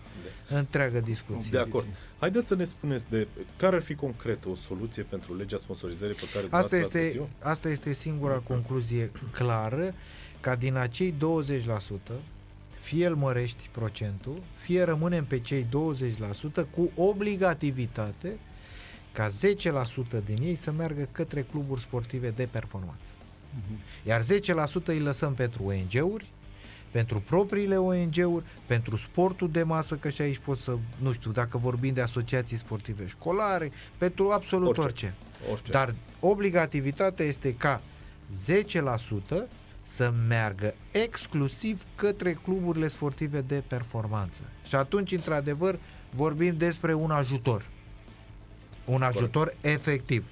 întreagă discuție. De acord. Haideți să ne spuneți de care ar fi concret o soluție pentru legea sponsorizării pe care Asta dumneavoastră ați este, găsit-o? asta este singura concluzie clară, ca din acei 20%, fie îl mărești procentul, fie rămânem pe cei 20% cu obligativitate ca 10% din ei să meargă către cluburi sportive de performanță. Iar 10% îi lăsăm pentru ONG-uri, pentru propriile ONG-uri, pentru sportul de masă, că și aici poți să, nu știu, dacă vorbim de asociații sportive școlare, pentru absolut Orice. orice. Orice. Dar obligativitatea este ca 10% să meargă exclusiv către cluburile sportive de performanță. Și atunci, într-adevăr, vorbim despre un ajutor. Un ajutor efectiv.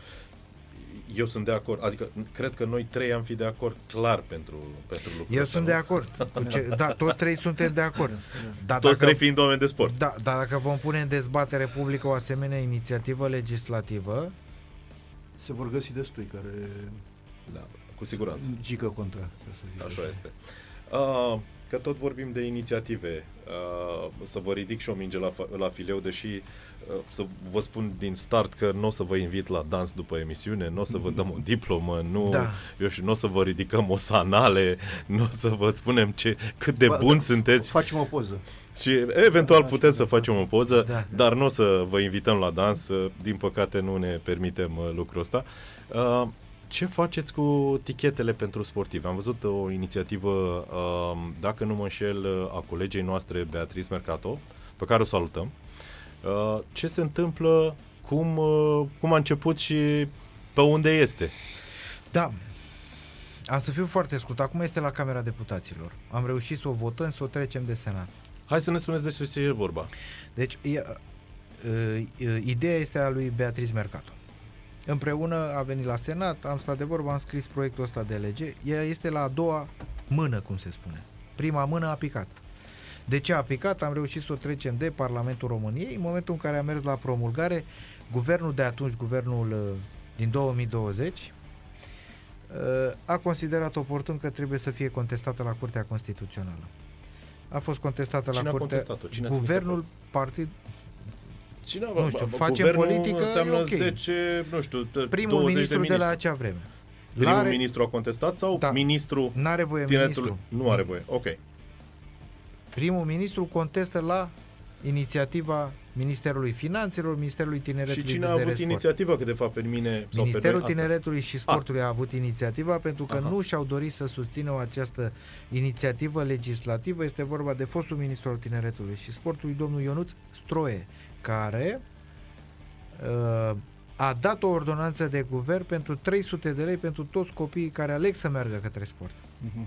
Eu sunt de acord, adică cred că noi trei am fi de acord clar pentru, pentru lucrul Eu ăsta, sunt nu? de acord. Cu ce, da, toți trei suntem de acord. Dar Toți trei fiind oameni de sport. Da, dar dacă vom pune în dezbatere publică o asemenea inițiativă legislativă, Se vor găsi destui care Da, cu siguranță. gică contra, ca să zic Așa este. Uh, că tot vorbim de inițiative, uh, să vă ridic și o minge la, fa- la fileu, deși uh, să vă spun din start că nu o să vă invit la dans după emisiune, nu o să vă dăm o diplomă, nu, Da. eu și nu o să vă ridicăm o sanale, nu o să vă spunem ce, cât de Ba, buni da, sunteți Facem o poză. și eventual putem să facem o poză, Da. dar nu o să vă invităm la dans, uh, din păcate nu ne permitem uh, lucrul ăsta. Uh, ce faceți cu tichetele pentru sportivi? Am văzut o inițiativă, uh, dacă nu mă înșel, uh, a colegei noastre Beatrice Mercato, pe care o salutăm. Uh, ce se întâmplă, cum, uh, cum a început și pe unde este? Da. Am să fiu foarte scurt. Acum este la Camera Deputaților. Am reușit să o votăm, să o trecem de Senat. Hai să ne spuneți despre ce e vorba. Deci, e, e, e, ideea este a lui Beatriz Mercato. Împreună a venit la Senat, am stat de vorbă, am scris proiectul ăsta de lege. Ea este la a doua mână, cum se spune. Prima mână a picat. De ce a picat? Am reușit să o trecem de Parlamentul României. În momentul în care a mers la promulgare, guvernul de atunci, guvernul uh, din 2020, uh, a considerat oportun că trebuie să fie contestată la Curtea Constituțională. A fost contestată Cine la a Curtea... contestat-o? Cine a trimis Guvernul partid Cine, Nu știu, bă, facem guvernul politică, înseamnă e ok. 10, nu știu, primul 20 ministru de, de, la miniștri. acea vreme. Primul N-are- ministru a contestat sau Da. ministru N-are voie tineretului? ministru. Nu are voie. Ok. Primul ministru contestă la inițiativa Ministerului Finanțelor, Ministerului Tineretului Și cine a de avut Resport. inițiativa că de fapt pe mine sau Ministerul pe noi, Tineretului și Sportului a avut inițiativa pentru că Aha. nu și-au dorit să susțină această inițiativă legislativă. Este vorba de fostul ministru al Tineretului și Sportului, domnul Ionuț Stroie, care uh, a dat o ordonanță de guvern pentru 300 de lei pentru toți copiii care aleg să meargă către sport. Mhm.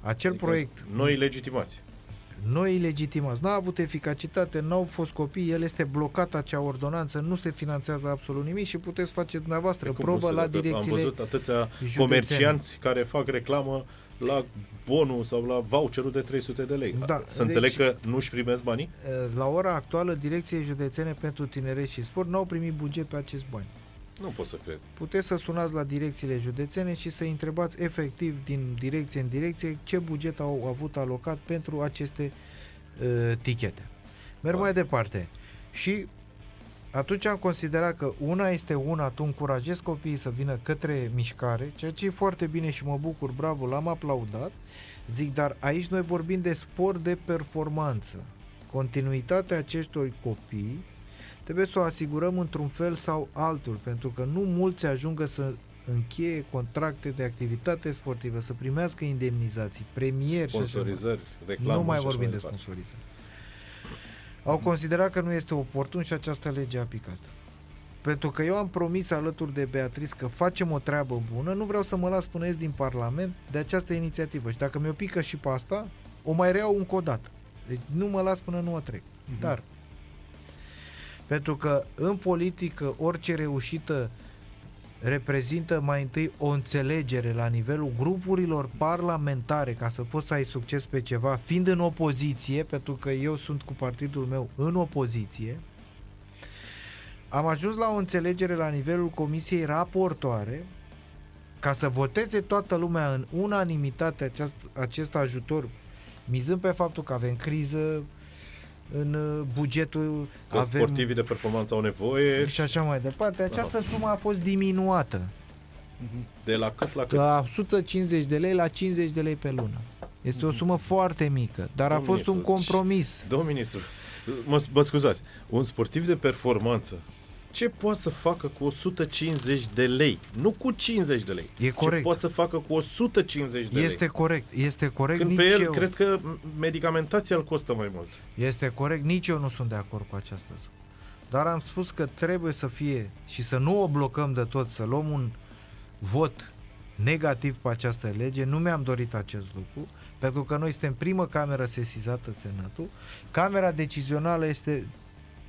Acel Adică proiect Noi legitimați. noi legitimați, n-a avut eficacitate, n-au fost copii, el este blocat acea ordonanță, nu se finanțează absolut nimic și puteți face dumneavoastră E cum probă nu se- la că direcțiile Am văzut atâția județene. comercianți care fac reclamă la bonul sau la voucherul de 300 de lei. Da, Să înțeleg deci- că nu-și primesc banii? Eh, La ora actuală, Direcției Județene pentru Tineret și Sport n-au primit buget pe acest bani. Nu pot să cred. Puteți să sunați la direcțiile județene și să întrebați efectiv din direcție în direcție ce buget au avut alocat pentru aceste uh, tichete. Merg Da. mai departe. Și atunci am considerat că una este una, tu încurajezi copiii să vină către mișcare, ceea ce e foarte bine și mă bucur, bravo, l-am aplaudat. Zic, dar aici noi vorbim de sport de performanță. Continuitatea acestor copii trebuie să o asigurăm într-un fel sau altul, pentru că nu mulți ajungă să încheie contracte de activitate sportivă, să primească indemnizații, premieri și așa mai Sponsorizări, reclamă nu mai și așa vorbim de departe. Sponsorizare. Au considerat că nu este oportun și această lege a picat. Pentru că eu am promis alături de Beatrice că facem o treabă bună, nu vreau să mă las până ies din Parlament de această inițiativă. Și dacă mi-o pică și pe asta, o mai reau încă o dată. Deci nu mă las până nu o trec. Mhm. Dar, pentru că în politică orice reușită reprezintă mai întâi o înțelegere la nivelul grupurilor parlamentare ca să poți să ai succes pe ceva, fiind în opoziție, pentru că eu sunt cu partidul meu în opoziție, am ajuns la o înțelegere la nivelul comisiei raportoare ca să voteze toată lumea în unanimitate acest, acest ajutor, mizând pe faptul că avem criză în uh, bugetul, Că avem sportivii de performanță au nevoie și așa mai departe, această sumă a fost diminuată de la cât la cât. de la 150 de lei la 50 de lei pe lună. Este o sumă foarte mică, dar a Domnul fost un ministru, compromis. Domnul ministru, mă, mă scuzați, un sportiv de performanță ce poate să facă cu 150 de lei? Nu cu 50 de lei. E corect. Ce poate să facă cu 150 de Este lei? corect, este corect. Când nici pe el, eu, cred că medicamentația îl costă mai mult. Este corect, nici eu nu sunt de acord cu această sumă. Dar am spus că trebuie să fie și să nu o blocăm de tot, să luăm un vot negativ pe această lege. Nu mi-am dorit acest lucru, pentru că noi suntem primă cameră sesizată Senatul. Camera decizională este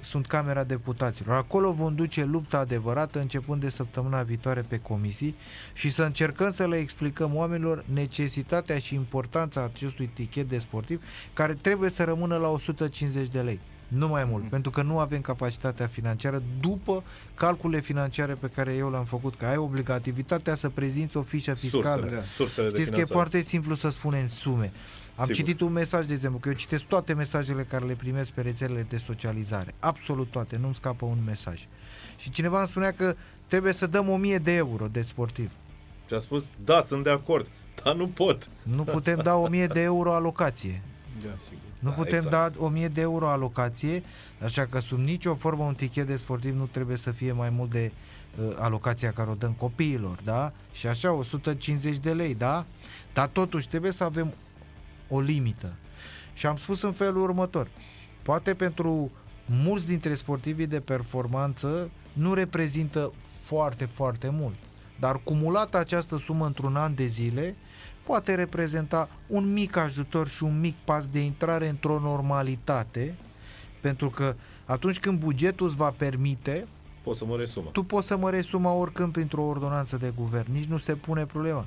sunt Camera Deputaților. Acolo vom duce lupta adevărată începând de săptămâna viitoare pe comisii și să încercăm să le explicăm oamenilor necesitatea și importanța acestui tichet de sportiv care trebuie să rămână la 150 de lei. Nu mai mult, pentru că nu avem capacitatea financiară după calculele financiare pe care eu le-am făcut, că ai obligativitatea să prezinți o fișă fiscală. Sursele, sursele de Știți că e finanțare. foarte simplu să spunem sume. Am Sigur. citit un mesaj, de exemplu, că eu citesc toate mesajele care le primesc pe rețelele de socializare. Absolut toate, nu-mi scapă un mesaj. Și cineva îmi spunea că trebuie să dăm 1000 de euro de sportiv. Și a spus, da, sunt de acord, dar nu pot. Nu putem da 1000 de euro alocație. Da, sigur. Nu Da, putem exact. da 1000 de euro alocație, așa că sub nicio formă un tichet de sportiv nu trebuie să fie mai mult de uh, alocația care o dăm copiilor, da? Și așa 150 de lei, da? Dar totuși trebuie să avem o limită. Și am spus în felul următor. Poate pentru mulți dintre sportivii de performanță nu reprezintă foarte, foarte mult. Dar cumulată această sumă într-un an de zile poate reprezenta un mic ajutor și un mic pas de intrare într-o normalitate, pentru că atunci când bugetul îți va permite, Poți să mărești suma. tu poți să mărești suma oricând printr-o ordonanță de guvern. Nici nu se pune problema.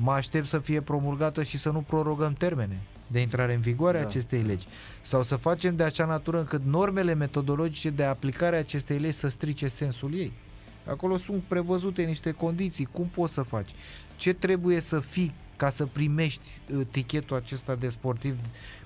Mă aștept să fie promulgată și să nu prorogăm termene de intrare în vigoare a Da. acestei legi. Sau să facem de acea natură încât normele metodologice de aplicare a acestei legi să strice sensul ei. Acolo sunt prevăzute niște condiții. Cum poți să faci? Ce trebuie să fii ca să primești uh, tichetul acesta de sportiv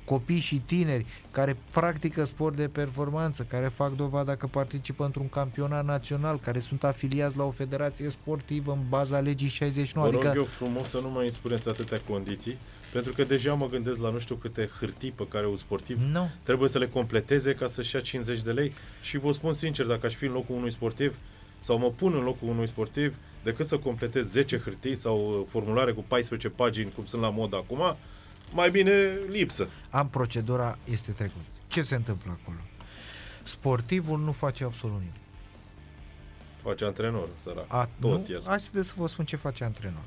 copii și tineri care practică sport de performanță, care fac dovada că participă într-un campionat național, care sunt afiliați la o federație sportivă în baza legii 69. Vă rog adică eu frumos să nu mai îmi spuneți atâtea condiții, pentru că deja mă gândesc la nu știu câte hârtii pe care un sportiv nu. trebuie să le completeze ca să-și ia 50 de lei și vă spun sincer, dacă aș fi în locul unui sportiv sau mă pun în locul unui sportiv, decât să completez 10 hârtii sau uh, formulare cu 14 pagini, cum sunt la mod acum, mai bine lipsă. Am procedura, este trecut. Ce se întâmplă acolo? Sportivul nu face absolut nimic. Face antrenor, sărac. A, Tot nu? el. Hai să vă spun ce face antrenor.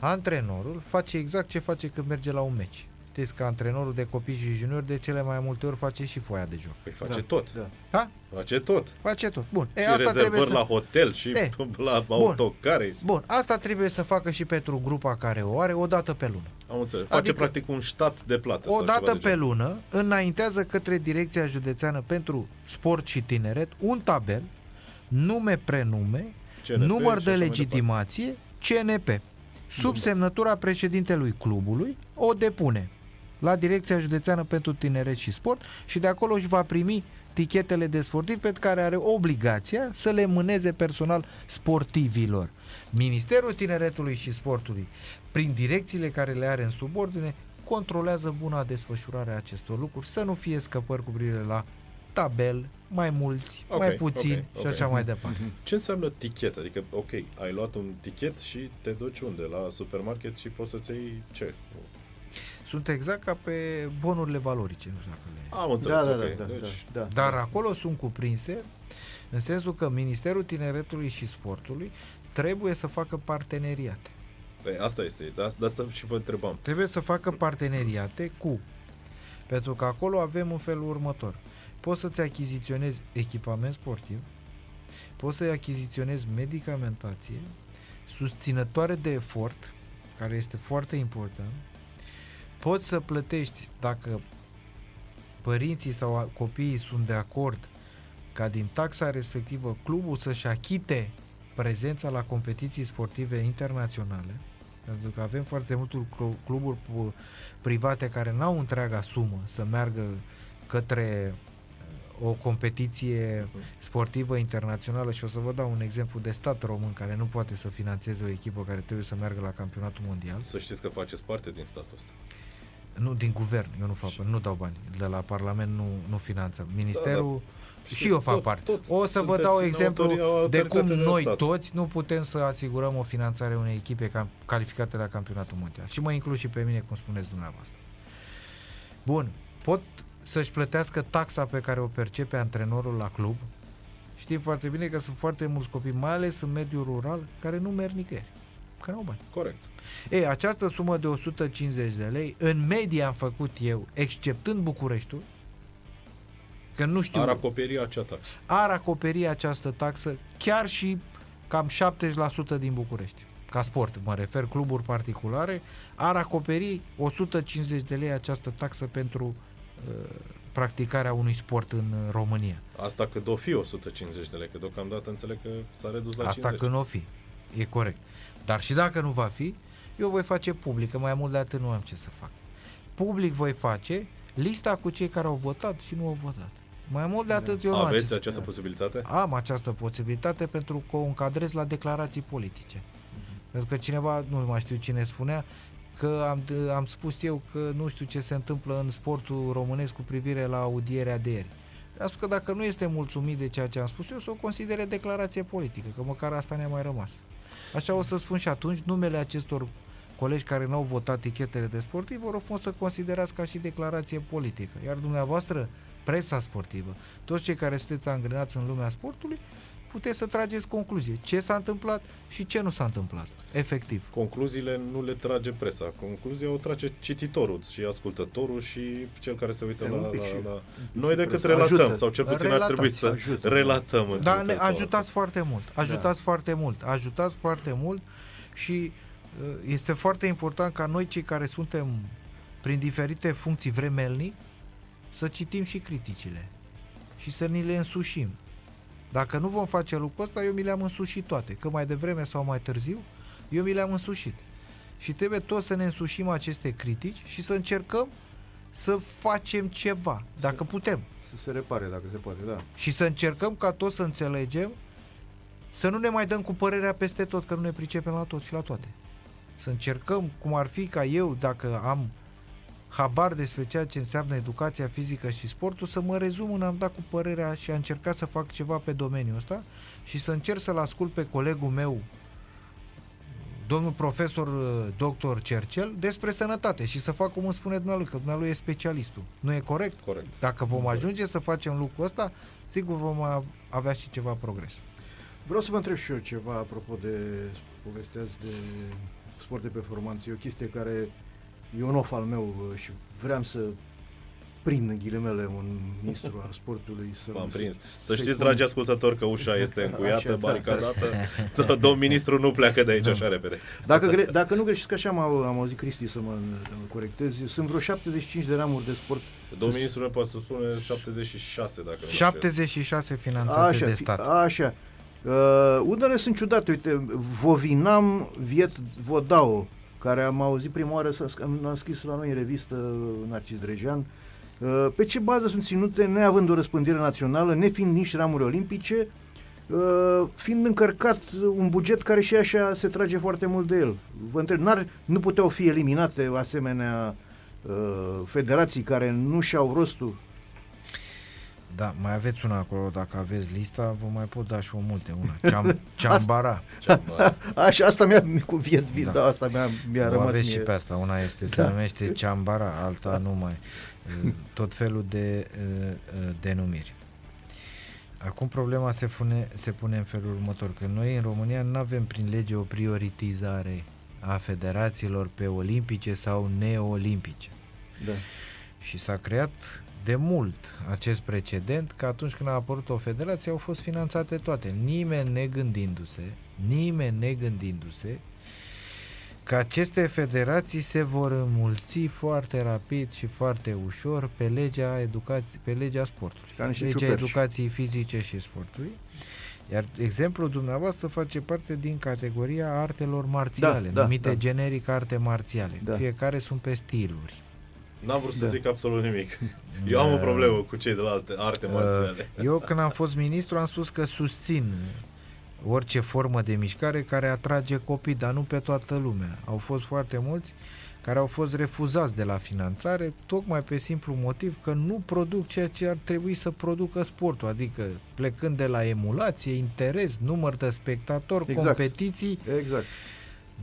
Antrenorul face exact ce face când merge la un meci. Știți că antrenorul de copii și juniori de cele mai multe ori face și foaia de joc. Păi face Da, tot. Da. Da? Face tot. Face tot. Bun. E, și asta trebuie rezervări să... la hotel și E, la autocare. Bun, asta trebuie să facă și pentru grupa care o are o dată pe lună. Am înțeles. Face Adică- practic un stat de plată. O sau ceva dată de pe genul. lună înaintează către Direcția Județeană pentru Sport și Tineret un tabel, nume, prenume, CNP număr și de așa mai legitimație, CNP. Sub semnătura președintelui clubului o depune la Direcția Județeană pentru Tineret și Sport și de acolo își va primi tichetele de sportiv pe care are obligația să le mâneze personal sportivilor. Ministerul Tineretului și Sportului, prin direcțiile care le are în subordine, controlează buna desfășurare a acestor lucruri, să nu fie scăpări cu privire la tabel, mai mulți, Ok, mai puțini ok, și ok. așa mai departe. Ce înseamnă tichet? Adică, ok, ai luat un tichet și te duci unde? La supermarket și poți să-ți iei ce? Sunt exact ca pe bonurile valorice, nu știu dacă le... Am înțeles, Da, da, ok. da, da, deci, da, da. Dar acolo sunt cuprinse în sensul că Ministerul Tineretului și Sportului trebuie să facă parteneriate. Păi, asta este, de asta, de asta și vă întrebam. Trebuie să facă parteneriate cu. Pentru că acolo avem un felul următor. Poți să-ți achiziționezi echipament sportiv, poți să-i achiziționezi medicamentație, susținătoare de efort, care este foarte important, poți să plătești dacă părinții sau a- copiii sunt de acord ca din taxa respectivă clubul să-și achite prezența la competiții sportive internaționale, pentru că avem foarte multe clu- cluburi pu- private care n-au întreaga sumă să meargă către uh, o competiție sportivă internațională și o să vă dau un exemplu de stat român care nu poate să financeze o echipă care trebuie să meargă la campionatul mondial. Să știți că faceți parte din statul ăsta. Nu, din guvern, eu nu fac, nu dau bani. De la Parlament nu, nu finanțăm. Ministerul și Știți, eu fac tot- parte. toți o să vă sunteți dau în exemplu autori- de autoritate cum de noi stat. toți nu putem să asigurăm o finanțare unei echipe cam, calificate la campionatul mondial. Și mă includ și pe mine, cum spuneți dumneavoastră. Bun, pot să-și plătească taxa pe care o percepe antrenorul la club. Știm foarte bine că sunt foarte mulți copii, mai ales în mediul rural, care nu merg nicăieri, care nu au bani. Corect. Ei, această sumă de 150 de lei, în medie am făcut eu, exceptând Bucureștiul, că nu știu, Ar acoperi acea taxă. ar acoperi această taxă chiar și cam 70% din București. Ca sport, mă refer, cluburi particulare, ar acoperi 150 de lei această taxă pentru uh, practicarea unui sport în uh, România. Asta cât o fi 150 de lei, că deocamdată înțeleg că s-a redus la Asta 50. când o fi. E corect. Dar și dacă nu va fi, eu voi face public, că mai mult de atât nu am ce să fac. Public voi face lista cu cei care au votat și nu au votat. Mai mult de atât eu nu am ce Aveți să această posibilitate? am această posibilitate pentru că o încadrez la declarații politice. Pentru că cineva, nu mai știu cine spunea, că am, am spus eu că nu știu ce se întâmplă în sportul românesc cu privire la audierea de ieri. A spus că dacă nu este mulțumit de ceea ce am spus eu, să o considere declarație politică, că măcar asta ne-a mai rămas. Așa o să spun și atunci, numele acestor colegi care n-au votat tichetele de sportiv vor fi să considerați ca și declarație politică. Iar dumneavoastră, presa sportivă, toți cei care sunteți angrenați în lumea sportului, puteți să trageți concluzie. Ce s-a întâmplat și ce nu s-a întâmplat. Efectiv. Concluziile nu le trage presa. Concluzia o trage cititorul și ascultătorul și cel care se uită E la, un pic la, și- la... Noi decât Presă. relatăm, Ajută. sau cel puțin ar Relatați, trebui să ajută. relatăm. într-un Da, fel ne sau ajutați foarte mult. Ajutați foarte mult. Ajutați foarte mult și uh, este foarte important ca noi cei care suntem prin diferite funcții vremelnic să citim și criticile și să ni le însușim. Dacă nu vom face lucrul ăsta, eu mi le-am însușit toate, că mai devreme sau mai târziu, eu mi le-am însușit. Și trebuie toți să ne însușim aceste critici și să încercăm să facem ceva, dacă putem. Să se repare dacă se poate, da. Și să încercăm ca toți să înțelegem să nu ne mai dăm cu părerea peste tot, că nu ne pricepem la tot și la toate. Să încercăm, cum ar fi ca eu, dacă am habar despre ceea ce înseamnă educația fizică și sportul, să mă rezum în am dat cu părerea și a încercat să fac ceva pe domeniul ăsta și să încerc să-l ascult pe colegul meu, domnul profesor uh, doctor Cercel, despre sănătate și să fac cum îmi spune dumnealui, că dumnealui e specialistul. Nu e corect? Corect. Dacă vom ajunge să facem lucrul ăsta, sigur vom a- avea și ceva progres. Vreau să vă întreb și eu ceva apropo de povesteați de sport de performanță. E o chestie care e un of al meu uh, și vreau să prind în ghilimele un ministru al sportului să V-am să- prins. Să să-i știți, pun- dragi ascultători, că ușa este încuiată, Așa, da. baricadată. Domnul ministru nu pleacă de aici așa repede. Dacă, gre- dacă nu greșesc așa, am, au- am auzit Cristi să mă mă corectez, sunt vreo 75 de ramuri de sport. Domnul ministru ne poate să spune 76, dacă nu mă 76 finanțate Așa, de fi- stat. așa. Uh, unele sunt ciudate, uite, Vovinam Viet Vodao, care am auzit prima oară, să, am scris la noi în revistă Narcis Drejan, uh, pe ce bază sunt ținute, neavând o răspândire națională, nefiind nici ramuri olimpice, uh, fiind încărcat un buget care și așa se trage foarte mult de el. Vă întreb, n-ar, nu puteau fi eliminate asemenea uh, federații care nu și-au rostul Da, mai aveți una acolo, dacă aveți lista, vă mai pot da și o multe, una. Ceam, ceambara. știu. Așa, asta mi-a cu Viet Viet, Da. da. asta mi-a, mi-a O rămas aveți mie. și pe asta, una este, se Da. numește ceambara, alta nu mai. Tot felul de uh, uh, denumiri. Acum problema se pune, se pune în felul următor, că noi în România nu avem prin lege o prioritizare a federațiilor pe olimpice sau neolimpice. Da. Și s-a creat de mult acest precedent că atunci când a apărut o federație au fost finanțate toate, nimeni negândindu-se, nimeni negândindu-se că aceste federații se vor înmulți foarte rapid și foarte ușor pe legea, educației, pe legea sportului, Ca niște legea ciuperci. educației fizice și sportului. Iar exemplul dumneavoastră face parte din categoria artelor marțiale, Da, da, numite da. generic arte marțiale. Da. Fiecare sunt pe stiluri. N-am vrut să Da. zic absolut nimic. Eu am o problemă cu cei de la alte arte marțiale. Uh, Eu când am fost ministru am spus că susțin orice formă de mișcare care atrage copii, dar nu pe toată lumea. Au fost foarte mulți care au fost refuzați de la finanțare, tocmai pe simplu motiv că nu produc ceea ce ar trebui să producă sportul, adică plecând de la emulație, interes, număr de spectatori, Exact. competiții, Exact.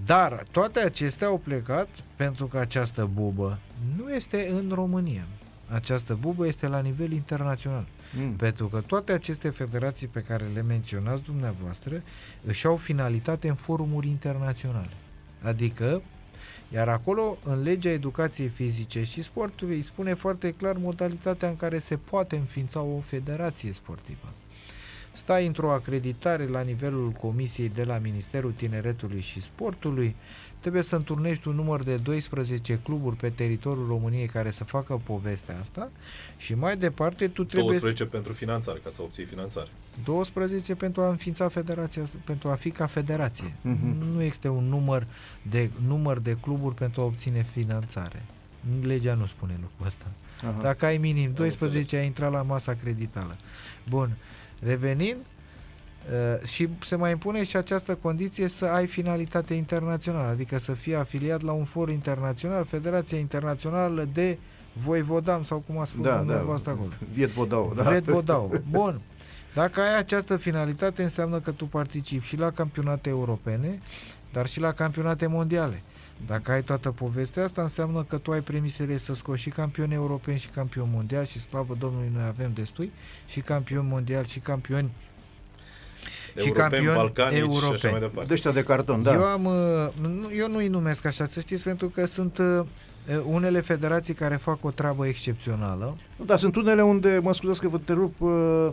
Dar toate acestea au plecat pentru că această bubă nu este în România. Această bubă este la nivel internațional. Mm. Pentru că toate aceste federații pe care le menționați dumneavoastră își au finalitate în forumuri internaționale. Adică, iar acolo, în legea educației fizice și sportului, îi spune foarte clar modalitatea în care se poate înființa o federație sportivă. Stai într-o acreditare la nivelul comisiei de la Ministerul Tineretului și Sportului, trebuie să înturnești un număr de 12 cluburi pe teritoriul României care să facă povestea asta și mai departe tu trebuie 12 pentru finanțare, ca să obții finanțare. 12 pentru a înființa federația, pentru a fi ca federație. Mhm. Nu există un număr de, număr de cluburi pentru a obține finanțare. Legea nu spune lucrul ăsta. Aha. Dacă ai minim Am 12, înțeles. ai intrat la masa creditală. Bun. Revenind, uh, și se mai impune și această condiție să ai finalitate internațională, adică să fii afiliat la un for internațional, Federația Internațională de Voivodam sau cum a spus Da, da. dumneavoastră acolo. Viet Vodau, da. Ved Vodau. Bun. Dacă ai această finalitate, înseamnă că tu participi și la campionate europene, dar și la campionate mondiale. Dacă ai toată povestea asta, înseamnă că tu ai premisele să scoți și campioni europeni și campioni mondiali și slavă Domnului noi avem destui și campioni mondiali și campioni Și Europeni, campioni balcanici și așa europeni. mai departe. De ăștia de carton, da. Eu am, uh, nu- eu nu-i numesc așa, să știți, pentru că sunt uh, unele federații care fac o treabă excepțională. Nu, Dar sunt unele unde, mă scuzați că vă întrerup, uh,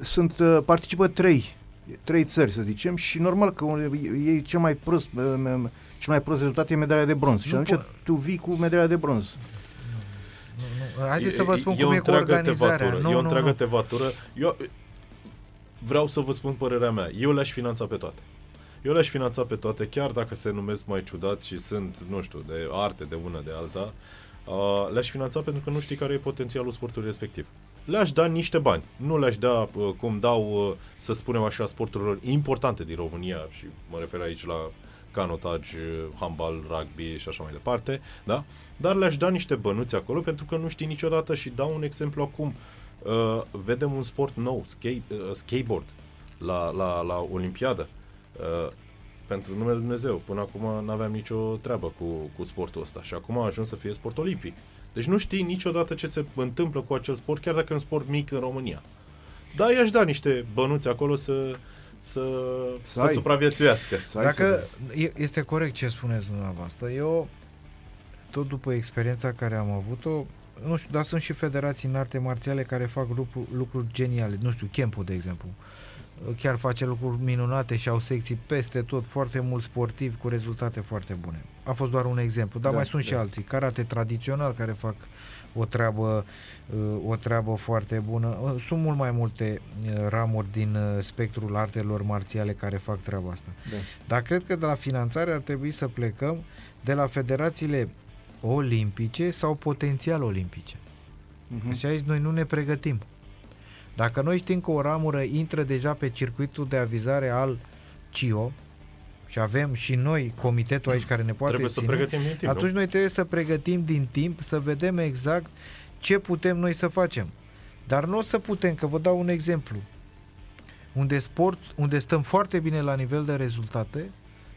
sunt, uh, participă trei, trei țări, să zicem, și normal că unde ei cel mai prost, uh, m- cel mai prost rezultat e medalia de bronz. Și Nu atunci po- tu vii cu medalia de bronz. Nu, nu, haideți să vă spun e cum o e cu întreagă organizarea. tevatură, Nu, e o nu, întreagă nu. tevatură. Eu vreau să vă spun părerea mea. Eu le-aș finanța pe toate. Eu le-aș finanța pe toate, chiar dacă se numesc mai ciudat și sunt, nu știu, de arte de una de alta, uh, le-aș finanța pentru că nu știi care e potențialul sportului respectiv. Le-aș da niște bani. Nu le-aș da uh, cum dau, uh, să spunem așa, sporturilor importante din România și mă refer aici la canotaj, uh, handbal, rugby și așa mai departe, da? Dar le-aș da niște bănuți acolo pentru că nu știi niciodată și dau un exemplu acum. Uh, vedem un sport nou, skate, uh, skateboard, la, la, la Olimpiadă. Uh, pentru numele Lui Dumnezeu. Până acum nu aveam nicio treabă cu, cu sportul ăsta și acum a ajuns să fie sport olimpic. Deci nu știi niciodată ce se întâmplă cu acel sport, chiar dacă e un sport mic în România. Da, i-aș da niște bănuți acolo să, să, Să să, ai. supraviețuiască. Să ai Dacă să- e- este corect ce spuneți dumneavoastră, eu tot după experiența care am avut-o, nu știu, dar sunt și federații în arte marțiale care fac lucru, lucruri geniale. Nu știu, Kempo, de exemplu. Chiar face lucruri minunate și au secții peste tot, foarte mulți sportivi cu rezultate foarte bune. A fost doar un exemplu, dar Da, mai sunt da. și alții. Karate tradițional care fac o treabă, uh, o treabă foarte bună. Uh, Sunt mult mai multe uh, ramuri din uh, spectrul artelor marțiale care fac treaba asta. Da. Dar cred că de la finanțare ar trebui să plecăm de la federațiile olimpice sau potențial olimpice. Mhm. Și aici noi nu ne pregătim. Dacă noi știm că o ramură intră deja pe circuitul de avizare al CIO și avem și noi comitetul aici care ne poate Trebuie să ține, pregătim din timp, atunci nu? noi trebuie să pregătim din timp, să vedem exact ce putem noi să facem. Dar nu o să putem, că vă dau un exemplu. Unde sport, unde stăm foarte bine la nivel de rezultate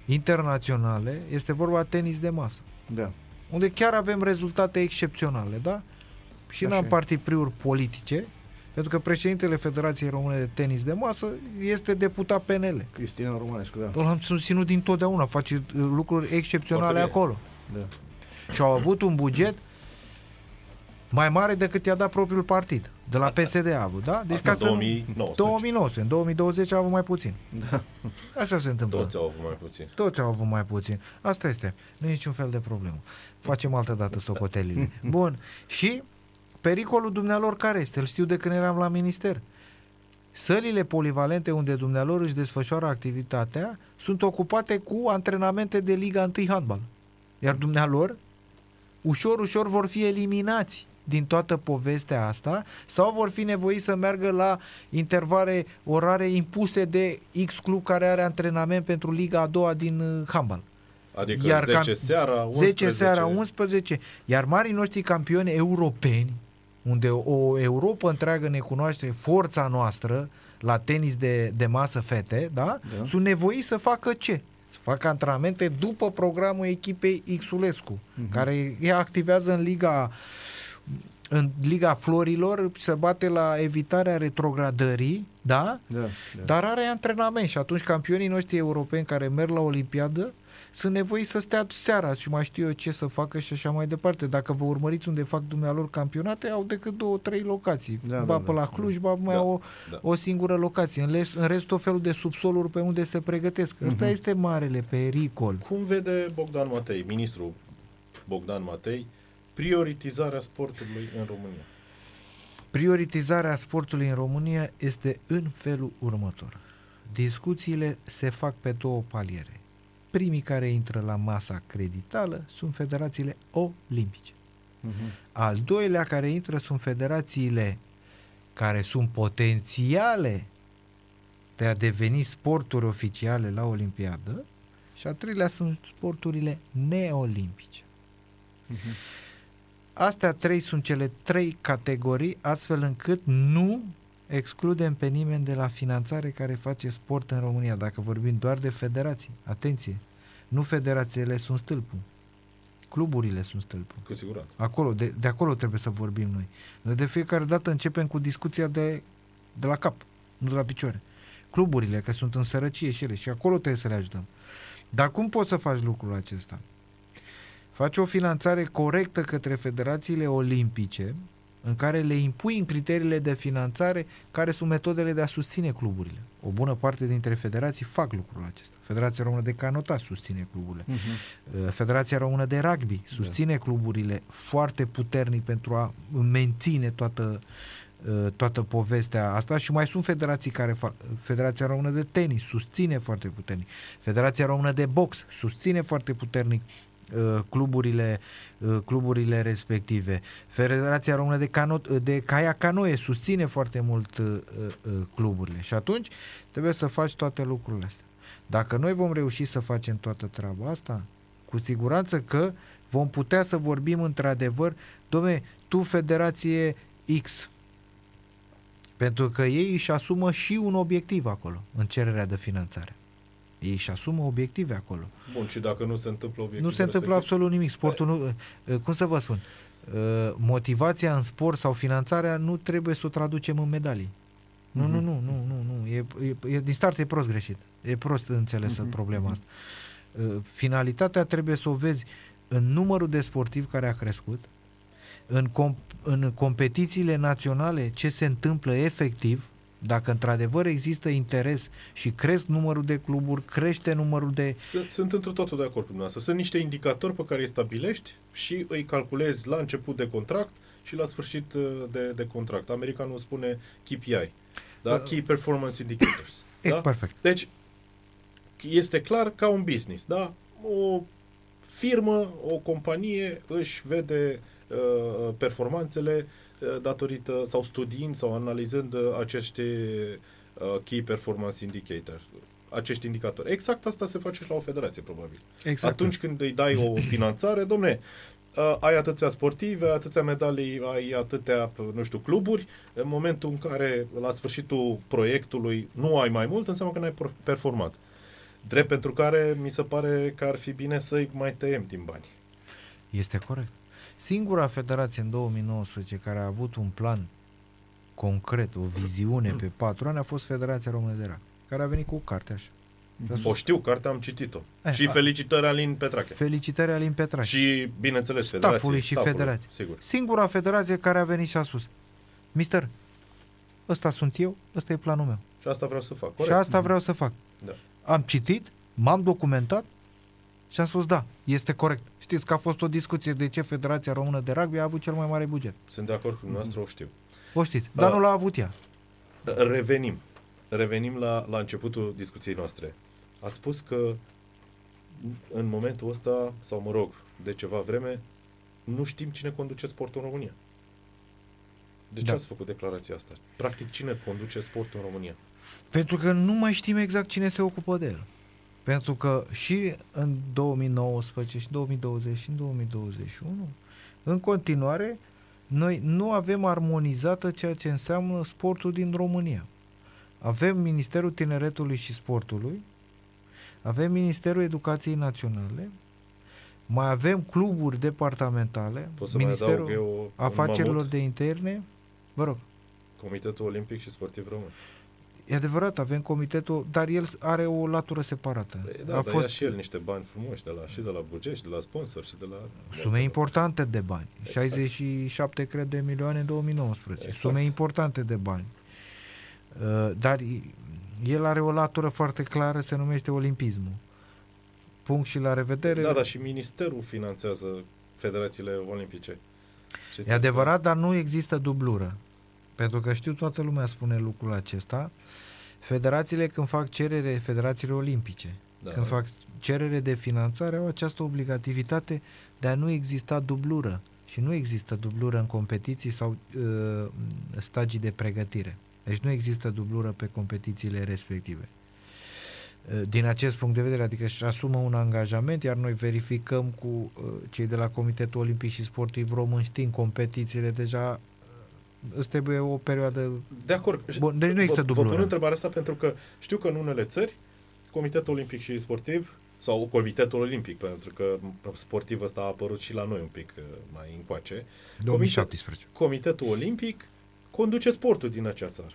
internaționale, este vorba tenis de masă. Da. Unde chiar avem rezultate excepționale, da? Și Așa n-am e. partipriuri politice, pentru că președintele Federației Române de Tenis de Masă este deputat PNL. Cristina Romanescu, da. Îl am susținut dintotdeauna, face uh, lucruri excepționale Foarte bine. acolo. da. Și au avut un buget mai mare decât i-a dat propriul partid. De la PSD a avut, da? Deci Asta ca să nu... 2019. 2019. În 2020 a avut mai puțin. Da. Așa se întâmplă. Toți au avut mai puțin. Toți au avut mai puțin. Asta este. Nu e niciun fel de problemă. Facem altă dată socotelile. Bun. Și pericolul dumnealor care este? Îl știu de când eram la minister. Sălile polivalente unde dumnealor își desfășoară activitatea sunt ocupate cu antrenamente de Liga 1 handbal. Iar dumnealor ușor, ușor vor fi eliminați din toată povestea asta sau vor fi nevoiți să meargă la intervale orare impuse de X club care are antrenament pentru Liga a doua din uh, handbal. Adică Iar 10 cam- seara, 11. 10 seara, 11. Iar marii noștri campioni europeni, unde o Europa întreagă ne cunoaște forța noastră la tenis de, de masă fete, da? Da. Sunt nevoiți să facă ce? Să facă antrenamente după programul echipei Xulescu, Mhm. care ea activează în Liga în Liga Florilor, se bate la evitarea retrogradării, da? Da, da. Dar are antrenament și atunci campionii noștri europeni care merg la Olimpiadă sunt nevoiți să stea seara și mai știu eu ce să facă și așa mai departe. Dacă vă urmăriți unde fac dumnealor campionate, au decât două, trei locații. Da, ba da, pe da, la Cluj, ba mai Da, au o, da. o singură locație. În rest, în rest tot felul de subsoluri pe unde se pregătesc. Ăsta Mhm. este marele pericol. Cum vede Bogdan Matei, ministrul Bogdan Matei, prioritizarea sportului în România? Prioritizarea sportului în România este în felul următor. Discuțiile se fac pe două paliere. Primii care intră la masa creditală sunt federațiile olimpice. Mhm. Al doilea care intră sunt federațiile care sunt potențiale de a deveni sporturi oficiale la Olimpiadă și al treilea sunt sporturile neolimpice. Mhm. Astea trei sunt cele trei categorii, astfel încât nu excludem pe nimeni de la finanțare care face sport în România, dacă vorbim doar de federații. Atenție! Nu federațiile sunt stâlpul. Cluburile sunt stâlpul. Cu siguranță. Acolo, de, de acolo trebuie să vorbim noi. Noi de fiecare dată începem cu discuția de, de la cap, nu de la picioare. Cluburile, că sunt în sărăcie și ele, și acolo trebuie să le ajutăm. Dar cum poți să faci lucrul acesta? Faci o finanțare corectă către federațiile olimpice, în care le impui în criteriile de finanțare care sunt metodele de a susține cluburile. O bună parte dintre federații fac lucrul acesta. Federația Română de Canotat susține cluburile. Mhm. Uh, Federația Română de Rugby Da. susține cluburile foarte puternic pentru a menține toată, uh, toată povestea asta și mai sunt federații care fac. Federația Română de Tenis susține foarte puternic. Federația Română de Box susține foarte puternic uh, cluburile, uh, cluburile respective. Federația Română de, cano- de Caia Canoe susține foarte mult uh, uh, cluburile și atunci trebuie să faci toate lucrurile astea. Dacă noi vom reuși să facem toată treaba asta, cu siguranță că vom putea să vorbim într-adevăr, domne, tu federație X, pentru că ei își asumă și un obiectiv acolo, în cererea de finanțare. Ei își asumă obiective acolo. Bun, și dacă nu se întâmplă obiectivul Nu se întâmplă respectiv? absolut nimic. Sportul nu... eh, Cum să vă spun? Eh, Motivația în sport sau finanțarea nu trebuie să o traducem în medalii. Nu, nu, nu, nu, nu, nu. E, e, e, din start e prost greșit. E prost înțelesă Mhm, problema mhm. asta. Eh, Finalitatea trebuie să o vezi în numărul de sportivi care a crescut, în, com- în competițiile naționale ce se întâmplă efectiv, dacă într-adevăr există interes și cresc numărul de cluburi, crește numărul de... Sunt, sunt într totul de acord cu dumneavoastră. Sunt niște indicatori pe care îi stabilești și îi calculezi la început de contract și la sfârșit uh, de, de contract. Americanul spune KPI, da? Uh, Key Performance Indicators. E, da? perfect. Deci, este clar ca un business, da? O firmă, o companie își vede uh, performanțele uh, datorită sau studiind sau analizând uh, acești uh, Key Performance Indicators acești indicatori. Exact asta se face și la o federație, probabil. Exact. Atunci când îi dai o finanțare, domne, uh, ai atâția sportive, atâția medalii, ai atâtea, nu știu, cluburi, în momentul în care, la sfârșitul proiectului, nu ai mai mult, înseamnă că n-ai por- performat. Drept pentru care mi se pare că ar fi bine să-i mai tăiem din bani. Este corect. Singura federație în 2019 care a avut un plan concret, o viziune pe patru ani a fost Federația Română de Rugby, care a venit cu o carte așa. O știu, cartea am citit-o. Eh, și a- felicitări Alin Petrache. Felicitări Alin Petraș. Și, bineînțeles, Staffului federației. și federației. Sigur. Singura federație care a venit și a spus Mister, ăsta sunt eu, ăsta e planul meu. Și asta vreau să fac. Și Corect. asta vreau să fac. Da. Am citit, m-am documentat și am spus da, este corect. Știți că a fost o discuție de ce Federația Română de Rugby a avut cel mai mare buget. Sunt de acord cu dumneavoastră, o știu. O știți, dar Da. nu l-a avut ea. Revenim. Revenim la, la începutul discuției noastre. Ați spus că în momentul ăsta, sau mă rog, de ceva vreme, nu știm cine conduce sportul în România. De ce Da. ați făcut declarația asta? Practic, cine conduce sportul în România? Pentru că nu mai știm exact cine se ocupă de el. Pentru că și în 2019, și în 2020, și în 2021, în continuare, noi nu avem armonizată ceea ce înseamnă sportul din România. Avem Ministerul Tineretului și Sportului, avem Ministerul Educației Naționale, mai avem cluburi departamentale, Pot să mai adaug Ministerul eu un Afacerilor mamut? de Interne, vă rog, Comitetul Olimpic și Sportiv Român. E adevărat, avem comitetul, dar el are o latură separată. Păi Da, a dar fost... ia și el niște bani frumoși de la, și de la buget, și de la sponsor, și de la... sume de- importante de bani. Exact. 67, cred, de milioane în 2019. Exact. Sume importante de bani. Uh, Dar i- el are o latură foarte clară, se numește olimpismul. Punct și la revedere. Da, dar și ministerul finanțează federațiile olimpice. Ce E ți-a adevărat, dar nu există dublură. Pentru că știu, toată lumea spune lucrul acesta. Federațiile când fac cerere, federațiile olimpice, Da. când fac cerere de finanțare, au această obligativitate de a nu exista dublură. Și nu există dublură în competiții sau uh, stagii de pregătire. Deci nu există dublură pe competițiile respective. Uh, Din acest punct de vedere, adică își asumă un angajament, iar noi verificăm cu uh, cei de la Comitetul Olimpic și Sportiv Român, știind competițiile deja, uh, îți trebuie o perioadă De acord. Bun, deci nu există vă, vă dublură. pun întrebarea asta pentru că știu că în unele țări Comitetul Olimpic și Sportiv sau Comitetul Olimpic, pentru că sportiv ăsta a apărut și la noi un pic uh, mai încoace. 2017. Comitetul Olimpic conduce sportul din acea țară.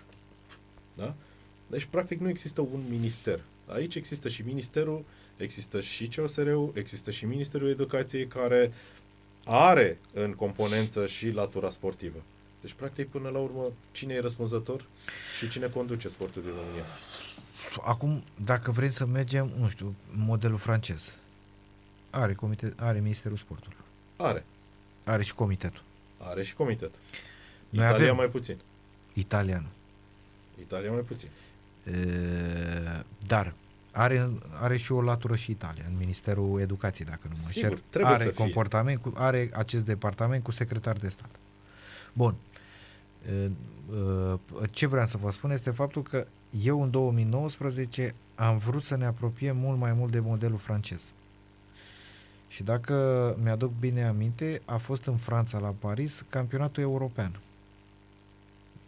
Da? Deci, practic, nu există un minister. Aici există și ministerul, există și COSR-ul, există și Ministerul Educației, care are în componență și latura sportivă. Deci, practic, până la urmă, cine e răspunzător și cine conduce sportul din România? Acum, dacă vrem să mergem, nu știu, modelul francez, are, comite, are Ministerul Sportului, Are. are și comitetul. Are și comitet. Noi Italia avem- mai puțin. Italianul. Italia mai puțin. E, dar are, are și o latură și Italia, în Ministerul Educației, dacă nu mă Sigur, înșel. trebuie are să fie. comportament cu, are acest departament cu secretar de stat. Bun. E, e, Ce vreau să vă spun este faptul că eu în 2019 am vrut să ne apropiem mult mai mult de modelul francez. Și dacă mi-aduc bine aminte, a fost în Franța, la Paris, campionatul european.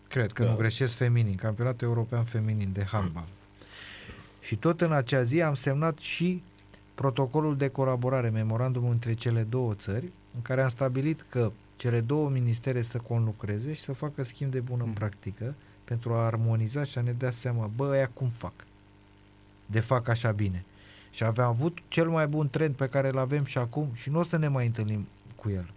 Cred că Da. nu greșesc feminin, campionatul european feminin de handbal. Și tot în acea zi am semnat și protocolul de colaborare, memorandumul între cele două țări, în care am stabilit că cele două ministere să conlucreze și să facă schimb de bună Mm. practică pentru a armoniza și a ne da seama, bă, aia cum fac? De fac așa bine. Și avem avut cel mai bun trend pe care îl avem și acum și nu o să ne mai întâlnim cu el.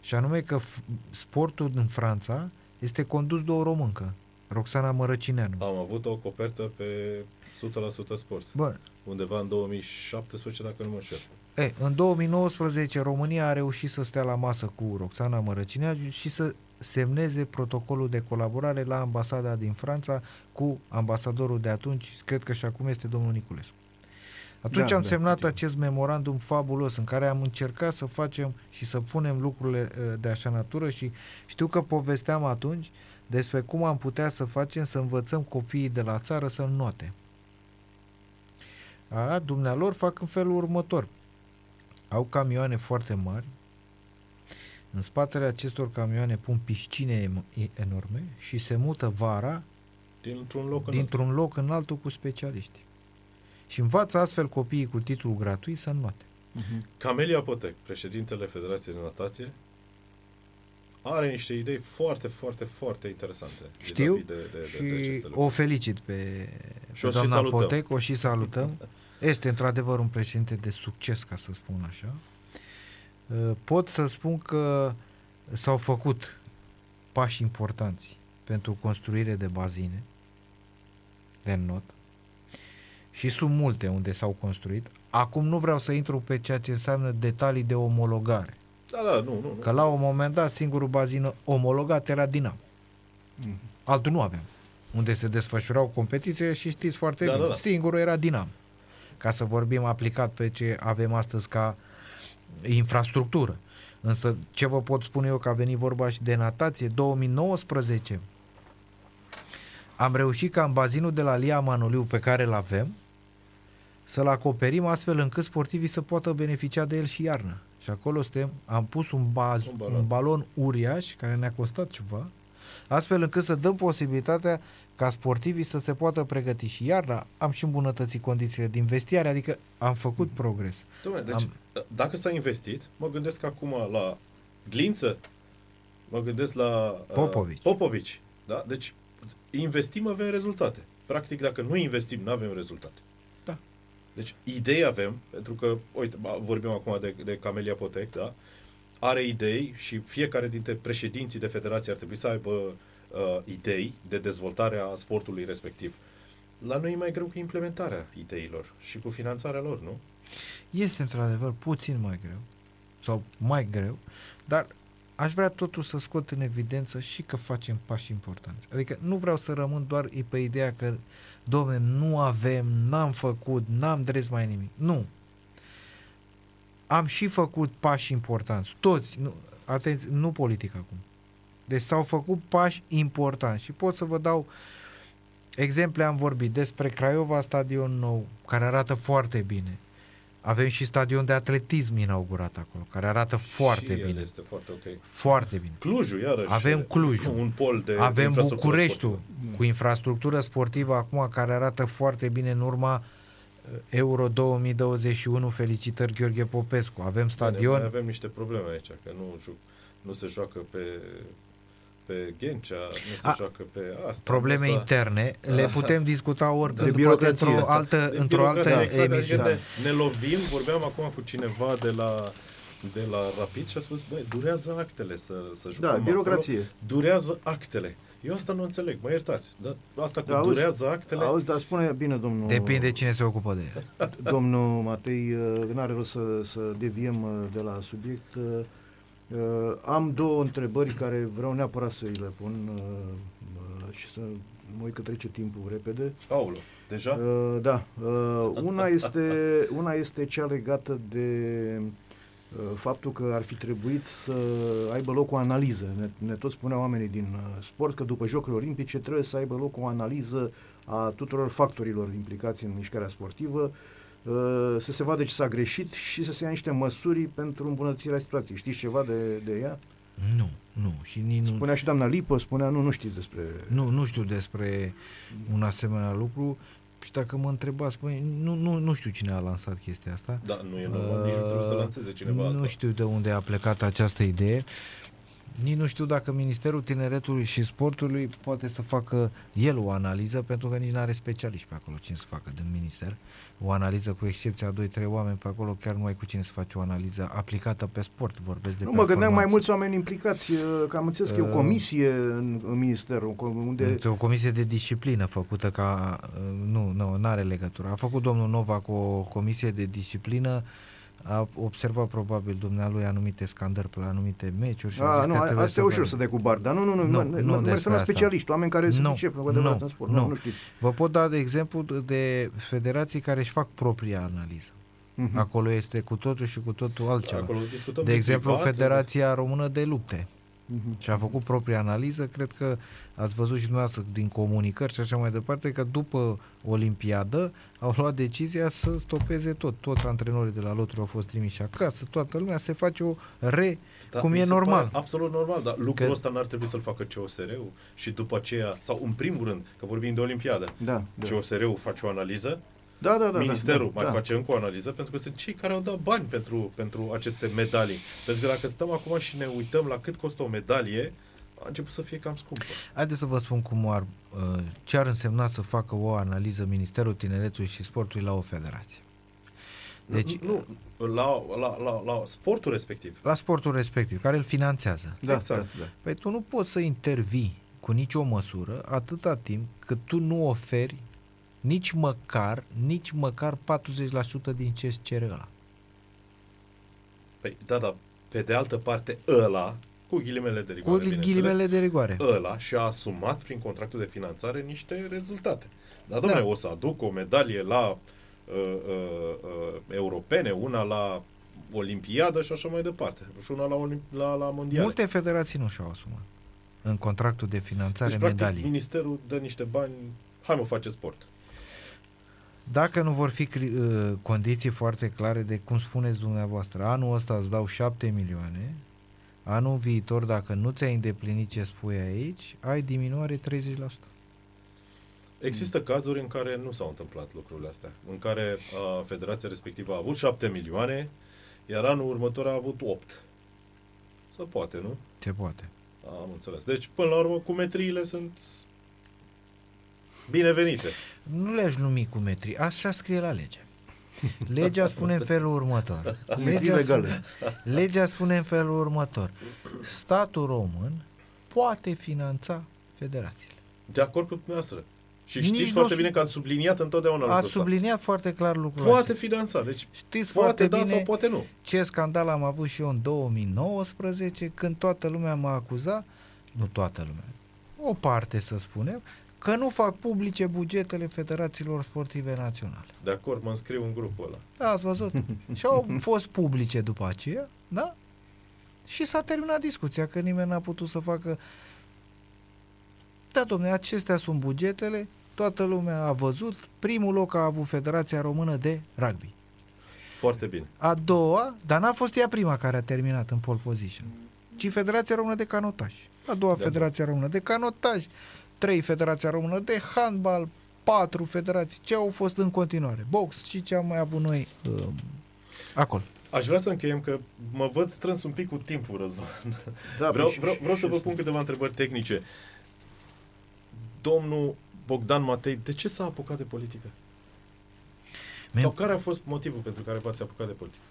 Și anume că f- sportul în Franța este condus de o româncă, Roxana Mărăcineanu. Am avut o copertă pe 100% sport. Bă, Undeva în 2017, dacă nu mă înșel. E, în 2019 România a reușit să stea la masă cu Roxana Mărăcineanu și să semneze protocolul de colaborare la ambasada din Franța cu ambasadorul de atunci, cred că și acum este domnul Niculescu. Atunci Da, am da, semnat știu. acest memorandum fabulos în care am încercat să facem și să punem lucrurile uh, de așa natură și știu că povesteam atunci despre cum am putea să facem să învățăm copiii de la țară să note. A, dumnealor fac în felul următor. Au camioane foarte mari, în spatele acestor camioane pun piscine em- enorme și se mută vara Dintr-un loc în dintr-un loc în altul cu specialiști. Și învață astfel copiii cu titlu gratuit să înnoate. Camelia Potec, președintele Federației de Natație, are niște idei foarte, foarte, foarte interesante. Știu vis-a-vis de, de, de, de și aceste o lucruri. felicit pe, Și pe o și doamna salutăm. Potec, o și salutăm. Este într-adevăr un președinte de succes, ca să spun așa. Uh, Pot să spun că s-au făcut pași importanți pentru construire de bazine de not și sunt multe unde s-au construit. Acum nu vreau să intru pe ceea ce înseamnă detalii de omologare. Da, da, nu, nu. nu. Că la un moment dat singurul bazin omologat era Dinamo. Mhm. Altul nu aveam. Unde se desfășurau competiții și știți foarte Da, bine. da, da. Singurul era Dinamo. Ca să vorbim aplicat pe ce avem astăzi ca infrastructură. Însă ce vă pot spune eu că a venit vorba și de natație, 2019 am reușit ca în bazinul de la Lia Manoliu pe care îl avem să-l acoperim astfel încât sportivii să poată beneficia de el și iarna. Și acolo suntem, am pus un, baz, Un un, balon. balon. un balon uriaș care ne-a costat ceva, astfel încât să dăm posibilitatea ca sportivii să se poată pregăti și iarna. Am și îmbunătățit condițiile din vestiare, adică am făcut progres. Dom'le, deci, Am- dacă s-a investit, mă gândesc acum la Glință, mă gândesc la uh, Popovici. Popovici. Da? Deci, investim, avem rezultate. Practic, dacă nu investim, nu avem rezultate. Da. Deci, idei avem, pentru că, uite, ba, vorbim acum de, de Camelia Potec, da? Are idei și fiecare dintre președinții de federație ar trebui să aibă uh, idei de dezvoltare a sportului respectiv. La noi e mai greu cu implementarea ideilor și cu finanțarea lor, nu? Este într-adevăr puțin mai greu sau mai greu, dar aș vrea totuși să scot în evidență și că facem pași importanți. Adică nu vreau să rămân doar pe ideea că, domne, nu avem, n-am făcut, n-am dres mai nimic. Nu. Am și făcut pași importanți. Toți. Nu, atenție, nu politic acum. Deci s-au făcut pași importanți și pot să vă dau exemple, am vorbit despre Craiova, stadion nou, care arată foarte bine. Avem și stadion de atletism inaugurat acolo, care arată foarte și el bine. este foarte ok. Foarte bine. Clujul, iarăși. Avem Clujul. Un pol de Avem infrastructură Bucureștiul sportivă. cu infrastructură sportivă acum care arată foarte bine în urma uh, Euro 2021. Felicitări Gheorghe Popescu. Avem Bine, stadion. Mai avem niște probleme aici, că nu, ju- nu se joacă pe, pe Ghencea, nu se A, joacă pe asta. Probleme nu s-a- interne, le putem discuta oricând, De poate birocrație. într-o altă, De într-o altă birocrație, exact, adică emisiune. Ne, ne lovim, vorbeam acum cu cineva de la de la Rapid și a spus, băi, durează actele să, să jucăm Da, birocrație. Acolo. Durează actele. Eu asta nu înțeleg, mă iertați. Dar asta cu Da, auzi, durează actele... Auzi, dar spune bine, domnul... Depinde cine se ocupă de el. Domnul Matei, uh, n-are rost să, să deviem uh, de la subiect. Uh, uh, Am două întrebări care vreau neapărat să îi le pun uh, uh, și să mă uit că trece timpul repede. Aulă, deja? Uh, Da. Uh, Una este, una este cea legată de uh, faptul că ar fi trebuit să aibă loc o analiză. Ne, ne tot spuneau oamenii din uh, sport că după Jocurile Olimpice trebuie să aibă loc o analiză a tuturor factorilor implicați în mișcarea sportivă, uh, să se vadă ce s-a greșit și să se ia niște măsuri pentru îmbunătățirea situației. Știți ceva de, de ea? Nu, nu. Și nici nu, Spunea și doamna Lipă, spunea, nu, nu știți despre... nu, nu știu despre un asemenea lucru și dacă mă întrebați, spune, nu, nu, nu știu cine a lansat chestia asta. Da, nu e normal, nici nu trebuie să lanseze cineva nu asta. știu de unde a plecat această idee. Nici nu știu dacă Ministerul Tineretului și Sportului poate să facă el o analiză, pentru că nici nu are specialiști pe acolo cine să facă din minister. O analiză cu excepția 2-3 oameni pe acolo, chiar nu ai cu cine să faci o analiză aplicată pe sport, vorbesc de Nu mă gândeam mai performanță. mulți oameni implicați, uh, că am înțeles că e o Uh, comisie în, în ministerul, co- unde... Este o comisie de disciplină făcută ca... Nu, nu, nu are legătură. A făcut domnul Nova cu o comisie de disciplină, a observat probabil dumnealui anumite scandări pe la anumite meciuri și a A, zis nu, că a- trebuie asta e să ușor vedem. să dai cu bar, dar nu, nu, nu, Nu, nu, nu nu, nu despre merg la asta. specialiști, oameni care se Nu, pricep cu adevărat în sport. Nu, nu. nu știți. Vă pot da de exemplu de federații care își fac propria analiză. Mhm. Acolo este cu totul și cu totul altceva. Acolo discutăm De exemplu, privat, Federația Română de Lupte Mhm. și a făcut propria analiză, cred că ați văzut și dumneavoastră din comunicări și așa mai departe, că după Olimpiadă au luat decizia să stopeze tot. Toți antrenorii de la loturi au fost trimiși acasă, toată lumea se face o re, Da, cum mi e se normal. Pare absolut normal, dar lucrul Că- ăsta n-ar trebui să-l facă COSR-ul și după aceea, sau în primul rând, că vorbim de Olimpiadă, Da, da. COSR-ul face o analiză, Da, da, da. Ministerul da, mai da. face încă o analiză, pentru că sunt cei care au dat bani pentru, pentru aceste medalii. Pentru că dacă stăm acum și ne uităm la cât costă o medalie, a început să fie cam scumpă. Haideți să vă spun cum ar, uh, ce ar însemna să facă o analiză Ministerul Tineretului și Sportului la o federație. Deci, nu, nu, la, la, la, la sportul respectiv. la sportul respectiv, care îl finanțează. Da, Exact. da, da. Păi tu nu poți să intervii cu nicio măsură atâta timp cât tu nu oferi nici măcar, nici măcar 40% din ce îți cere ăla. Păi, da, da, pe de altă parte, ăla, cu ghilimele de Cu rigoare, bineînțeles, ghilimele de rigoare. ăla și-a asumat prin contractul de finanțare niște rezultate. Dar, domnule, Da. o să aduc o medalie la uh, uh, uh, europene, una la Olimpiadă și așa mai departe. Și una la, olim- la, la mondiale. Multe federații nu și-au asumat în contractul de finanțare deci, practic, medalii. ministerul dă niște bani, hai mă, face sport. Dacă nu vor fi cri- uh, condiții foarte clare de cum spuneți dumneavoastră, anul ăsta îți dau 7 milioane, anul viitor, dacă nu ți-ai îndeplinit ce spui aici, ai diminuare 30%. Există cazuri în care nu s-au întâmplat lucrurile astea, în care uh, federația respectivă a avut 7 milioane, iar anul următor a avut 8. Să poate, nu? Ce poate. Am înțeles. Deci, până la urmă, cumetriile sunt binevenite. Nu le-aș numi cu metri, așa scrie la lege. Legea spune în felul următor. Metri Legea legale. spune, legea spune în felul următor. Statul român poate finanța federațiile. De acord cu dumneavoastră. Și Nici știți nu foarte o- bine că ați subliniat întotdeauna lucrul Ați ăsta. subliniat foarte clar lucrul Poate acesta. finanța. Deci, Știți poate foarte da bine sau poate nu. ce scandal am avut și eu în 2019 când toată lumea m-a acuzat, nu toată lumea, o parte să spunem, că nu fac publice bugetele federațiilor sportive naționale. De acord, mă înscriu în grupul ăla. Da, ați văzut? și au fost publice după aceea, da? Și s-a terminat discuția, că nimeni n-a putut să facă... Da, domne, acestea sunt bugetele, toată lumea a văzut, primul loc a avut Federația Română de Rugby. Foarte bine. A doua, dar n-a fost ea prima care a terminat în pole position, ci Federația Română de Canotaj. A doua Da. Federația Română de Canotaj, trei Federația Română de Handbal, patru federații, ce au fost în continuare, box și ce am mai avut noi um, acolo. Aș vrea să încheiem că mă văd strâns un pic cu timpul, Răzvan. Da, vreau, și- vreau, și- vreau să și- vă pun câteva întrebări tehnice. Domnul Bogdan Matei, de ce s-a apucat de politică? Mi-am- Sau care a fost motivul pentru care v-ați apucat de politică?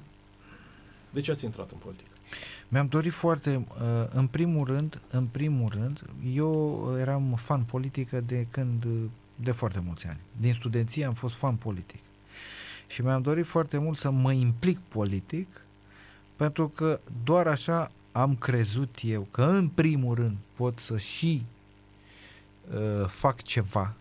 De ce ați intrat în politică? Mi-am dorit foarte, uh, în primul rând, în primul rând, eu eram fan politică de când, uh, de foarte mulți ani. Din studenție am fost fan politic. Și mi-am dorit foarte mult să mă implic politic, pentru că doar așa am crezut eu că în primul rând pot să și uh, fac ceva.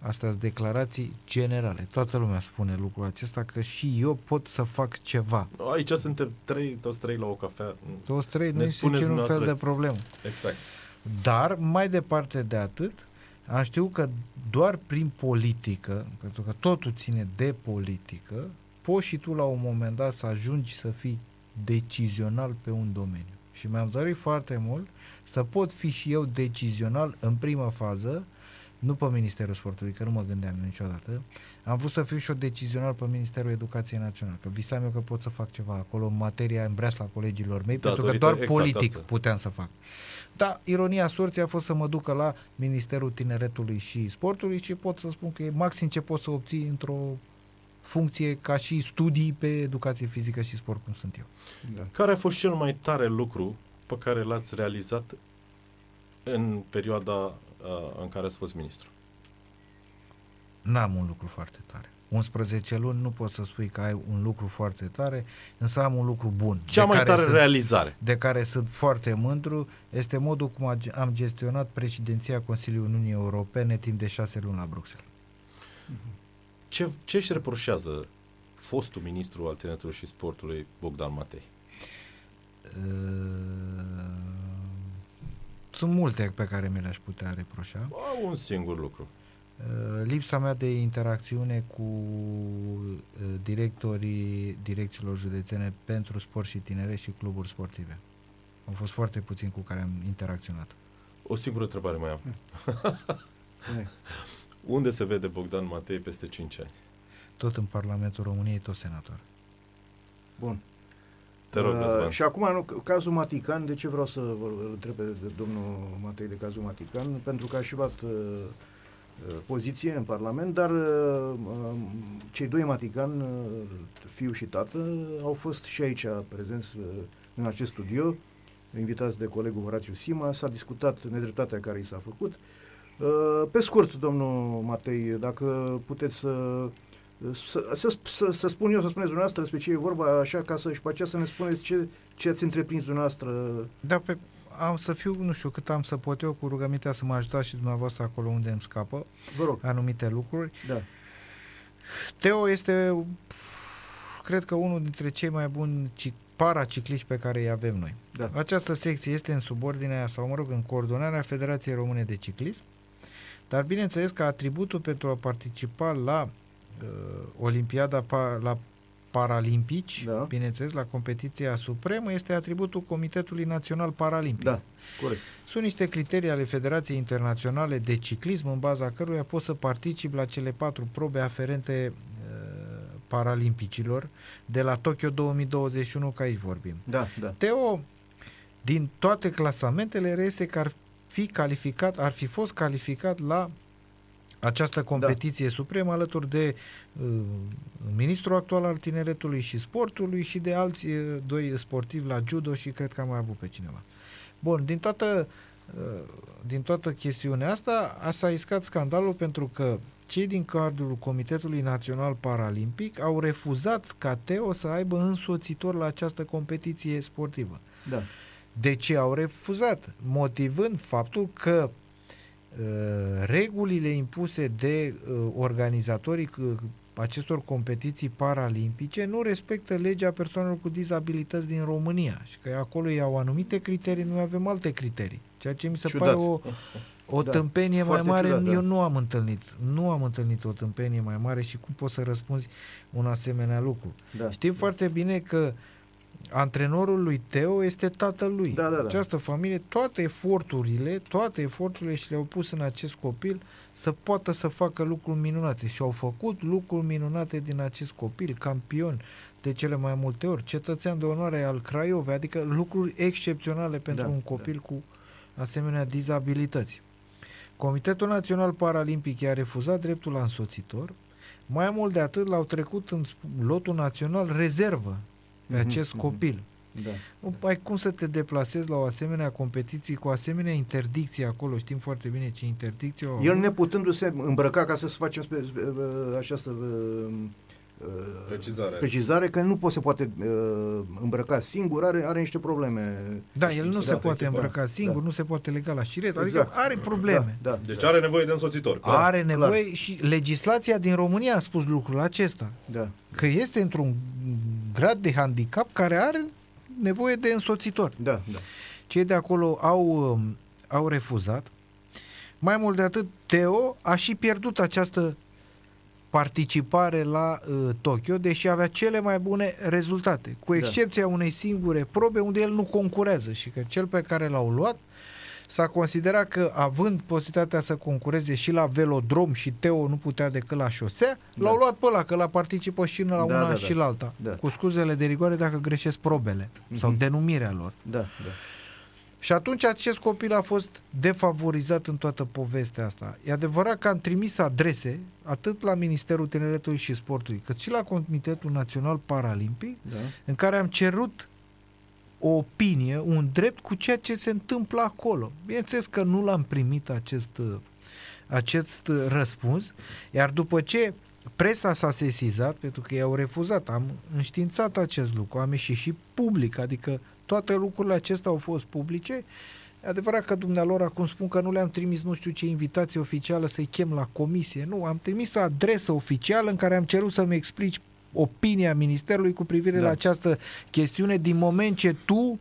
Astea sunt declarații generale. Toată lumea spune lucrul acesta că și eu pot să fac ceva. Aici suntem trei, toți trei la o cafea. Toți trei, nu Ne este spuneți niciun fel de dumneavoastră. problemă. Exact. Dar, mai departe de atât, am știut că doar prin politică, pentru că totul ține de politică, poți și tu la un moment dat să ajungi să fii decizional pe un domeniu. Și mi-am dorit foarte mult să pot fi și eu decizional în prima fază nu pe Ministerul Sportului, că nu mă gândeam eu niciodată. Am vrut să fiu și o decizional pe Ministerul Educației Naționale, că visam eu că pot să fac ceva acolo în materia în breasla colegilor mei, pentru că Datorită doar exact politic asta. puteam să fac. Da, ironia sorții a fost să mă ducă la Ministerul Tineretului și Sportului și pot să spun că e maxim ce pot să obții într-o funcție ca și studii pe educație fizică și sport, cum sunt eu. Da. Care a fost cel mai tare lucru pe care l-ați realizat în perioada uh, în care ați fost ministru? N-am un lucru foarte tare. 11 luni nu poți să spui că ai un lucru foarte tare, însă am un lucru bun. Cea de mai care tare sunt, realizare. de care sunt foarte mândru este modul cum ag- am gestionat președinția Consiliului Uniunii Europene timp de 6 luni la Bruxelles. Ce, ce își reproșează fostul ministru al tineretului și sportului Bogdan Matei? Uh, Sunt multe pe care mi le-aș putea reproșa. Au un singur lucru. Uh, Lipsa mea de interacțiune cu uh, directorii direcțiilor județene pentru sport și tinere și cluburi sportive. Au fost foarte puțini cu care am interacționat. O singură întrebare mai am. Hai. Unde se vede Bogdan Matei peste 5 ani? Tot în Parlamentul României, tot senator. Bun. Te rog, Uh, Răzvan. și acum, nu, cazul Matican, de ce vreau să vă îl întreb pe domnul Matei de cazul Matican? Pentru că a și luat uh, uh, poziție în Parlament, dar uh, uh, cei doi Matican, uh, fiu și tată, au fost și aici prezenți uh, în acest studio, invitați de colegul Horațiu Sima, s-a discutat nedreptatea care i s-a făcut. Uh, pe scurt, domnul Matei, dacă puteți să să, să, să, să spun eu, să spuneți dumneavoastră despre ce e vorba, așa, ca să și pe aceea să ne spuneți ce, ce ați întreprins dumneavoastră. Da, pe, am să fiu, nu știu cât am să pot eu, cu rugămintea să mă ajutați și dumneavoastră acolo unde îmi scapă Vă rog. anumite lucruri. Da. Teo este, cred că unul dintre cei mai buni cic- paracicliști pe care îi avem noi. Da. Această secție este în subordinea sau, mă rog, în coordonarea Federației Române de Ciclism, dar bineînțeles că atributul pentru a participa la uh, Olimpiada, pa, la Paralimpici, Da. bineînțeles, la competiția supremă, este atributul Comitetului Național Paralimpic. Da, corect. Sunt niște criterii ale Federației Internaționale de Ciclism în baza căruia poți să participi la cele patru probe aferente uh, paralimpicilor de la Tokyo 2021, că aici vorbim. Da, da. Teo, din toate clasamentele, reiese că ar fi calificat, ar fi fost calificat la această competiție da. supremă alături de uh, ministrul actual al tineretului și sportului și de alți uh, doi sportivi la judo și cred că am mai avut pe cineva. Bun, din toată, uh, din toată chestiunea asta a s-a iscat scandalul pentru că cei din cadrul Comitetului Național Paralimpic au refuzat ca Teo să aibă însoțitor la această competiție sportivă. da. De ce au refuzat? Motivând faptul că uh, regulile impuse de uh, organizatorii uh, acestor competiții paralimpice nu respectă legea persoanelor cu dizabilități din România și că acolo iau anumite criterii, noi avem alte criterii. Ceea ce mi se Ciudat. pare o, o Da, tâmpenie mai foarte mare, ciudat, da. eu nu am întâlnit, nu am întâlnit o tâmpenie mai mare și cum poți să răspunzi un asemenea lucru. da. Știm foarte bine că antrenorul lui Teo este tatăl lui. Da, da, da. Această familie, toate eforturile, toate eforturile și le-au pus în acest copil să poată să facă lucruri minunate și au făcut lucruri minunate din acest copil, campion de cele mai multe ori, cetățean de onoare al Craiovei, adică lucruri excepționale pentru Da, un copil cu asemenea dizabilități. Comitetul Național Paralimpic i-a refuzat dreptul la însoțitor, mai mult de atât l-au trecut în sp- lotul național rezervă pe Mhm, acest mhm. copil. da. Nu ai cum să te deplasezi la o asemenea competiție cu o asemenea interdicție acolo. Știm foarte bine ce interdicție au El avut. neputându-se îmbrăca ca să facem spe, spe, uh, această uh, uh, Precizare. precizare că nu po- se poate uh, îmbrăca singur, are, are niște probleme. Da, el nu Da, se poate da, îmbrăca singur, da. nu se poate lega la șiret, adică Exact. are probleme. Da, da, Deci da, are nevoie de însoțitor. clar. Are nevoie și legislația din România a spus lucrul acesta. da. Că este într-un grad de handicap care are nevoie de însoțitor. Da, da. Cei de acolo au, um, au refuzat. Mai mult de atât, Teo a și pierdut această participare la uh, Tokyo, deși avea cele mai bune rezultate, cu Da. excepția unei singure probe unde el nu concurează și că cel pe care l-au luat s-a considerat că având posibilitatea să concureze și la velodrom și Teo nu putea decât la șosea, Da. l-au luat pe ăla, că la participă și la Da, una da, da. și la alta. Da. Cu scuzele de rigoare dacă greșesc probele sau Mhm. denumirea lor. Da, da. Și atunci acest copil a fost defavorizat în toată povestea asta. E adevărat că am trimis adrese atât la Ministerul Tineretului și Sportului, cât și la Comitetul Național Paralimpic, da. în care am cerut o opinie, un drept cu ceea ce se întâmplă acolo. Bineînțeles că nu l-am primit acest, uh, acest uh, răspuns, iar după ce presa s-a sesizat, pentru că i-au refuzat, am înștiințat acest lucru, am ieșit și public, adică toate lucrurile acestea au fost publice, E adevărat că dumnealor acum spun că nu le-am trimis nu știu ce invitație oficială să-i chem la comisie. Nu, am trimis o adresă oficială în care am cerut să-mi explici opinia Ministerului cu privire Da. la această chestiune din moment ce tu,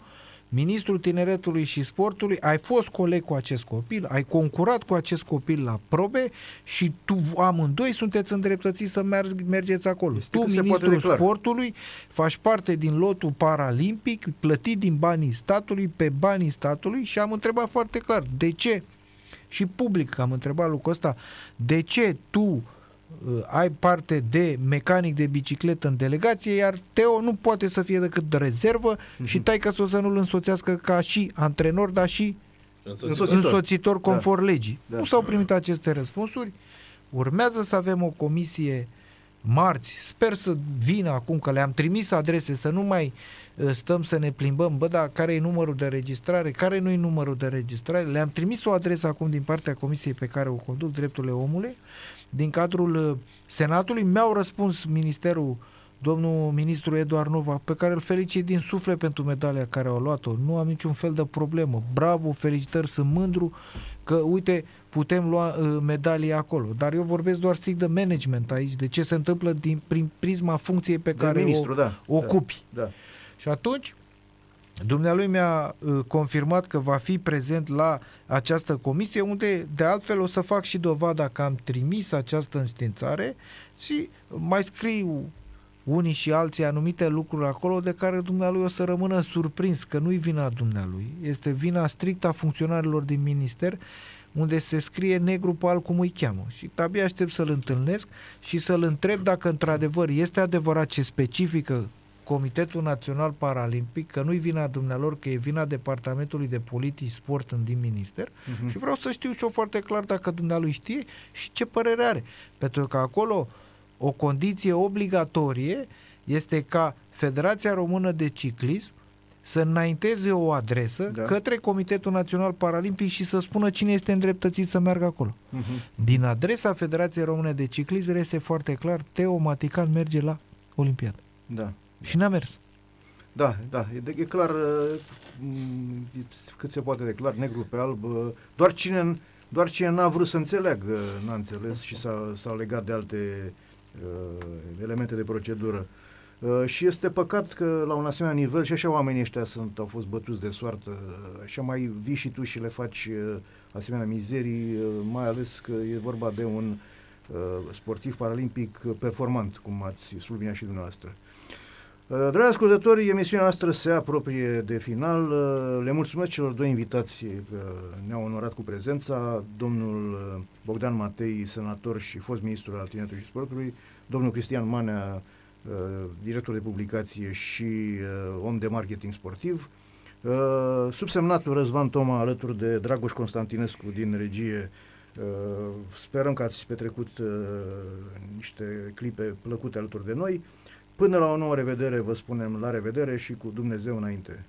Ministrul Tineretului și Sportului, ai fost coleg cu acest copil, ai concurat cu acest copil la probe și tu amândoi sunteți îndreptățiți să merg, mergeți acolo. Este tu, cât se poate Ministrul de clar. Sportului, faci parte din lotul paralimpic, plătit din banii statului, pe banii statului și am întrebat foarte clar, de ce? Și public am întrebat lucrul ăsta, de ce tu uh, ai parte de mecanic de bicicletă în delegație, iar Teo nu poate să fie decât de rezervă Mhm. și taică să să nu-l însoțească ca și antrenor, dar și Însoțitor. Însoțitor. însoțitor conform legii. Da. Nu s-au primit aceste răspunsuri. Urmează să avem o comisie marți. Sper să vină acum, că le-am trimis adrese, să nu mai uh, stăm să ne plimbăm. Bă, da, care e numărul de registrare? Care nu e numărul de registrare? Le-am trimis o adresă acum din partea comisiei pe care o conduc, Drepturile Omului, din cadrul uh, Senatului. Mi-au răspuns Ministerul domnul ministru Eduard Nova, pe care îl felicit din suflet pentru medalia care au luat-o. Nu am niciun fel de problemă. Bravo, felicitări, sunt mândru că, uite, putem lua uh, medalii acolo. Dar eu vorbesc doar strict de management aici, de ce se întâmplă din, prin prisma funcției pe De care ministru, o da. ocupi. Da. Și atunci, dumnealui mi-a uh, confirmat că va fi prezent la această comisie, unde de altfel o să fac și dovada că am trimis această înștiințare și mai scriu unii și alții anumite lucruri acolo de care dumnealui o să rămână surprins că nu-i vina dumnealui, este vina strictă a funcționarilor din minister unde se scrie negru pe alb cum îi cheamă. Și abia aștept să-l întâlnesc și să-l întreb dacă într-adevăr este adevărat ce specifică Comitetul Național Paralimpic, că nu-i vina dumnealor, că e vina Departamentului de Politici Sport în din minister Mhm. și vreau să știu și eu foarte clar dacă dumnealui știe și ce părere are. Pentru că acolo o condiție obligatorie este ca Federația Română de Ciclism să înainteze o adresă Da. da. către Comitetul Național Paralimpic și să spună cine este îndreptățit să meargă acolo. Mhm. Din adresa Federației Române de Ciclism reiese foarte clar Teo Matican merge la Olimpiadă. Da. Și n-a mers. Da, da, e, de- e clar, uh, m, e cât se poate de clar, negru pe alb, uh, doar cine, doar cine n-a vrut să înțeleagă, n-a înțeles și s-a, s-a legat de alte uh, elemente de procedură. Uh, și este păcat că la un asemenea nivel și așa oamenii ăștia sunt, au fost bătuți de soartă, uh, așa mai vii și tu și le faci uh, asemenea mizerii, uh, mai ales că e vorba de un uh, sportiv paralimpic performant, cum ați subliniat și dumneavoastră. Uh, Dragi ascultători, emisiunea noastră se apropie de final. Uh, Le mulțumesc celor doi invitați că ne-au onorat cu prezența, domnul uh, Bogdan Matei, senator și fost ministru al Tineretului și Sportului, domnul Cristian Manea, uh, director de publicație și uh, om de marketing sportiv, uh, subsemnatul Răzvan Toma alături de Dragoș Constantinescu din regie. Uh, Sperăm că ați petrecut uh, niște clipe plăcute alături de noi. Până la o nouă revedere, vă spunem la revedere și cu Dumnezeu înainte.